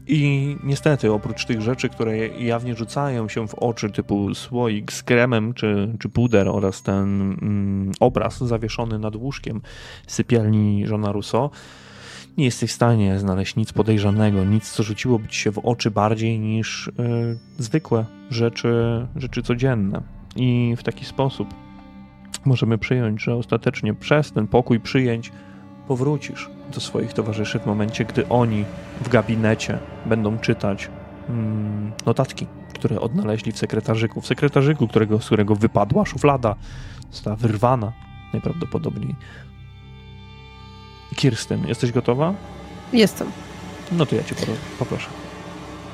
I niestety, oprócz tych rzeczy, które jawnie rzucają się w oczy, typu słoik z kremem czy, czy puder oraz ten mm, obraz zawieszony nad łóżkiem sypialni żona Rousseau, nie jesteś w stanie znaleźć nic podejrzanego, nic, co rzuciłoby ci się w oczy bardziej niż y, zwykłe rzeczy, rzeczy codzienne. I w taki sposób możemy przyjąć, że ostatecznie przez ten pokój przyjęć powrócisz do swoich towarzyszy w momencie, gdy oni w gabinecie będą czytać mm, notatki, które odnaleźli w sekretarzyku. W sekretarzyku, którego, z którego wypadła szuflada, została wyrwana najprawdopodobniej. Kirsten, jesteś gotowa? Jestem. No to ja cię pro- poproszę.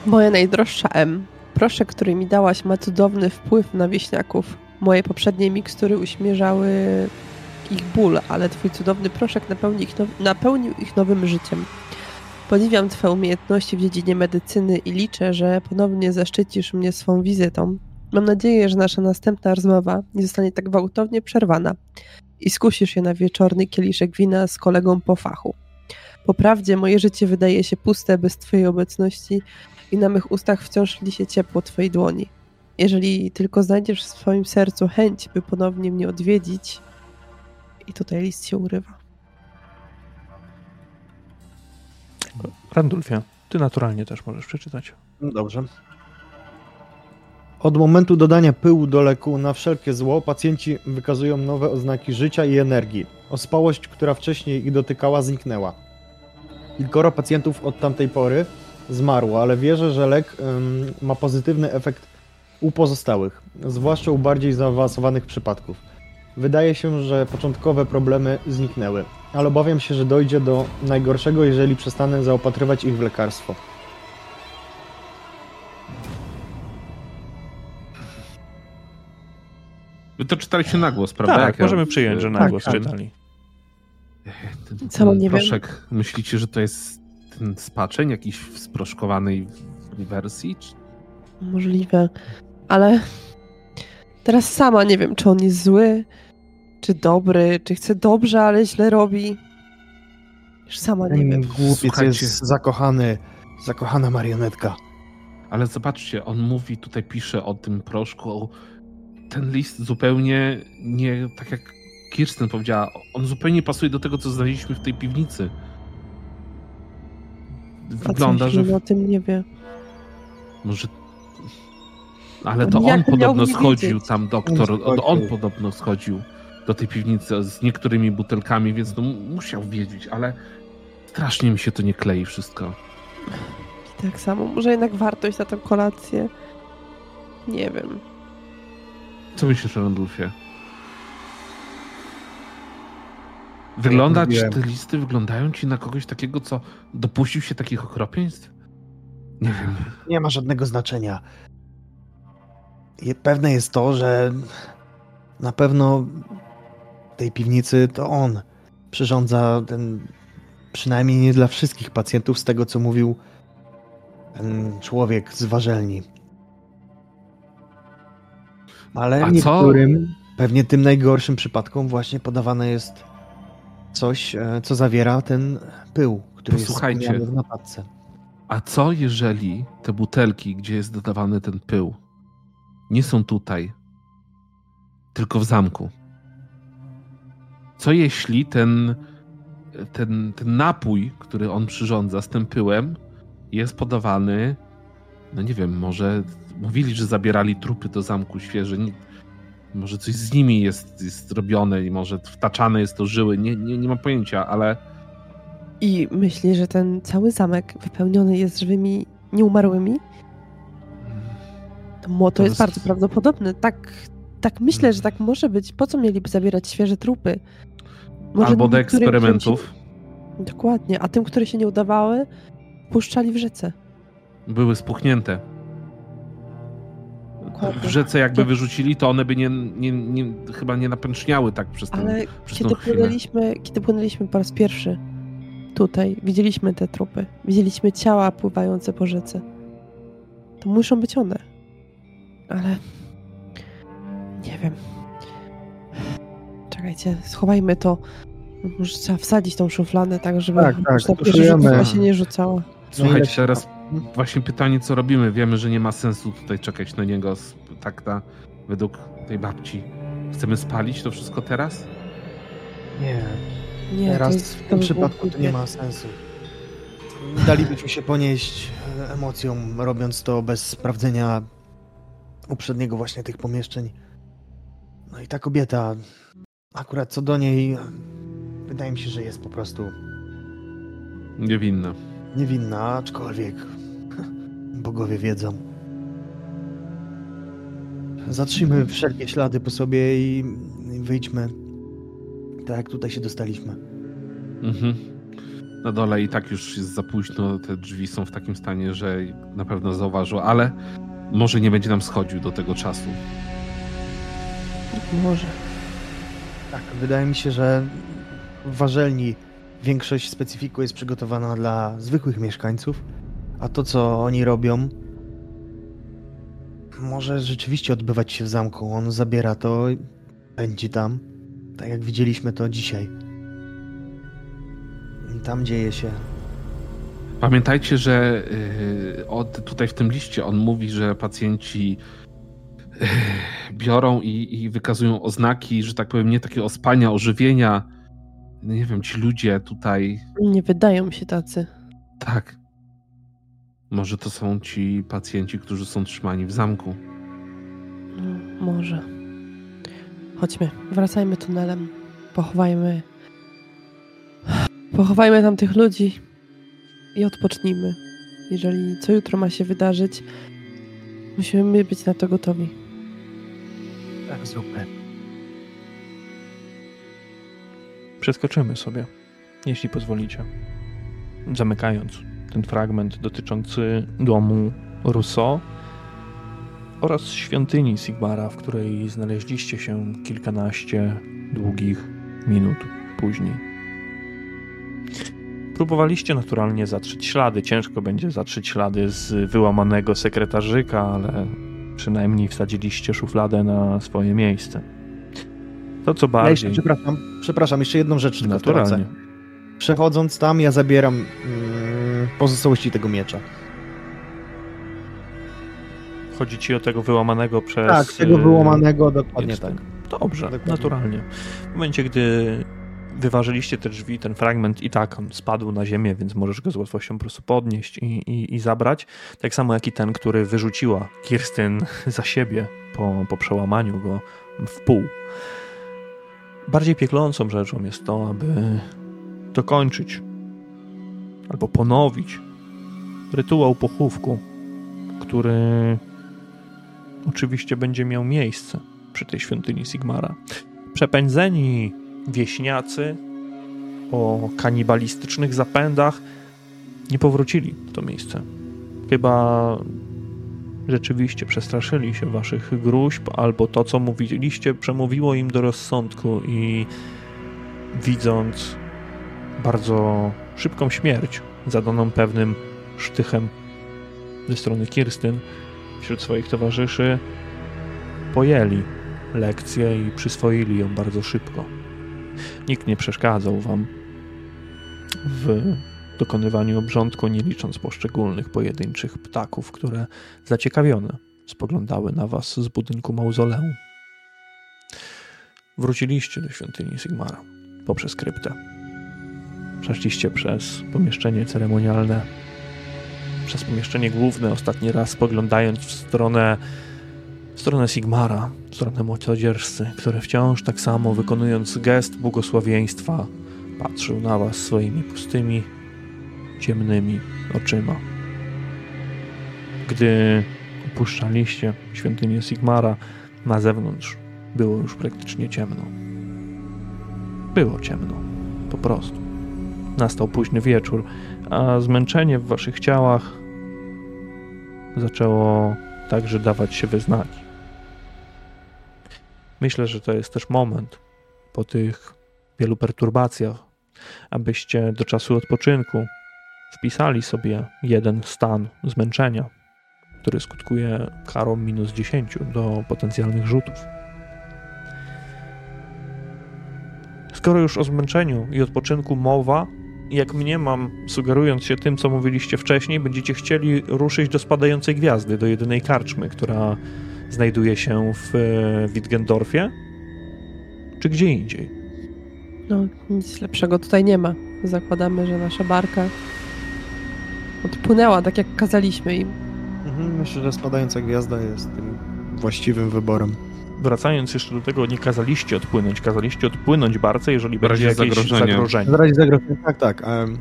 Moja najdroższa M. Proszek, który mi dałaś, ma cudowny wpływ na wieśniaków. Moje poprzednie mikstury uśmierzały ich ból, ale twój cudowny proszek napełnił ich, now- napełnił ich nowym życiem. Podziwiam twoje umiejętności w dziedzinie medycyny i liczę, że ponownie zaszczycisz mnie swą wizytą. Mam nadzieję, że nasza następna rozmowa nie zostanie tak gwałtownie przerwana i skusisz się na wieczorny kieliszek wina z kolegą po fachu. Po prawdzie, moje życie wydaje się puste bez twojej obecności i na mych ustach wciąż li się ciepło twojej dłoni. Jeżeli tylko znajdziesz w swoim sercu chęć, by ponownie mnie odwiedzić, i tutaj list się urywa. Randulfia, ty naturalnie też możesz przeczytać. No Dobrze. Od momentu dodania pyłu do leku na wszelkie zło pacjenci wykazują nowe oznaki życia i energii. Ospałość, która wcześniej ich dotykała, zniknęła. Kilkoro pacjentów od tamtej pory zmarło, ale wierzę, że lek ym, ma pozytywny efekt u pozostałych, zwłaszcza u bardziej zaawansowanych przypadków. Wydaje się, że początkowe problemy zniknęły, ale obawiam się, że dojdzie do najgorszego, jeżeli przestanę zaopatrywać ich w lekarstwo. Wy to czytaliście na głos, prawda? Tak, Jak ja- możemy przyjąć, że na Tak, głos tak. czytali. Ten, ten nie wiem. proszek, myślicie, że to jest ten spaczeń jakiś w sproszkowanej wersji? Czy... Możliwe. Ale teraz sama nie wiem, czy on jest zły, czy dobry, czy chce dobrze, ale źle robi. Już sama nie Ten wiem. głupiec Słuchajcie. jest zakochany, zakochana marionetka. Ale zobaczcie, on mówi, tutaj pisze o tym proszku. Ten list zupełnie nie, tak jak Kirsten powiedziała, on zupełnie pasuje do tego, co znaleźliśmy w tej piwnicy. Wygląda, że że o tym nie wie. może... Ale to on podobno schodził wiedzieć? tam, doktor, On on podobno schodził do tej piwnicy z niektórymi butelkami, więc no musiał wiedzieć, ale strasznie mi się to nie klei wszystko. I tak samo. Może jednak wartość za tę kolację. Nie wiem. Co myślisz, Randulfie? Wygląda, czy mówiłem. te listy wyglądają ci na kogoś takiego, co dopuścił się takich okropieństw? Nie wiem. Nie ma żadnego znaczenia. Pewne jest to, że na pewno tej piwnicy to on przyrządza ten, przynajmniej nie dla wszystkich pacjentów, z tego co mówił ten człowiek z warzelni. Ale A co? niektórym, pewnie tym najgorszym przypadkom właśnie podawane jest coś, e, co zawiera ten pył, który Posłuchajcie. jest w napadce. A co jeżeli te butelki, gdzie jest dodawany ten pył, nie są tutaj, tylko w zamku? Co jeśli ten, ten, ten napój, który on przyrządza z tym pyłem, jest podawany, no nie wiem, może mówili, że zabierali trupy do zamku świeże, nie, może coś z nimi jest, jest robione i może wtaczane jest to żyły, nie, nie, nie mam pojęcia, ale I myśli, że ten cały zamek wypełniony jest żywymi, nieumarłymi? To, to To jest jest- bardzo prawdopodobne. Tak, tak myślę, że tak może być. Po co mieliby zabierać świeże trupy? albo do eksperymentów. Się... Dokładnie. A tym, które się nie udawały, puszczali w rzece. były spuchnięte. W rzece jakby wyrzucili, to one by nie, nie, nie, chyba nie napęczniały tak przez ten, Ale przez kiedy płynęliśmy, kiedy płynęliśmy po raz pierwszy tutaj, widzieliśmy te trupy. Widzieliśmy ciała pływające po rzece. To muszą być one. Ale nie wiem. Czekajcie, schowajmy to. Może trzeba wsadzić tą szufladę tak, żeby Tak, tak, się nie rzucała. Słuchajcie, teraz właśnie pytanie, co robimy? Wiemy, że nie ma sensu tutaj czekać na niego, tak na, według tej babci. Chcemy spalić to wszystko teraz? Nie, Nie, teraz jest, w tym przypadku to nie ma sensu. Dalibyśmy się ponieść e, emocjom, robiąc to bez sprawdzenia uprzedniego właśnie tych pomieszczeń. No i ta kobieta, akurat co do niej, wydaje mi się, że jest po prostu Niewinna. Niewinna, aczkolwiek bogowie wiedzą. Zatrzyjmy wszelkie ślady po sobie i, i wyjdźmy tak jak tutaj się dostaliśmy. Mhm. Na dole i tak już jest za późno, te drzwi są w takim stanie, że na pewno zauważył, ale może nie będzie nam schodził do tego czasu. Może. Tak, wydaje mi się, że w warzelni większość specyfiku jest przygotowana dla zwykłych mieszkańców, a to, co oni robią, może rzeczywiście odbywać się w zamku. On zabiera to pędzi tam, tak jak widzieliśmy to dzisiaj. Tam dzieje się. Pamiętajcie, że yy, od, tutaj w tym liście on mówi, że pacjenci yy, biorą i, i wykazują oznaki, że tak powiem, nie takie ospania, ożywienia. Nie wiem, ci ludzie tutaj. Nie wydają się tacy. Tak. Może to są ci pacjenci, którzy są trzymani w zamku. No, może. Chodźmy, wracajmy tunelem. Pochowajmy. Pochowajmy tam tych ludzi i odpocznijmy. Jeżeli co jutro ma się wydarzyć, musimy być na to gotowi. Tak, Przeskoczymy sobie, jeśli pozwolicie. Zamykając ten fragment dotyczący domu Rousseau oraz świątyni Sigmara, w której znaleźliście się kilkanaście długich minut później. Próbowaliście naturalnie zatrzeć ślady. Ciężko będzie zatrzeć ślady z wyłamanego sekretarzyka, ale przynajmniej wsadziliście szufladę na swoje miejsce. To co Ja jeszcze, bardziej. przepraszam, przepraszam, jeszcze jedną rzecz tylko naturalnie. Przechodząc tam, ja zabieram mm, pozostałości tego miecza. Chodzi ci o tego wyłamanego przez. tak, tego y, wyłamanego, dokładnie tak. Dobrze, Dokładnie. naturalnie. W momencie, gdy wyważyliście te drzwi, ten fragment i tak on spadł na ziemię, więc możesz go z łatwością po prostu podnieść i, i, i zabrać. Tak samo jak i ten, który wyrzuciła Kirsten za siebie po, po przełamaniu go w pół. Bardziej pieklącą rzeczą jest to, aby dokończyć albo ponowić rytuał pochówku, który oczywiście będzie miał miejsce przy tej świątyni Sigmara. Przepędzeni wieśniacy o kanibalistycznych zapędach nie powrócili w to miejsce. Chyba rzeczywiście przestraszyli się waszych gruźb, albo to, co mówiliście, przemówiło im do rozsądku i widząc bardzo szybką śmierć, zadaną pewnym sztychem ze strony Kirstyn wśród swoich towarzyszy, pojęli lekcję i przyswoili ją bardzo szybko. Nikt nie przeszkadzał wam w dokonywaniu obrządku, nie licząc poszczególnych pojedynczych ptaków, które zaciekawione spoglądały na was z budynku mauzoleum. Wróciliście do świątyni Sigmara poprzez kryptę. Przeszliście przez pomieszczenie ceremonialne, przez pomieszczenie główne, ostatni raz spoglądając w stronę, w stronę Sigmara, w stronę młodzieżcy, który wciąż tak samo wykonując gest błogosławieństwa patrzył na was swoimi pustymi, ciemnymi oczyma. Gdy opuszczaliście świątynię Sigmara, na zewnątrz było już praktycznie ciemno. Było ciemno, po prostu. Nastał późny wieczór, a zmęczenie w waszych ciałach zaczęło także dawać się we znaki. Myślę, że to jest też moment po tych wielu perturbacjach, abyście do czasu odpoczynku wpisali sobie jeden stan zmęczenia, który skutkuje karą minus 10 do potencjalnych rzutów. Skoro już o zmęczeniu i odpoczynku mowa, jak mnie mam, sugerując się tym, co mówiliście wcześniej, będziecie chcieli ruszyć do spadającej gwiazdy, do jedynej karczmy, która znajduje się w e, Wittgendorfie, czy gdzie indziej. No, nic lepszego tutaj nie ma. Zakładamy, że nasza barka odpłynęła tak, jak kazaliśmy im. Mhm, myślę, że spadająca gwiazda jest tym właściwym wyborem. Wracając jeszcze do tego, nie kazaliście odpłynąć, kazaliście odpłynąć barce, jeżeli W będzie razie jakieś zagrożenia. zagrożenie. W razie zagrożenia, tak, tak. em,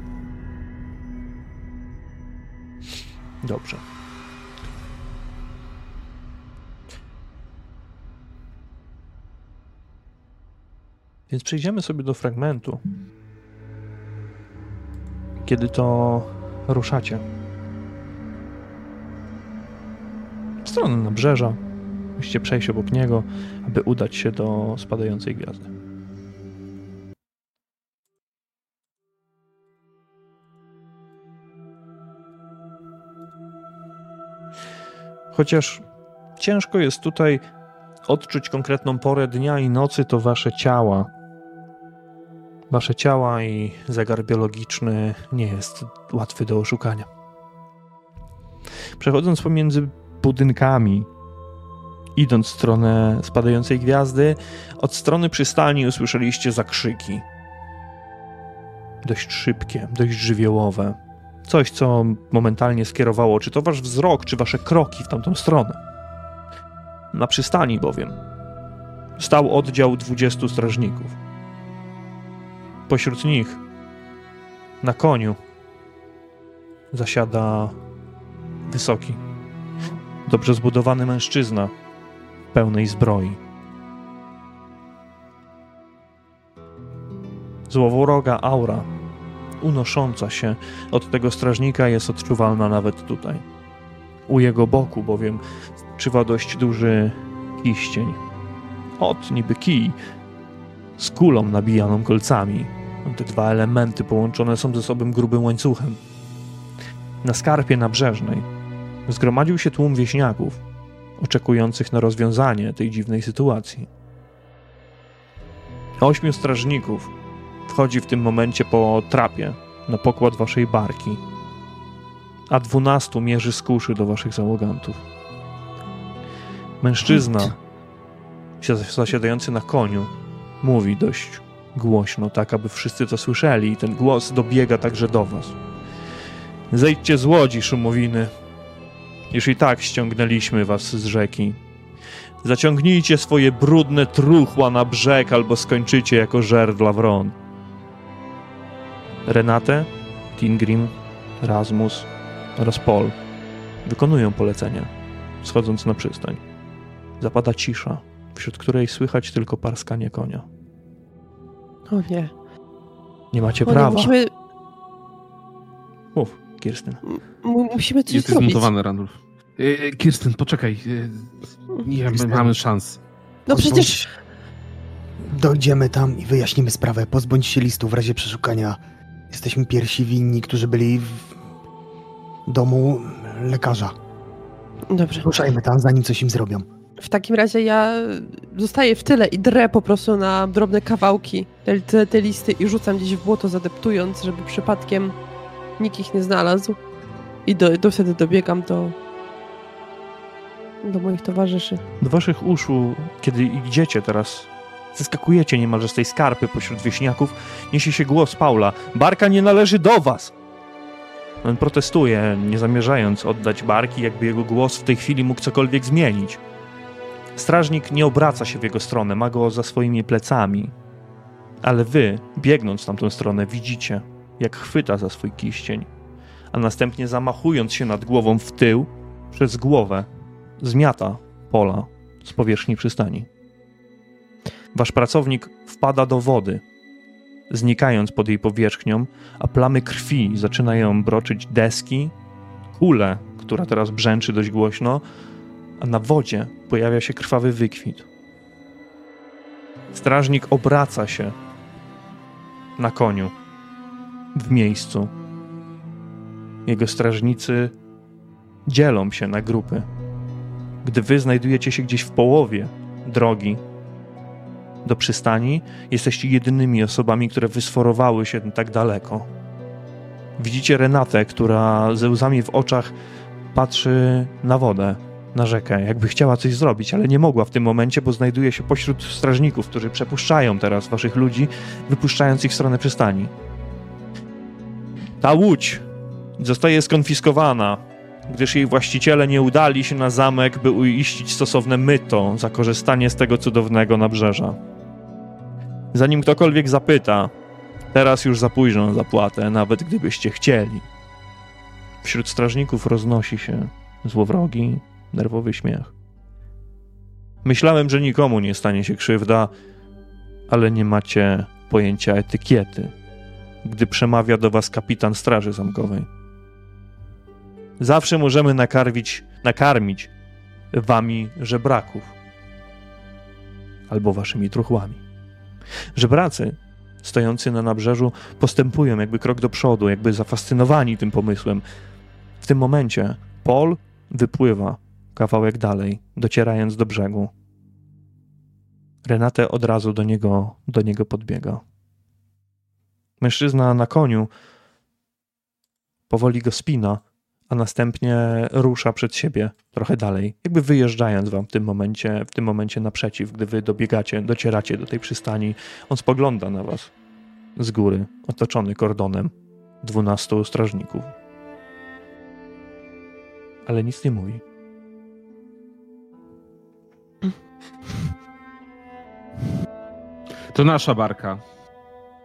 Dobrze. Więc przejdziemy sobie do fragmentu, kiedy to ruszacie w stronę nabrzeża. Musicie przejść obok niego, aby udać się do spadającej gwiazdy. Chociaż ciężko jest tutaj odczuć konkretną porę dnia i nocy, to wasze ciała. Wasze ciała i zegar biologiczny nie jest łatwy do oszukania. Przechodząc pomiędzy budynkami, idąc w stronę spadającej gwiazdy, od strony przystani usłyszeliście zakrzyki. Dość szybkie, dość żywiołowe. Coś, co momentalnie skierowało, czy to wasz wzrok, czy wasze kroki w tamtą stronę. Na przystani bowiem stał oddział 20 strażników. Pośród nich, na koniu, zasiada wysoki, dobrze zbudowany mężczyzna w pełnej zbroi. Złowroga aura, unosząca się od tego strażnika, jest odczuwalna nawet tutaj. U jego boku bowiem czywa dość duży kiścień. Od niby kij, z kulą nabijaną kolcami. Te dwa elementy połączone są ze sobą grubym łańcuchem. Na skarpie nabrzeżnej zgromadził się tłum wieśniaków, oczekujących na rozwiązanie tej dziwnej sytuacji. Ośmiu strażników wchodzi w tym momencie po trapie na pokład waszej barki, a dwunastu mierzy z kuszy do waszych załogantów. Mężczyzna, zasiadający na koniu, mówi dość głośno, tak aby wszyscy to słyszeli, i ten głos dobiega także do was. Zejdźcie z łodzi, szumowiny. Już i tak ściągnęliśmy was z rzeki. Zaciągnijcie swoje brudne truchła na brzeg, albo skończycie jako żerdla wron. Renate, Tingrim, Rasmus oraz Paul wykonują polecenia, schodząc na przystań. Zapada cisza, wśród której słychać tylko parskanie konia. O nie. Nie macie O nie, prawa. musimy, Mów, Kirstyn. mu- musimy coś Jesteś zrobić. zmutowany, Randulf. E, e, Kirsten, poczekaj. e, Nie Kirsten. mamy szans. No Pozbądź- przecież Dojdziemy tam i wyjaśnimy sprawę. Pozbądź się listu w razie przeszukania. Jesteśmy pierwsi winni, którzy byli w domu lekarza. Dobrze. Ruszajmy tam, zanim coś im zrobią. W takim razie ja zostaję w tyle i drę po prostu na drobne kawałki te, te, listy i rzucam gdzieś w błoto, zadeptując, żeby przypadkiem nikt ich nie znalazł. I do, do wtedy dobiegam do, do moich towarzyszy. Do waszych uszu, kiedy idziecie teraz, zeskakujecie niemalże z tej skarpy pośród wieśniaków, niesie się głos Paula. Barka nie należy do was! On protestuje, nie zamierzając oddać barki, jakby jego głos w tej chwili mógł cokolwiek zmienić. Strażnik nie obraca się w jego stronę, ma go za swoimi plecami. Ale wy, biegnąc w tamtą stronę, widzicie, jak chwyta za swój kiścień, a następnie zamachując się nad głową w tył, przez głowę, zmiata pola z powierzchni przystani. Wasz pracownik wpada do wody, znikając pod jej powierzchnią, a plamy krwi zaczynają broczyć deski, kulę, która teraz brzęczy dość głośno, a na wodzie pojawia się krwawy wykwit. Strażnik obraca się na koniu w miejscu. Jego strażnicy dzielą się na grupy. Gdy wy znajdujecie się gdzieś w połowie drogi do przystani, jesteście jedynymi osobami, które wysforowały się tak daleko. Widzicie Renatę, która ze łzami w oczach patrzy na wodę, na rzekę, jakby chciała coś zrobić, ale nie mogła w tym momencie, bo znajduje się pośród strażników, którzy przepuszczają teraz waszych ludzi, wypuszczając ich w stronę przystani. Ta łódź zostaje skonfiskowana, gdyż jej właściciele nie udali się na zamek, by uiścić stosowne myto za korzystanie z tego cudownego nabrzeża. Zanim ktokolwiek zapyta, teraz już za późno na zapłatę, nawet gdybyście chcieli. Wśród strażników roznosi się złowrogi, nerwowy śmiech. Myślałem, że nikomu nie stanie się krzywda, ale nie macie pojęcia etykiety, gdy przemawia do was kapitan Straży Zamkowej. Zawsze możemy nakarmić, nakarmić wami żebraków albo waszymi truchłami. Żebracy stojący na nabrzeżu postępują jakby krok do przodu, jakby zafascynowani tym pomysłem. W tym momencie Paul wypływa kawałek dalej, docierając do brzegu. Renate od razu do niego, do niego podbiega. Mężczyzna na koniu powoli go spina, a następnie rusza przed siebie trochę dalej, jakby wyjeżdżając wam w tym momencie, w tym momencie naprzeciw, gdy wy dobiegacie, docieracie do tej przystani. On spogląda na was z góry, otoczony kordonem dwunastu strażników. ale nic nie mówi. To nasza barka.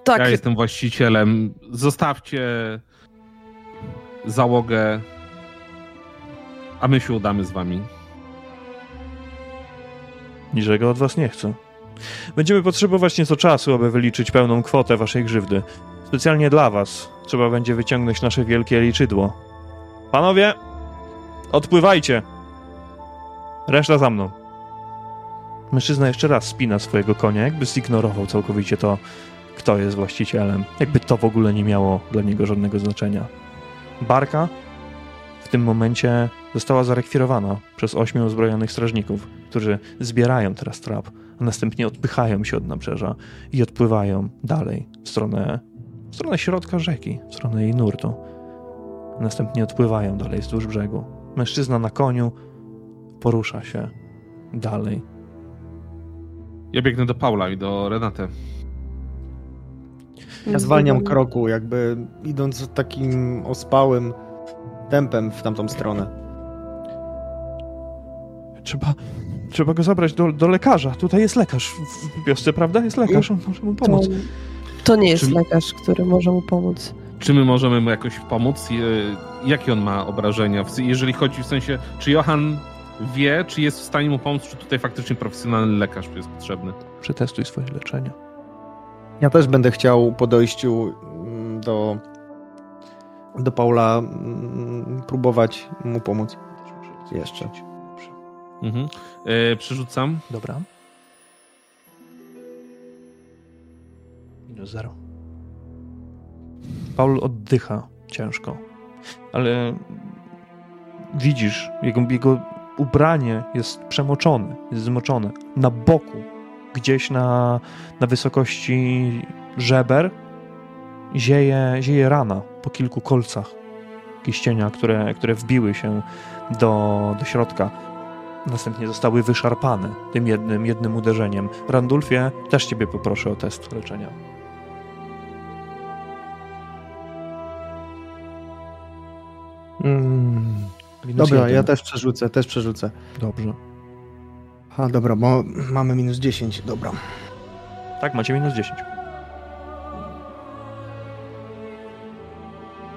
Tak, Ja jestem właścicielem. Zostawcie załogę, a my się udamy z wami. Niczego od was nie chcę. Będziemy potrzebować nieco czasu, aby wyliczyć pełną kwotę waszej grzywdy. Specjalnie dla was trzeba będzie wyciągnąć nasze wielkie liczydło. Panowie, odpływajcie! Reszta za mną. Mężczyzna jeszcze raz spina swojego konia, jakby zignorował całkowicie to, kto jest właścicielem. Jakby to w ogóle nie miało dla niego żadnego znaczenia. Barka w tym momencie została zarekwirowana przez ośmiu uzbrojonych strażników, którzy zbierają teraz trap, a następnie odpychają się od nabrzeża i odpływają dalej w stronę, w stronę środka rzeki, w stronę jej nurtu. Następnie odpływają dalej wzdłuż brzegu. Mężczyzna na koniu porusza się dalej. Ja biegnę do Paula i do Renate. Ja zwalniam kroku, jakby idąc takim ospałym tempem w tamtą stronę. Trzeba, trzeba go zabrać do, do lekarza. Tutaj jest lekarz w- wiosce, prawda? Jest lekarz, on może mu To, pomóc. to nie jest Czy- lekarz, który może mu pomóc. Czy my możemy mu jakoś pomóc? Jakie on ma obrażenia? Jeżeli chodzi w sensie, czy Johan wie, czy jest w stanie mu pomóc, czy tutaj faktycznie profesjonalny lekarz jest potrzebny? Przetestuj swoje leczenie. Ja też będę chciał po dojściu mm, do, do Paula mm, próbować mu pomóc. Jeszcze. Mhm. E, przerzucam. Dobra. Minus zero. Paul oddycha ciężko, ale widzisz, jego, jego ubranie jest przemoczone, jest zmoczone. Na boku, gdzieś na, na wysokości żeber, zieje, zieje rana po kilku kolcach kiścienia, które, które wbiły się do, do środka następnie zostały wyszarpane tym jednym, jednym uderzeniem. Randulfie, też ciebie poproszę o test leczenia. Mm. Minus Dobra, jeden. ja też przerzucę, też przerzucę. Dobrze. A dobra, bo mamy minus 10, dobra. Tak, macie minus 10.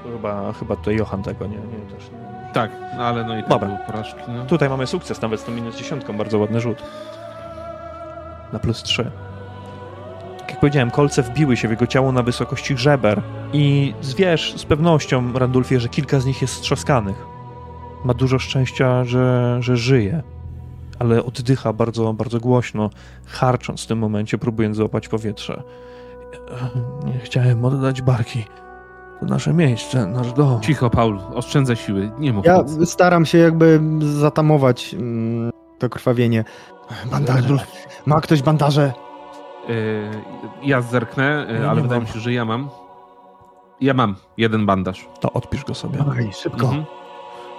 To Chyba, chyba tutaj Johan tego nie, nie też. Nie. Tak, no ale no i tak Dobra. porażki. No. Tutaj mamy sukces, nawet z tą minus 10. Bardzo ładny rzut. Na plus 3. Tak jak powiedziałem, kolce wbiły się w jego ciało na wysokości żeber i wiesz z pewnością, Randulfie, że kilka z nich jest strzaskanych. Ma dużo szczęścia, że, że żyje, ale oddycha bardzo, bardzo głośno, harcząc w tym momencie, próbując złapać powietrze. Nie chciałem oddać barki. To nasze miejsce, nasz dom. Cicho, Paul, oszczędzaj siły, nie mów Ja nic. staram się jakby zatamować mm, to krwawienie. Bandaże. Ma ktoś bandaże? E, ja zerknę, e, nie ale mam. wydaje mi się, że ja mam. Ja mam jeden bandaż. To odpisz go sobie. Dawaj, szybko. Mhm.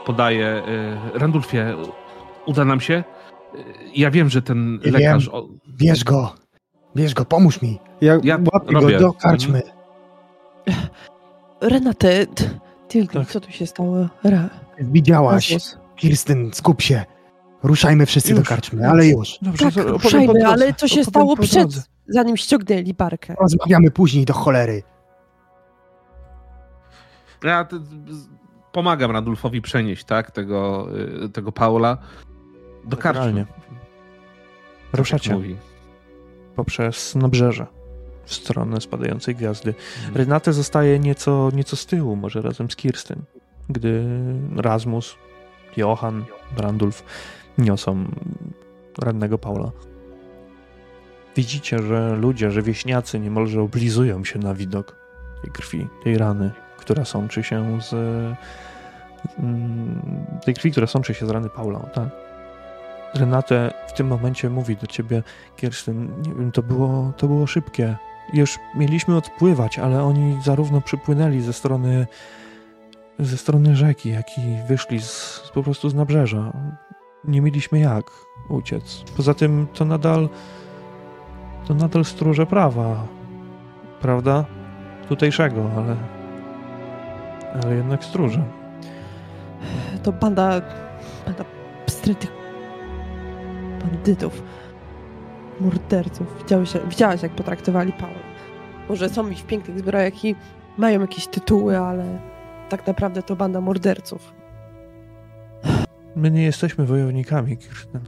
Podaję. e, Randulfie, uda nam się? E, Ja wiem, że ten Nie lekarz. O, Bierz go. Bierz go, pomóż mi. Ja, Ja łapię robię. go do karczmy. Renate, Tilgi, Tak. co tu się stało? Ra. Widziałaś. Jezus. Kirstyn, skup się. Ruszajmy wszyscy do Już, karczmy, ale już. Dobrze, Tak, ruszajmy, ale co się stało przed, zanim ściągnęli barkę? Rozmawiamy później do cholery. ja pomagam Randulfowi przenieść, tak? Tego, e, tego Paula do karczmy. Ruszacie Tak mówi. poprzez nabrzeże w stronę spadającej gwiazdy. Mhm. Renate zostaje nieco, nieco z tyłu, może razem z Kirsten, gdy Rasmus, Johan, Brandulf niosą rannego Paula. Widzicie, że ludzie, że wieśniacy niemalże oblizują się na widok tej krwi, tej rany, która sączy się z. mm, tej krwi, która sączy się z rany Paula, tak. Renate w tym momencie mówi do ciebie, Kirsten, nie wiem, to było, to było szybkie. Już mieliśmy odpływać, ale oni zarówno przypłynęli ze strony ze strony rzeki, jak i wyszli z, po prostu z nabrzeża. Nie mieliśmy jak uciec. Poza tym to nadal to nadal stróże prawa. Prawda? Tutejszego, ale ale jednak stróże. to banda, banda pstrytych bandytów, morderców. Widziałeś, widziałaś, jak potraktowali Paula. Może są mi w pięknych zbrojach i mają jakieś tytuły, ale tak naprawdę to banda morderców. My nie jesteśmy wojownikami, Kirsten.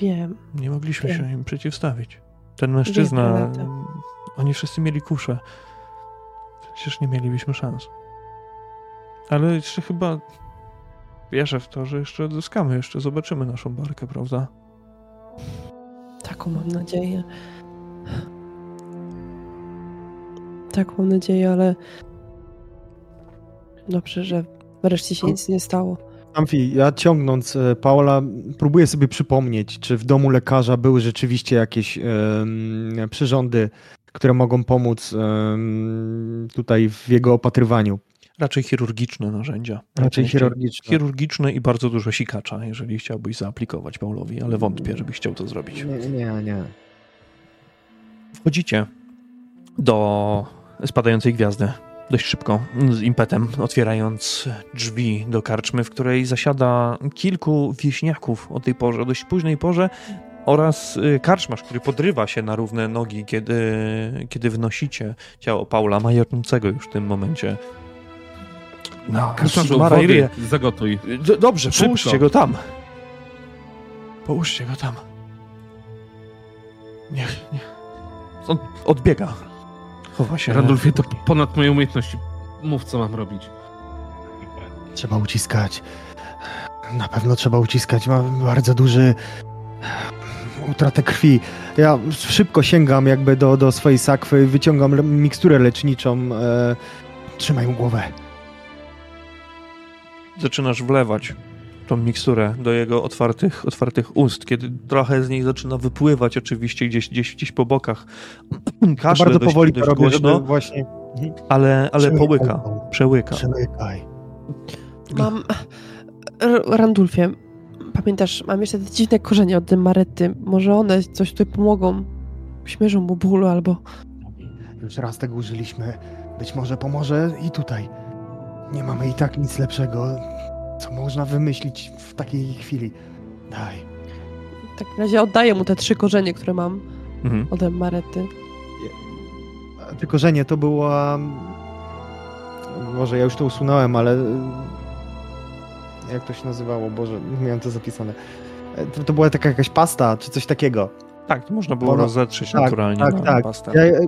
Wiem. Nie mogliśmy Wiem. się im przeciwstawić. Ten mężczyzna, Wiem, oni wszyscy mieli kusze. Przecież nie mielibyśmy szans. Ale jeszcze chyba wierzę w to, że jeszcze odzyskamy, jeszcze zobaczymy naszą barkę, prawda? Taką mam nadzieję. Taką mam nadzieję, ale dobrze, że wreszcie się nic nie stało. Amfi, ja ciągnąc e, Paula, próbuję sobie przypomnieć, czy w domu lekarza były rzeczywiście jakieś em, przyrządy, które mogą pomóc em, tutaj w jego opatrywaniu. Raczej chirurgiczne narzędzia. Raczej chirurgiczne. Chirurgiczne i bardzo dużo sikacza, jeżeli chciałbyś zaaplikować Paulowi, ale wątpię, żebyś chciał to zrobić. Nie, nie, nie. Wchodzicie do spadającej gwiazdy dość szybko, z impetem, otwierając drzwi do karczmy, w której zasiada kilku wieśniaków o tej porze, o dość późnej porze oraz y, karczmarz, który podrywa się na równe nogi, kiedy, kiedy wnosicie ciało Paula, majorzącego już w tym momencie. No, i wody zagotuj. D- Dobrze, Szybko. połóżcie go tam. Połóżcie go tam. Niech, niech. On odbiega. Chowa się. Randolfie, to ponad moje umiejętności. Mów, co mam robić. Trzeba uciskać. Na pewno trzeba uciskać. Ma bardzo duży utratę krwi. Ja szybko sięgam jakby do, do swojej sakwy, wyciągam miksturę leczniczą. E, trzymaj mu głowę. Zaczynasz wlewać tą miksturę do jego otwartych, otwartych ust, kiedy trochę z niej zaczyna wypływać oczywiście gdzieś, gdzieś, gdzieś po bokach. Kaszle bardzo dość, powoli dość robię, głośno, właśnie... ale, ale Przemykaj połyka, przełyka. Przemykaj. Mam. R- Randulfie, pamiętasz, mam jeszcze te dziwne korzenie od Marety. Może one coś tutaj pomogą. Śmierzą mu bólu albo. Już raz tego użyliśmy. Być może pomoże i tutaj. Nie mamy i tak nic lepszego, co można wymyślić w takiej chwili. Daj. W takim razie oddaję mu te trzy korzenie, które mam Mhm. od Marety. Te korzenie to była... Może ja już to usunąłem, ale... Jak to się nazywało? Boże, miałem to zapisane. To, to była taka jakaś pasta, czy coś takiego. Tak, to można było Ono- rozetrzeć tak, naturalnie tak, na tak. pastę. Ja,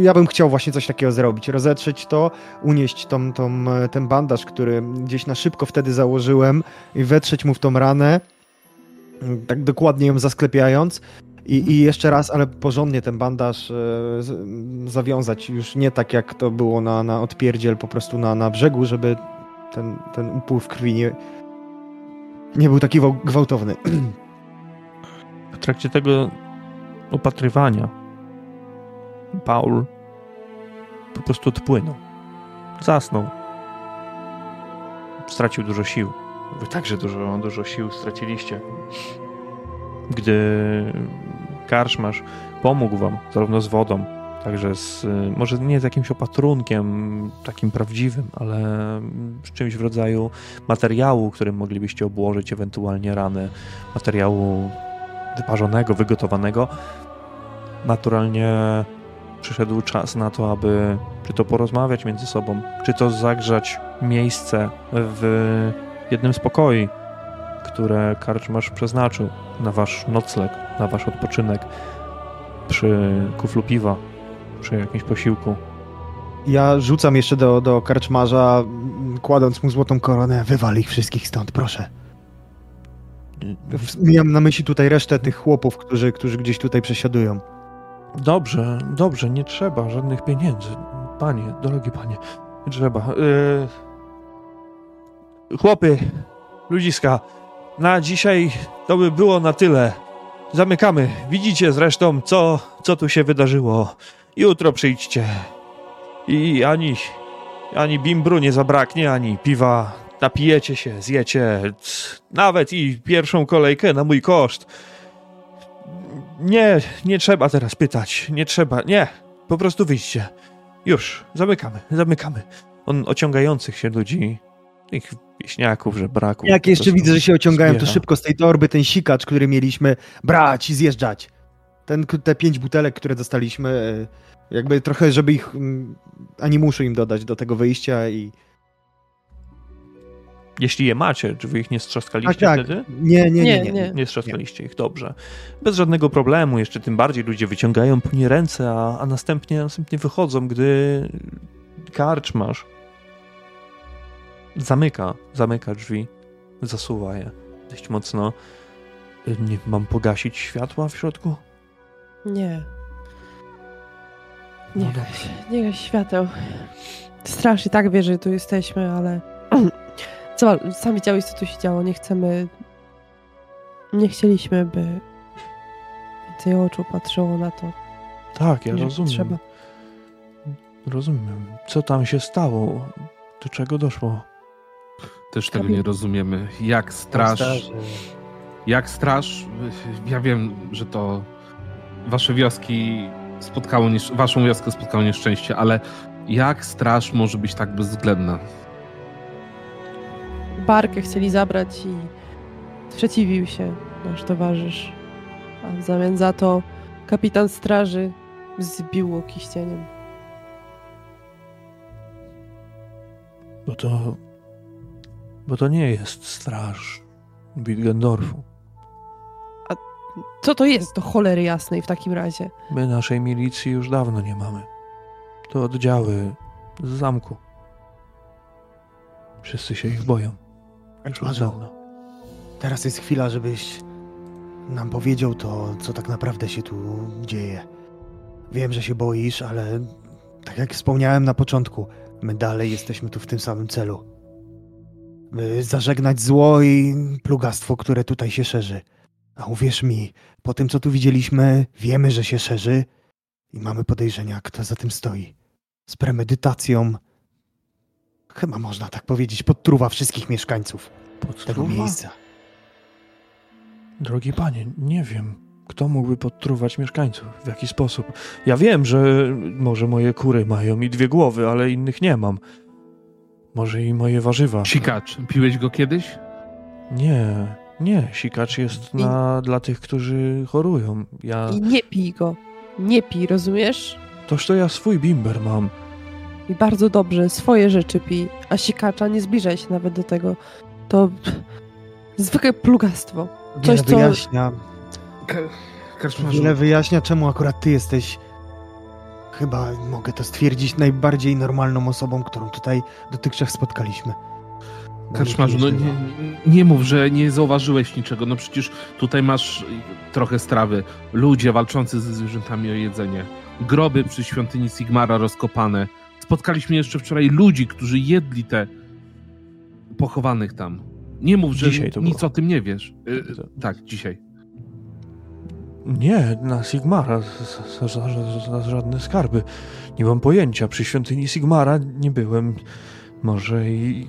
ja bym chciał właśnie coś takiego zrobić. Rozetrzeć to, unieść tą, tą, e, ten bandaż, który gdzieś na szybko wtedy założyłem i wetrzeć mu w tą ranę, m, tak dokładnie ją zasklepiając. I, I jeszcze raz, ale porządnie ten bandaż e, z, m, zawiązać. Już nie tak jak to było na, na odpierdziel, po prostu na, na brzegu, żeby ten, ten upływ krwi nie, nie był taki gwał- gwałtowny. W trakcie tego opatrywania Paul po prostu odpłynął. Zasnął. Stracił dużo sił. Wy także dużo, dużo sił straciliście. Gdy karczmarz pomógł wam, zarówno z wodą, także z, może nie z jakimś opatrunkiem takim prawdziwym, ale z czymś w rodzaju materiału, którym moglibyście obłożyć ewentualnie rany, materiału wyparzonego, wygotowanego, naturalnie przyszedł czas na to, aby czy to porozmawiać między sobą, czy to zagrzać miejsce w jednym z pokoi, które karczmarz przeznaczył na wasz nocleg, na wasz odpoczynek przy kuflu piwa, przy jakimś posiłku. Ja rzucam jeszcze do, do karczmarza, kładąc mu złotą koronę, wywal ich wszystkich stąd, proszę. W- Miałem na myśli tutaj resztę tych chłopów, którzy, którzy gdzieś tutaj przesiadują. Dobrze, dobrze, nie trzeba żadnych pieniędzy. Panie, drogi panie, nie trzeba. Yy... Chłopy, ludziska, na dzisiaj to by było na tyle. Zamykamy. Widzicie zresztą, co, co tu się wydarzyło. Jutro przyjdźcie. I ani, ani bimbru nie zabraknie, ani piwa. Napijecie się, zjecie. Nawet i pierwszą kolejkę na mój koszt. Nie, nie trzeba teraz pytać. Nie trzeba, nie. Po prostu wyjdźcie. Już, zamykamy, zamykamy. On ociągających się ludzi Tych wieśniaków, że braku. Jak jeszcze widzę, że się ociągają, to zbiera. szybko z tej torby ten sikacz, który mieliśmy brać i zjeżdżać. Ten, te pięć butelek, które dostaliśmy, e, jakby trochę, żeby ich mm, animuszu im dodać do tego wyjścia i... Jeśli je macie, czy wy ich nie strzaskaliście Tak, tak. wtedy? Nie, nie, nie, Nie, nie. nie. Nie strzaskaliście ich, dobrze. Bez żadnego problemu, jeszcze tym bardziej ludzie wyciągają po nie ręce, a, a następnie, następnie wychodzą, gdy karczmasz zamyka, zamyka drzwi, zasuwa je dość mocno. Nie, mam pogasić światła w środku? Nie. No Nie dobrze. gaś, nie gaś świateł. Straż i tak wie, że tu jesteśmy, ale... Co, sam widziałeś, co tu się działo. Nie chcemy... Nie chcieliśmy, by więcej oczu patrzyło na to. Tak, ja że rozumiem. Trzeba. Rozumiem. Co tam się stało? Do czego doszło? Też tego nie rozumiemy. Jak straż, jak straż, ja wiem, że to wasze wioski spotkało, waszą wioskę spotkało nieszczęście, ale jak straż może być tak bezwzględna? Barkę chcieli zabrać i sprzeciwił się nasz towarzysz. A w zamian za to kapitan straży zbił ścieniem. Bo to... Bo to nie jest straż Wittgendorfu. Co to jest do cholery jasnej w takim razie? My naszej milicji już dawno nie mamy. To oddziały z zamku. Wszyscy się ich boją. Dawna. teraz jest chwila, żebyś nam powiedział to, co tak naprawdę się tu dzieje. Wiem, że się boisz, ale tak jak wspomniałem na początku, my dalej jesteśmy tu w tym samym celu. By zażegnać zło i plugastwo, które tutaj się szerzy. A uwierz mi, po tym co tu widzieliśmy, wiemy, że się szerzy i mamy podejrzenia, kto za tym stoi. Z premedytacją, chyba można tak powiedzieć, podtruwa wszystkich mieszkańców tego Podtruwa? miejsca. Drogi panie, nie wiem, kto mógłby podtruwać mieszkańców, w jaki sposób. Ja wiem, że może moje kury mają i dwie głowy, ale innych nie mam. Może i moje warzywa. Sikacz, piłeś go kiedyś? Nie, nie, sikacz jest I- na, dla tych, którzy chorują. Ja, I nie pij go. Nie pij, rozumiesz? toż to ja swój bimber mam. I bardzo dobrze, swoje rzeczy pij. A sikacza nie zbliżaj się nawet do tego. To zwykłe plugastwo. Coś, Wiele co- wyjaśnia, Karczmarzu, wiele wyjaśnia, czemu akurat ty jesteś, chyba mogę to stwierdzić, najbardziej normalną osobą, którą tutaj dotychczas spotkaliśmy. Karczmarzu, no nie, nie mów, że nie zauważyłeś niczego. No przecież tutaj masz trochę strawy. Ludzie walczący ze zwierzętami o jedzenie. Groby przy świątyni Sigmara rozkopane. Spotkaliśmy jeszcze wczoraj ludzi, którzy jedli te pochowanych tam. Nie mów, że Dzisiaj to nic było. o tym nie wiesz. Y, tak, dzisiaj. Nie, na Sigmara, z- z- z- za żadne skarby. Nie mam pojęcia. Przy świątyni Sigmara nie byłem. Może i,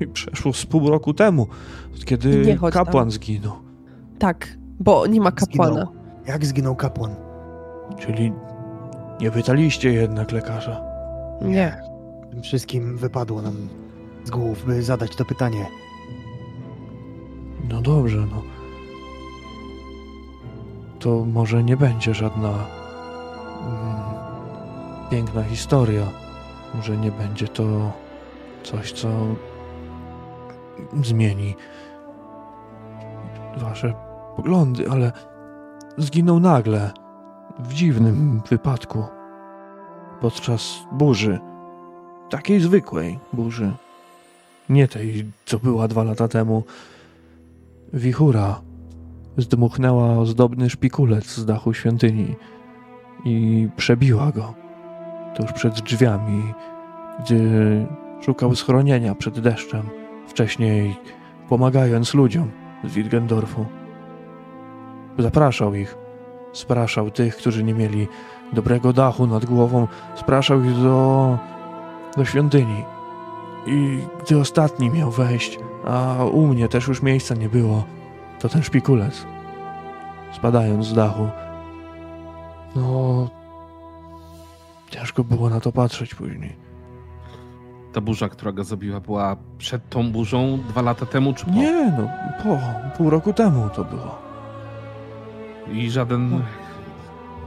i przeszło z pół roku temu, kiedy chodź tam. kapłan zginął. Tak, bo nie ma kapłana. Zginął. Jak zginął kapłan? Czyli nie pytaliście jednak lekarza. Nie. Tym wszystkim wypadło nam z głów, by zadać to pytanie. No dobrze, no. To może nie będzie żadna mm, piękna historia. Może nie będzie to coś, co zmieni wasze poglądy, ale zginął nagle, w dziwnym wypadku, podczas burzy. Takiej zwykłej burzy. Nie tej, co była dwa lata temu. Wichura zdmuchnęła ozdobny szpikulec z dachu świątyni i przebiła go tuż przed drzwiami, gdy szukał schronienia przed deszczem, wcześniej pomagając ludziom z Wittgendorfu. Zapraszał ich, spraszał tych, którzy nie mieli dobrego dachu nad głową, spraszał ich do, do świątyni. I gdy ostatni miał wejść, a u mnie też już miejsca nie było, to ten szpikulec, spadając z dachu, no, ciężko było na to patrzeć później. ta burza, która go zabiła, była przed tą burzą dwa lata temu, czy po? Nie, no, po pół roku temu to było. I żaden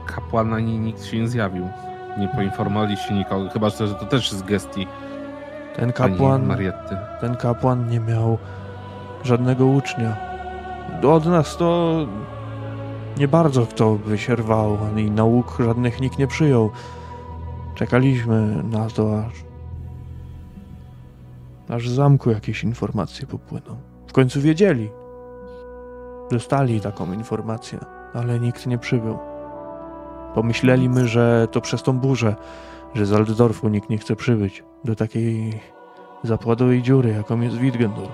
kapłan ani nikt się nie zjawił. Nie poinformowaliście nikogo, chyba że to też z gestii Ten kapłan, Marietty. ten kapłan nie miał żadnego ucznia. Od nas to nie bardzo kto by się rwał, ani nauk żadnych nikt nie przyjął. Czekaliśmy na to, aż, aż z zamku jakieś informacje popłyną. W końcu wiedzieli. Dostali taką informację, ale nikt nie przybył. Pomyśleliśmy, że to przez tą burzę, że z Altdorfu nikt nie chce przybyć do takiej zapładowej dziury, jaką jest Wittgendorf.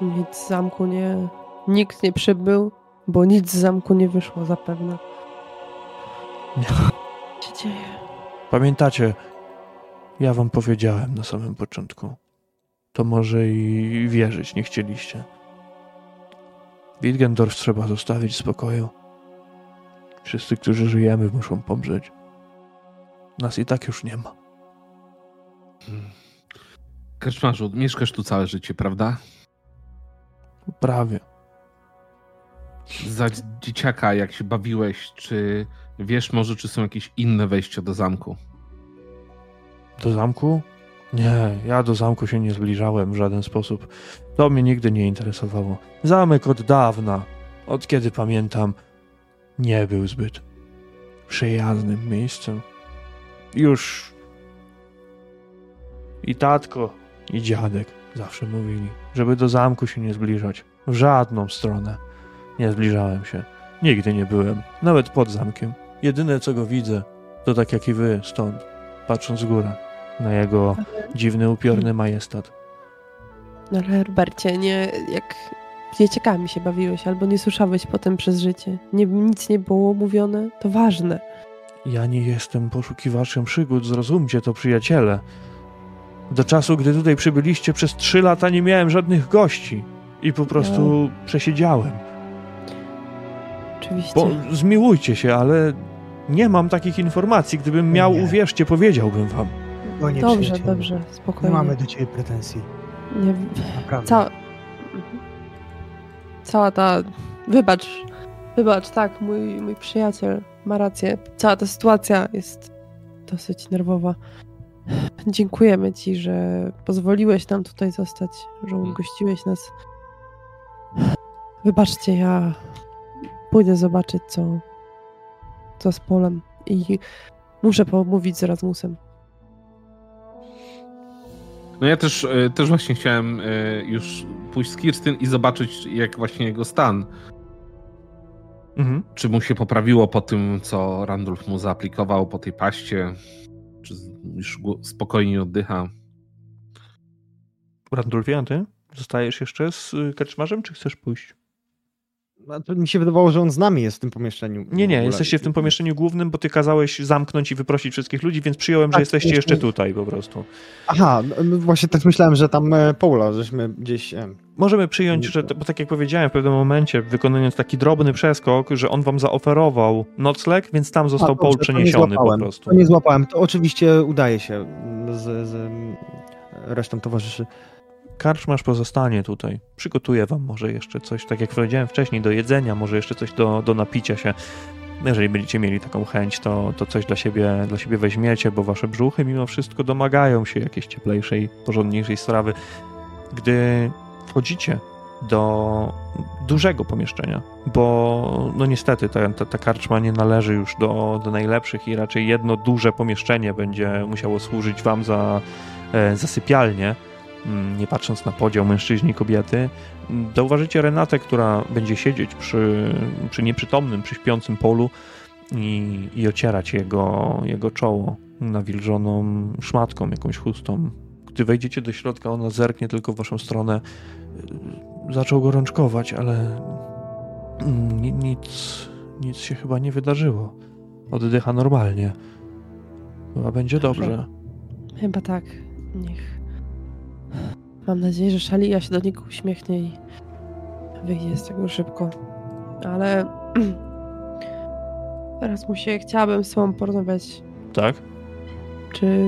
Nic z zamku nie... Nikt nie przybył, bo nic z zamku nie wyszło zapewne. Nie. Co się dzieje? Pamiętacie, ja wam powiedziałem na samym początku. To może i wierzyć nie chcieliście. Wittgendorf trzeba zostawić w spokoju. Wszyscy, którzy żyjemy, muszą pomrzeć. Nas i tak już nie ma. Krczmarzu, mieszkasz tu całe życie, prawda? Prawie. Za dzieciaka, jak się bawiłeś, czy wiesz może, czy są jakieś inne wejścia do zamku? Do zamku? Nie, ja do zamku się nie zbliżałem w żaden sposób. To mnie nigdy nie interesowało. Zamek od dawna, od kiedy pamiętam, nie był zbyt przyjaznym miejscem. Już i tatko, i dziadek zawsze mówili, żeby do zamku się nie zbliżać. W żadną stronę nie zbliżałem się. Nigdy nie byłem, nawet pod zamkiem. Jedyne co go widzę, to tak jak i wy stąd, patrząc z góry na jego dziwny, upiorny majestat. No ale Herbercie, nie... Jak dzieciakami się bawiłeś albo nie słyszałeś potem przez życie. Nie, nic nie było mówione, to ważne. Ja nie jestem poszukiwaczem przygód, zrozumcie to, przyjaciele. Do czasu, gdy tutaj przybyliście, przez trzy lata nie miałem żadnych gości i po prostu przesiedziałem. Oczywiście. Bo zmiłujcie się, ale nie mam takich informacji. Gdybym miał, Nie. uwierzcie, powiedziałbym wam. O nie, Dobrze, dobrze, Nie spokojnie. mamy do ciebie pretensji. Nie, Naprawdę. Cała... Cała ta... Wybacz, wybacz, tak, mój, mój przyjaciel ma rację. Cała ta sytuacja jest dosyć nerwowa. Dziękujemy ci, że pozwoliłeś nam tutaj zostać, że ugościłeś nas. Wybaczcie, ja pójdę zobaczyć, co, co z Polem i muszę pomówić z Rasmusem. No ja też, e, też właśnie chciałem e, już pójść z Kirstyn i zobaczyć, jak właśnie jego stan. Mhm. Czy mu się poprawiło po tym, co Randolph mu zaaplikował po tej paście? Czy już spokojnie oddycha? Randulfie, a ty? Zostajesz jeszcze z y, kaczmarzem, czy chcesz pójść? To mi się wydawało, że on z nami jest w tym pomieszczeniu. Nie, nie, jesteście w tym pomieszczeniu głównym, bo ty kazałeś zamknąć i wyprosić wszystkich ludzi, więc przyjąłem, że Tak, jesteście jeszcze- jeszcze tutaj po prostu. Aha, no, właśnie tak myślałem, że tam e, Paula, żeśmy gdzieś... E, Możemy przyjąć, że, bo tak jak powiedziałem w pewnym momencie, wykonując taki drobny przeskok, że on wam zaoferował nocleg, więc tam został A, Paul dobrze, nie przeniesiony po prostu. To nie złapałem. To oczywiście udaje się z, z mm, resztą towarzyszy. Karczmasz pozostanie tutaj. Przygotuję wam może jeszcze coś, tak jak powiedziałem wcześniej, do jedzenia, może jeszcze coś do, do napicia się. Jeżeli będziecie mieli taką chęć, to, to coś dla siebie, dla siebie weźmiecie, bo wasze brzuchy mimo wszystko domagają się jakiejś cieplejszej, porządniejszej strawy. Gdy wchodzicie do dużego pomieszczenia, bo no niestety ta, ta, ta karczma nie należy już do, do najlepszych i raczej jedno duże pomieszczenie będzie musiało służyć wam za, e, za sypialnię, nie patrząc na podział mężczyźni i kobiety, mm, zauważycie Renatę, która będzie siedzieć przy, przy nieprzytomnym, przy śpiącym polu i, i ocierać jego, jego czoło nawilżoną szmatką, jakąś chustą. Gdy wejdziecie do środka, ona zerknie tylko w waszą stronę. Y, Zaczął gorączkować, ale mm, ni- nic, nic się chyba nie wydarzyło. Oddycha normalnie. Chyba będzie dobrze. Chyba tak. Niech. Mam nadzieję, że Szalia się do niego uśmiechnie i wyjdzie z tego szybko. Ale. Rasmusie, chciałabym z tobą porozmawiać. Tak? Czy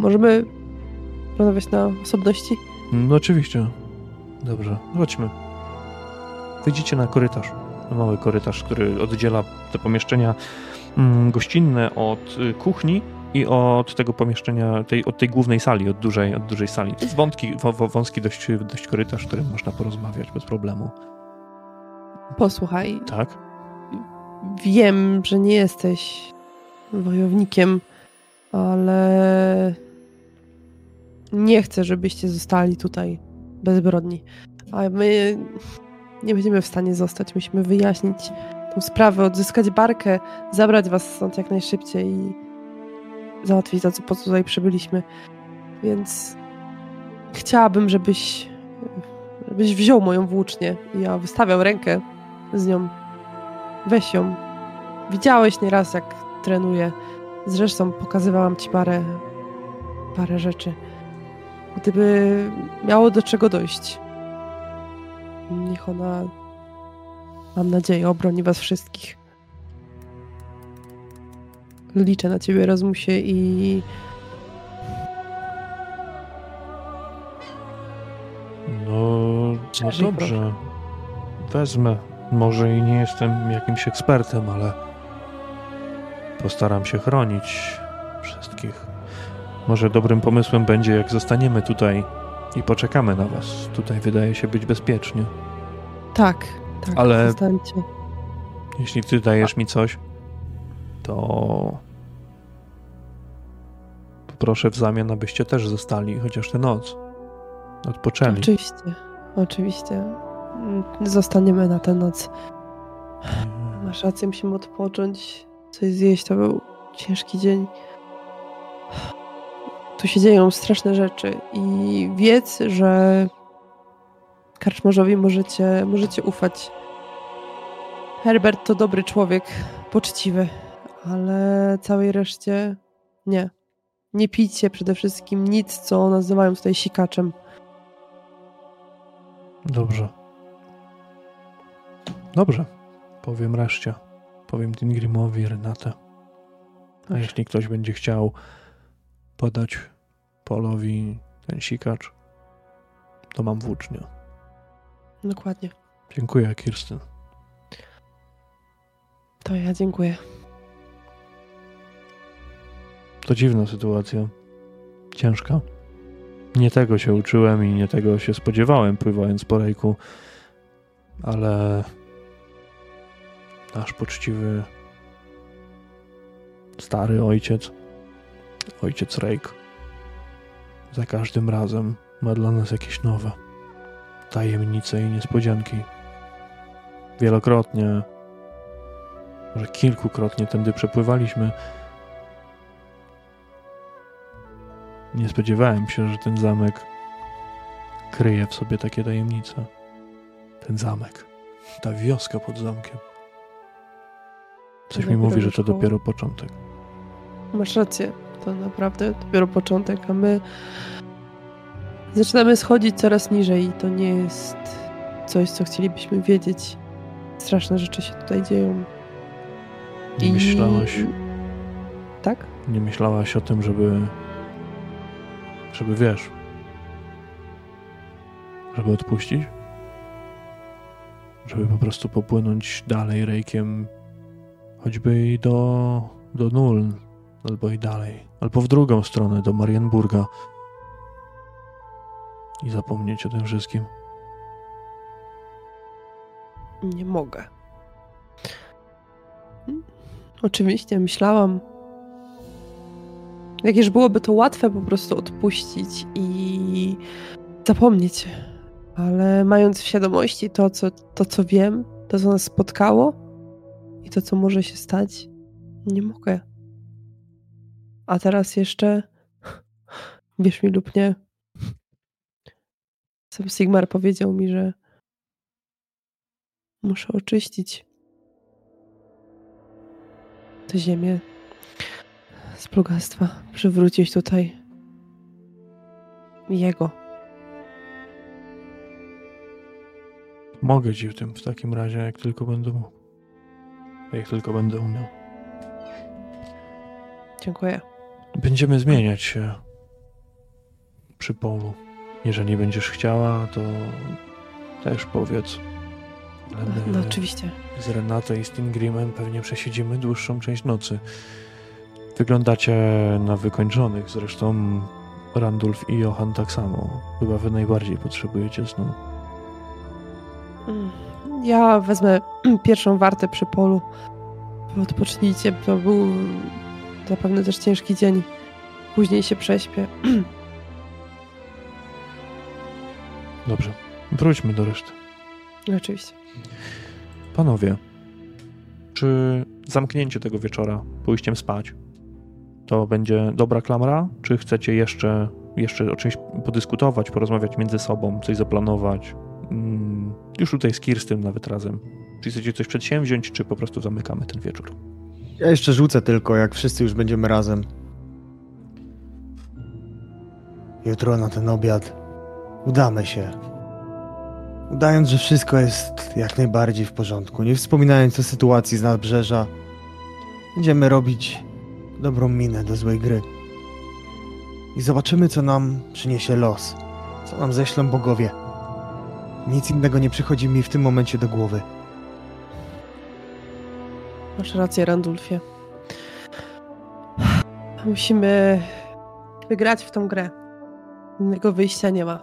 Możemy rozmawiać na osobności? No oczywiście. Dobrze, chodźmy. Wyjdziecie na korytarz. Mały korytarz, który oddziela te pomieszczenia mm, gościnne od y, kuchni i od tego pomieszczenia, tej, od tej głównej sali, od dużej, od dużej sali. To jest wątki, wąski dość, dość korytarz, w którym można porozmawiać bez problemu. Posłuchaj. Tak? Wiem, że nie jesteś wojownikiem, ale nie chcę, żebyście zostali tutaj bezbrodni. A my nie będziemy w stanie zostać. Musimy wyjaśnić tą sprawę, odzyskać barkę, zabrać was stąd jak najszybciej i załatwić to, co po co tutaj przybyliśmy. Więc chciałabym, żebyś, żebyś wziął moją włócznię ja wystawiał rękę z nią. Weź ją. Widziałeś nieraz, jak trenuję. Zresztą pokazywałam ci parę, parę rzeczy. Gdyby miało do czego dojść, niech ona, mam nadzieję, obroni was wszystkich. Liczę na ciebie, Rozmusie, i No, no dobrze. Wezmę. Może i nie jestem jakimś ekspertem, ale postaram się chronić wszystkich. Może dobrym pomysłem będzie, jak zostaniemy tutaj i poczekamy na was. Tutaj wydaje się być bezpiecznie. tak, tak, Ale- zostańcie. Jeśli ty dajesz mi coś, to poproszę w zamian, abyście też zostali chociaż tę noc. Odpoczęli. Oczywiście, oczywiście. Zostaniemy na tę noc. Masz rację, musimy odpocząć, coś zjeść. To był ciężki dzień. Tu się dzieją straszne rzeczy i wiedz, że karczmarzowi możecie, możecie ufać. Herbert to dobry człowiek, poczciwy, ale całej reszcie nie. Nie pijcie przede wszystkim nic, co nazywają tutaj sikaczem. Dobrze. Dobrze. Powiem reszcie. Powiem Dingrimowi, Renatę. A Dobrze. jeśli ktoś będzie chciał podać Polowi ten sikacz, to mam włócznię. Dokładnie. Dziękuję, Kirsten. To ja dziękuję. To dziwna sytuacja. Ciężka. Nie tego się uczyłem i nie tego się spodziewałem, pływając po rejku. Ale nasz poczciwy stary ojciec, ojciec Rejk, za każdym razem ma dla nas jakieś nowe tajemnice i niespodzianki. Wielokrotnie, może kilkukrotnie tędy przepływaliśmy. Nie spodziewałem się, że ten zamek kryje w sobie takie tajemnice. Ten zamek, ta wioska pod zamkiem. Coś mi mówi, że to dopiero początek. Masz rację. To naprawdę dopiero początek, a my zaczynamy schodzić coraz niżej i to nie jest coś, co chcielibyśmy wiedzieć. Straszne rzeczy się tutaj dzieją. Nie myślałaś, Tak? nie myślałaś o tym, żeby, żeby wiesz, żeby odpuścić? Żeby po prostu popłynąć dalej rejkiem, choćby i do, do Nuln, albo i dalej, albo w drugą stronę, do Marienburga i zapomnieć o tym wszystkim. Nie mogę. Hmm. Oczywiście, myślałam. Jakież byłoby to łatwe po prostu odpuścić i zapomnieć. Ale mając w świadomości to co, to, co wiem, to, co nas spotkało i to, co może się stać, nie mogę. A teraz jeszcze, wierz mi lub nie, sam Sigmar powiedział mi, że muszę oczyścić tę ziemię z plugastwa, przywrócić tutaj jego. Mogę ci w tym w takim razie, jak tylko będę mógł. Jak tylko będę umiał. Dziękuję. Będziemy zmieniać się przy polu. Jeżeli będziesz chciała, to też powiedz. My No oczywiście. z Renato i Stingrimem pewnie przesiedzimy dłuższą część nocy. Wyglądacie na wykończonych, zresztą Randulf i Johan tak samo. Chyba wy najbardziej potrzebujecie snu. Mm. Ja wezmę pierwszą wartę przy polu. Odpocznijcie, to był zapewne też ciężki dzień. Później się prześpię. Dobrze, wróćmy do reszty. Oczywiście. Panowie, czy zamknięcie tego wieczora, pójściem spać, to będzie dobra klamra? Czy chcecie jeszcze, jeszcze o czymś podyskutować, porozmawiać między sobą, coś zaplanować? Mm, już tutaj z Kirstym nawet razem. Czy chcecie coś przedsięwziąć, czy po prostu zamykamy ten wieczór? Ja jeszcze rzucę tylko, jak wszyscy już będziemy razem. Jutro na ten obiad udamy się. Udając, że wszystko jest jak najbardziej w porządku, nie wspominając o sytuacji z nadbrzeża, będziemy robić dobrą minę do złej gry. I zobaczymy, co nam przyniesie los, co nam ześlą bogowie. Nic innego nie przychodzi mi w tym momencie do głowy. Masz rację, Randulfie. Musimy wygrać w tą grę. Innego wyjścia nie ma.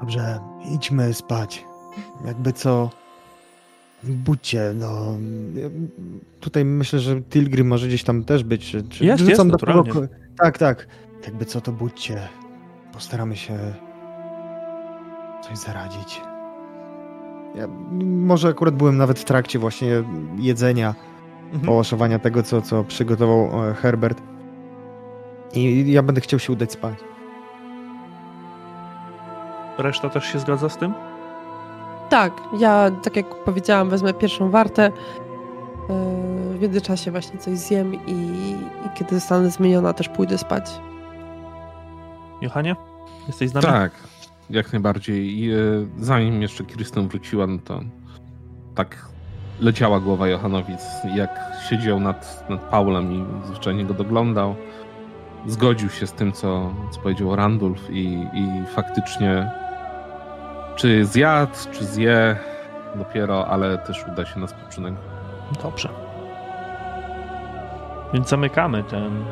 Dobrze, idźmy spać. Jakby co. Budźcie, no. Tutaj myślę, że Tilgrim może gdzieś tam też być. Czy, czy Jest, jest, kogo-. Tak, tak. Jakby co, to budźcie. Postaramy się coś zaradzić. Ja może akurat byłem nawet w trakcie właśnie jedzenia, Mhm. połaszowania tego, co, co przygotował e, Herbert. I ja będę chciał się udać spać. Reszta też się zgadza z tym? Tak, ja, tak jak powiedziałam, wezmę pierwszą wartę. Yy, W międzyczasie właśnie coś zjem i, i kiedy zostanę zmieniona, też pójdę spać. Johanie? Jesteś z nami? Tak, jak najbardziej. I e, zanim jeszcze Kirsten wróciła, no to tak leciała głowa Johanowic, jak siedział nad, nad Paulem i zwyczajnie go doglądał. Zgodził się z tym, co, co powiedział Randulf i, i faktycznie czy zjadł, czy zje dopiero, ale też uda się na spoczynek. Dobrze. Więc zamykamy ten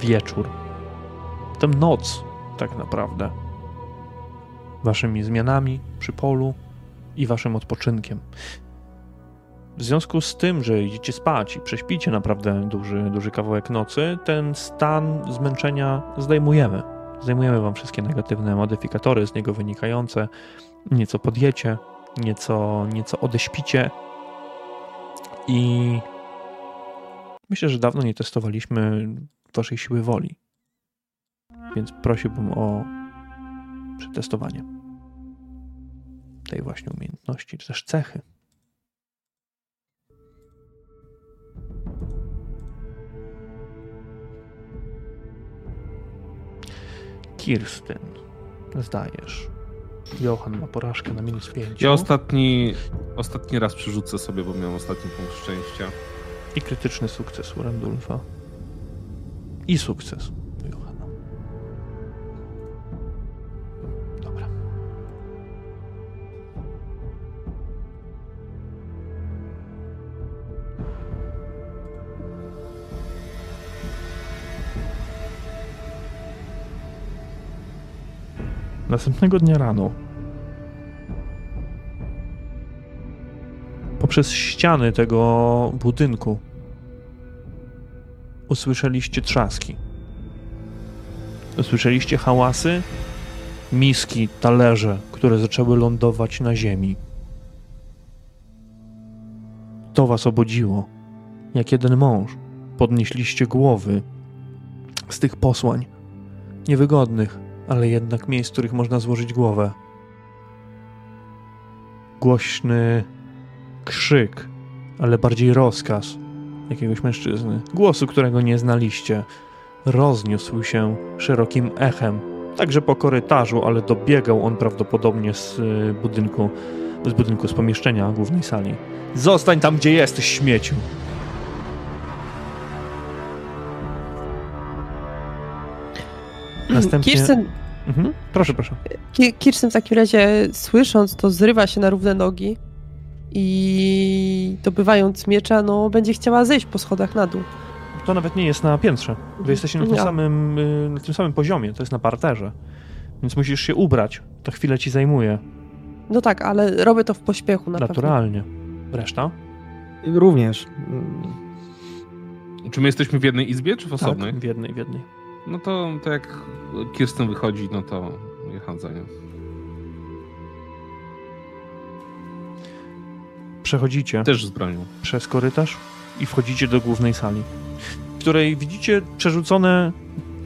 wieczór, tę noc tak naprawdę. Waszymi zmianami przy polu i waszym odpoczynkiem. W związku z tym, że idziecie spać i prześpicie naprawdę duży, duży kawałek nocy, ten stan zmęczenia zdejmujemy. Zdejmujemy wam wszystkie negatywne modyfikatory z niego wynikające. Nieco podjecie, nieco, nieco odeśpicie, i myślę, że dawno nie testowaliśmy waszej siły woli. Więc prosiłbym o przetestowanie tej właśnie umiejętności, czy też cechy. Kirstyn, zdajesz. Johan ma porażkę na minus 5. Ja ostatni, ostatni raz przerzucę sobie, bo miałem ostatni punkt szczęścia. I krytyczny sukces u Randulfa. I sukces Następnego dnia rano poprzez ściany tego budynku usłyszeliście trzaski. Usłyszeliście hałasy, miski, talerze, które zaczęły lądować na ziemi. To was obudziło. Jak jeden mąż podnieśliście głowy z tych posłań. Niewygodnych, ale jednak miejsc, w których można złożyć głowę. Głośny krzyk, ale bardziej rozkaz jakiegoś mężczyzny, głosu, którego nie znaliście, rozniósł się szerokim echem, także po korytarzu, ale dobiegał on prawdopodobnie z y, budynku, z budynku, z pomieszczenia głównej sali. Zostań tam, gdzie jesteś, śmieciu! Następnie... Kirsten, Mhm. Proszę, proszę. Ki- Kirsten w takim razie, słysząc to, zrywa się na równe nogi i dobywając miecza, no będzie chciała zejść po schodach na dół. To nawet nie jest na piętrze. Wy jesteście na tym, Ja. samym, y, na tym samym poziomie, to jest na parterze. Więc musisz się ubrać. To chwilę ci zajmuje. No tak, ale robię to w pośpiechu na pewno. Naturalnie. Reszta? Również. Mm, Czy my jesteśmy w jednej izbie, czy w osobnej? Tak, w jednej, w jednej. No to, to jak Kirsten wychodzi, no to jecham za nią. Przechodzicie Też z bronią. przez korytarz i wchodzicie do głównej sali, w której widzicie przerzucone,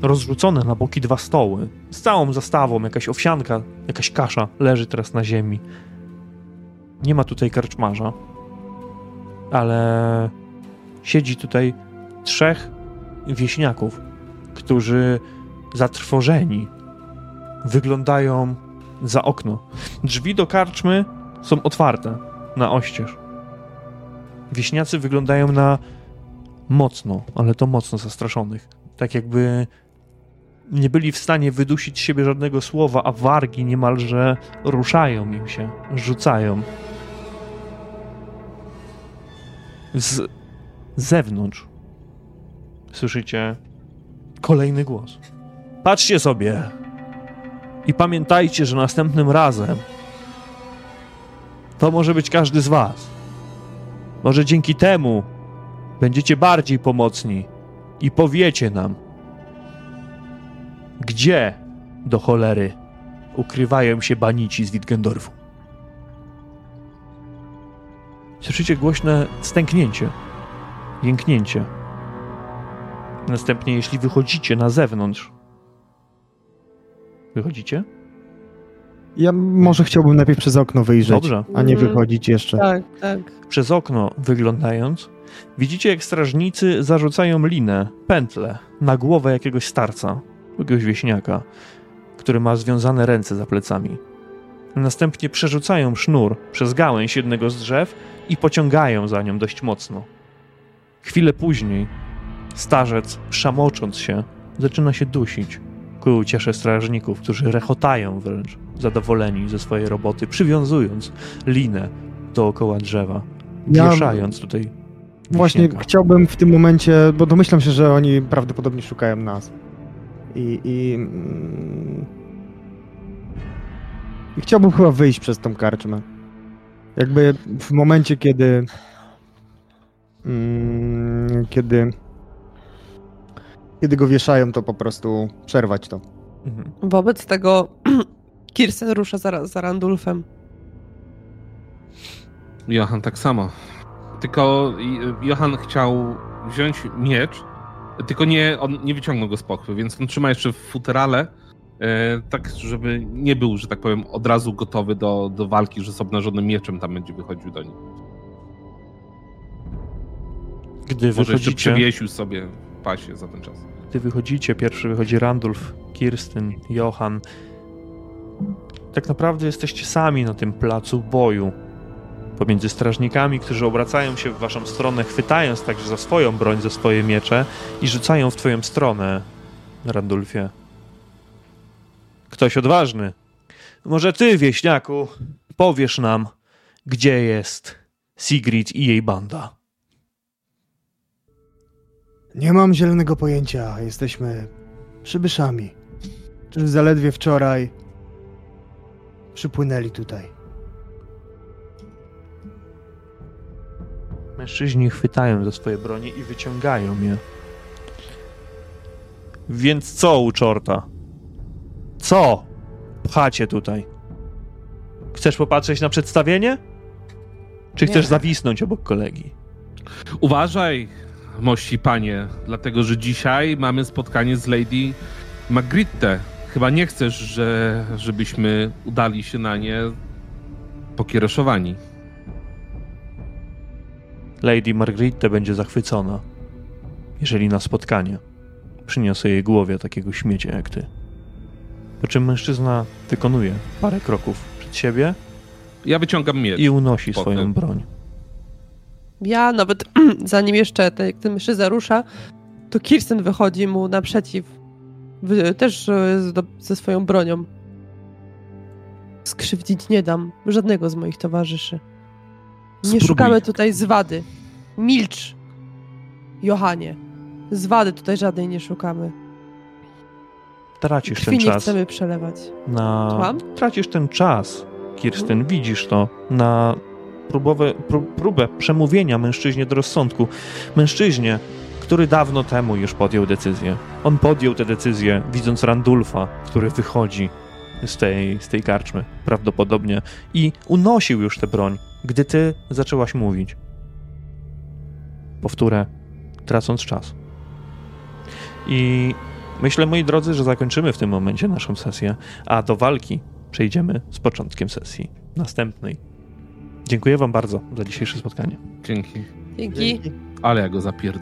rozrzucone na boki dwa stoły z całą zastawą, jakaś owsianka, jakaś kasza leży teraz na ziemi. Nie ma tutaj karczmarza, ale siedzi tutaj trzech wieśniaków, którzy zatrwożeni wyglądają za okno. Drzwi do karczmy są otwarte na oścież. Wieśniacy wyglądają na mocno, ale to mocno zastraszonych. Tak jakby nie byli w stanie wydusić z siebie żadnego słowa, a wargi niemalże ruszają im się, rzucają. Z zewnątrz słyszycie kolejny głos. Patrzcie sobie i pamiętajcie, że następnym razem to może być każdy z was. Może dzięki temu będziecie bardziej pomocni i powiecie nam, gdzie do cholery ukrywają się banici z Wittgendorfu. Słyszycie głośne stęknięcie, jęknięcie. Następnie, jeśli wychodzicie na zewnątrz, wychodzicie? Ja może chciałbym najpierw przez okno wyjrzeć, Dobrze. a nie Mhm. wychodzić jeszcze. Tak, tak. Przez okno wyglądając, widzicie jak strażnicy zarzucają linę, pętlę na głowę jakiegoś starca, jakiegoś wieśniaka, który ma związane ręce za plecami. Następnie przerzucają sznur przez gałęź jednego z drzew i pociągają za nią dość mocno. Chwilę później starzec, szamocząc się, zaczyna się dusić ku uciesze strażników, którzy rechotają wręcz, zadowoleni ze swojej roboty, przywiązując linę dookoła drzewa Ja wieszając tutaj. właśnie chciałbym w tym momencie, bo domyślam się, że oni prawdopodobnie szukają nas. I, i, mm, i chciałbym chyba wyjść przez tą karczmę. Jakby w momencie, kiedy mm, kiedy kiedy go wieszają, to po prostu przerwać to. Mhm. Wobec tego Kirsten rusza za, za Randulfem. Johan tak samo. Tylko Johan chciał wziąć miecz, tylko nie, on nie wyciągnął go z pochwy, więc on trzyma jeszcze w futerale, e, tak żeby nie był, że tak powiem, od razu gotowy do, do walki, że z obnażonym mieczem tam będzie wychodził do nich. Gdy Może jeszcze wychodzicie, przewiesił sobie w pasie za ten czas. Gdy wychodzicie, pierwszy wychodzi Randulf, Kirsten, Johan. Tak naprawdę jesteście sami na tym placu boju. Pomiędzy strażnikami, którzy obracają się w waszą stronę, chwytając także za swoją broń, za swoje miecze i rzucają w twoją stronę, Randulfie. Ktoś odważny. Może ty, wieśniaku, powiesz nam, gdzie jest Sigrid i jej banda. Nie mam zielonego pojęcia. Jesteśmy przybyszami. Czy zaledwie wczoraj przypłynęli tutaj. Mężczyźni chwytają za swoje bronie i wyciągają je. Więc co u czorta? Co? Pchacie tutaj. Chcesz popatrzeć na przedstawienie? Czy Nie. chcesz zawisnąć obok kolegi? Uważaj, mości panie, dlatego że dzisiaj mamy spotkanie z Lady Magritte. Chyba nie chcesz, że, żebyśmy udali się na nie pokiereszowani. Lady Margritte będzie zachwycona, jeżeli na spotkanie przyniosę jej głowie takiego śmiecia jak ty. Po czym mężczyzna wykonuje parę kroków przed siebie Ja wyciągam miecz. i unosi Potem. swoją broń. Ja nawet zanim jeszcze te, ten mężczyzna rusza, to Kirsten wychodzi mu naprzeciw. też e, ze swoją bronią. Skrzywdzić nie dam żadnego z moich towarzyszy. Nie Spróbuj. szukamy tutaj zwady. Milcz, Johanie. Zwady tutaj żadnej nie szukamy. Tracisz Krwi ten nie czas chcemy przelewać. na... Słucham? Tracisz ten czas, Kirsten, widzisz to, na próbowe, pró, próbę przemówienia mężczyźnie do rozsądku. Mężczyźnie, który dawno temu już podjął decyzję. On podjął tę decyzję, widząc Randulfa, który wychodzi z tej, z tej karczmy, prawdopodobnie, i unosił już tę broń, gdy ty zaczęłaś mówić. Powtórę, tracąc czas. I myślę, moi drodzy, że zakończymy w tym momencie naszą sesję, a do walki przejdziemy z początkiem sesji następnej. Dziękuję Wam bardzo za dzisiejsze spotkanie. Dzięki. Dzięki. Ale ja go zapierdolę.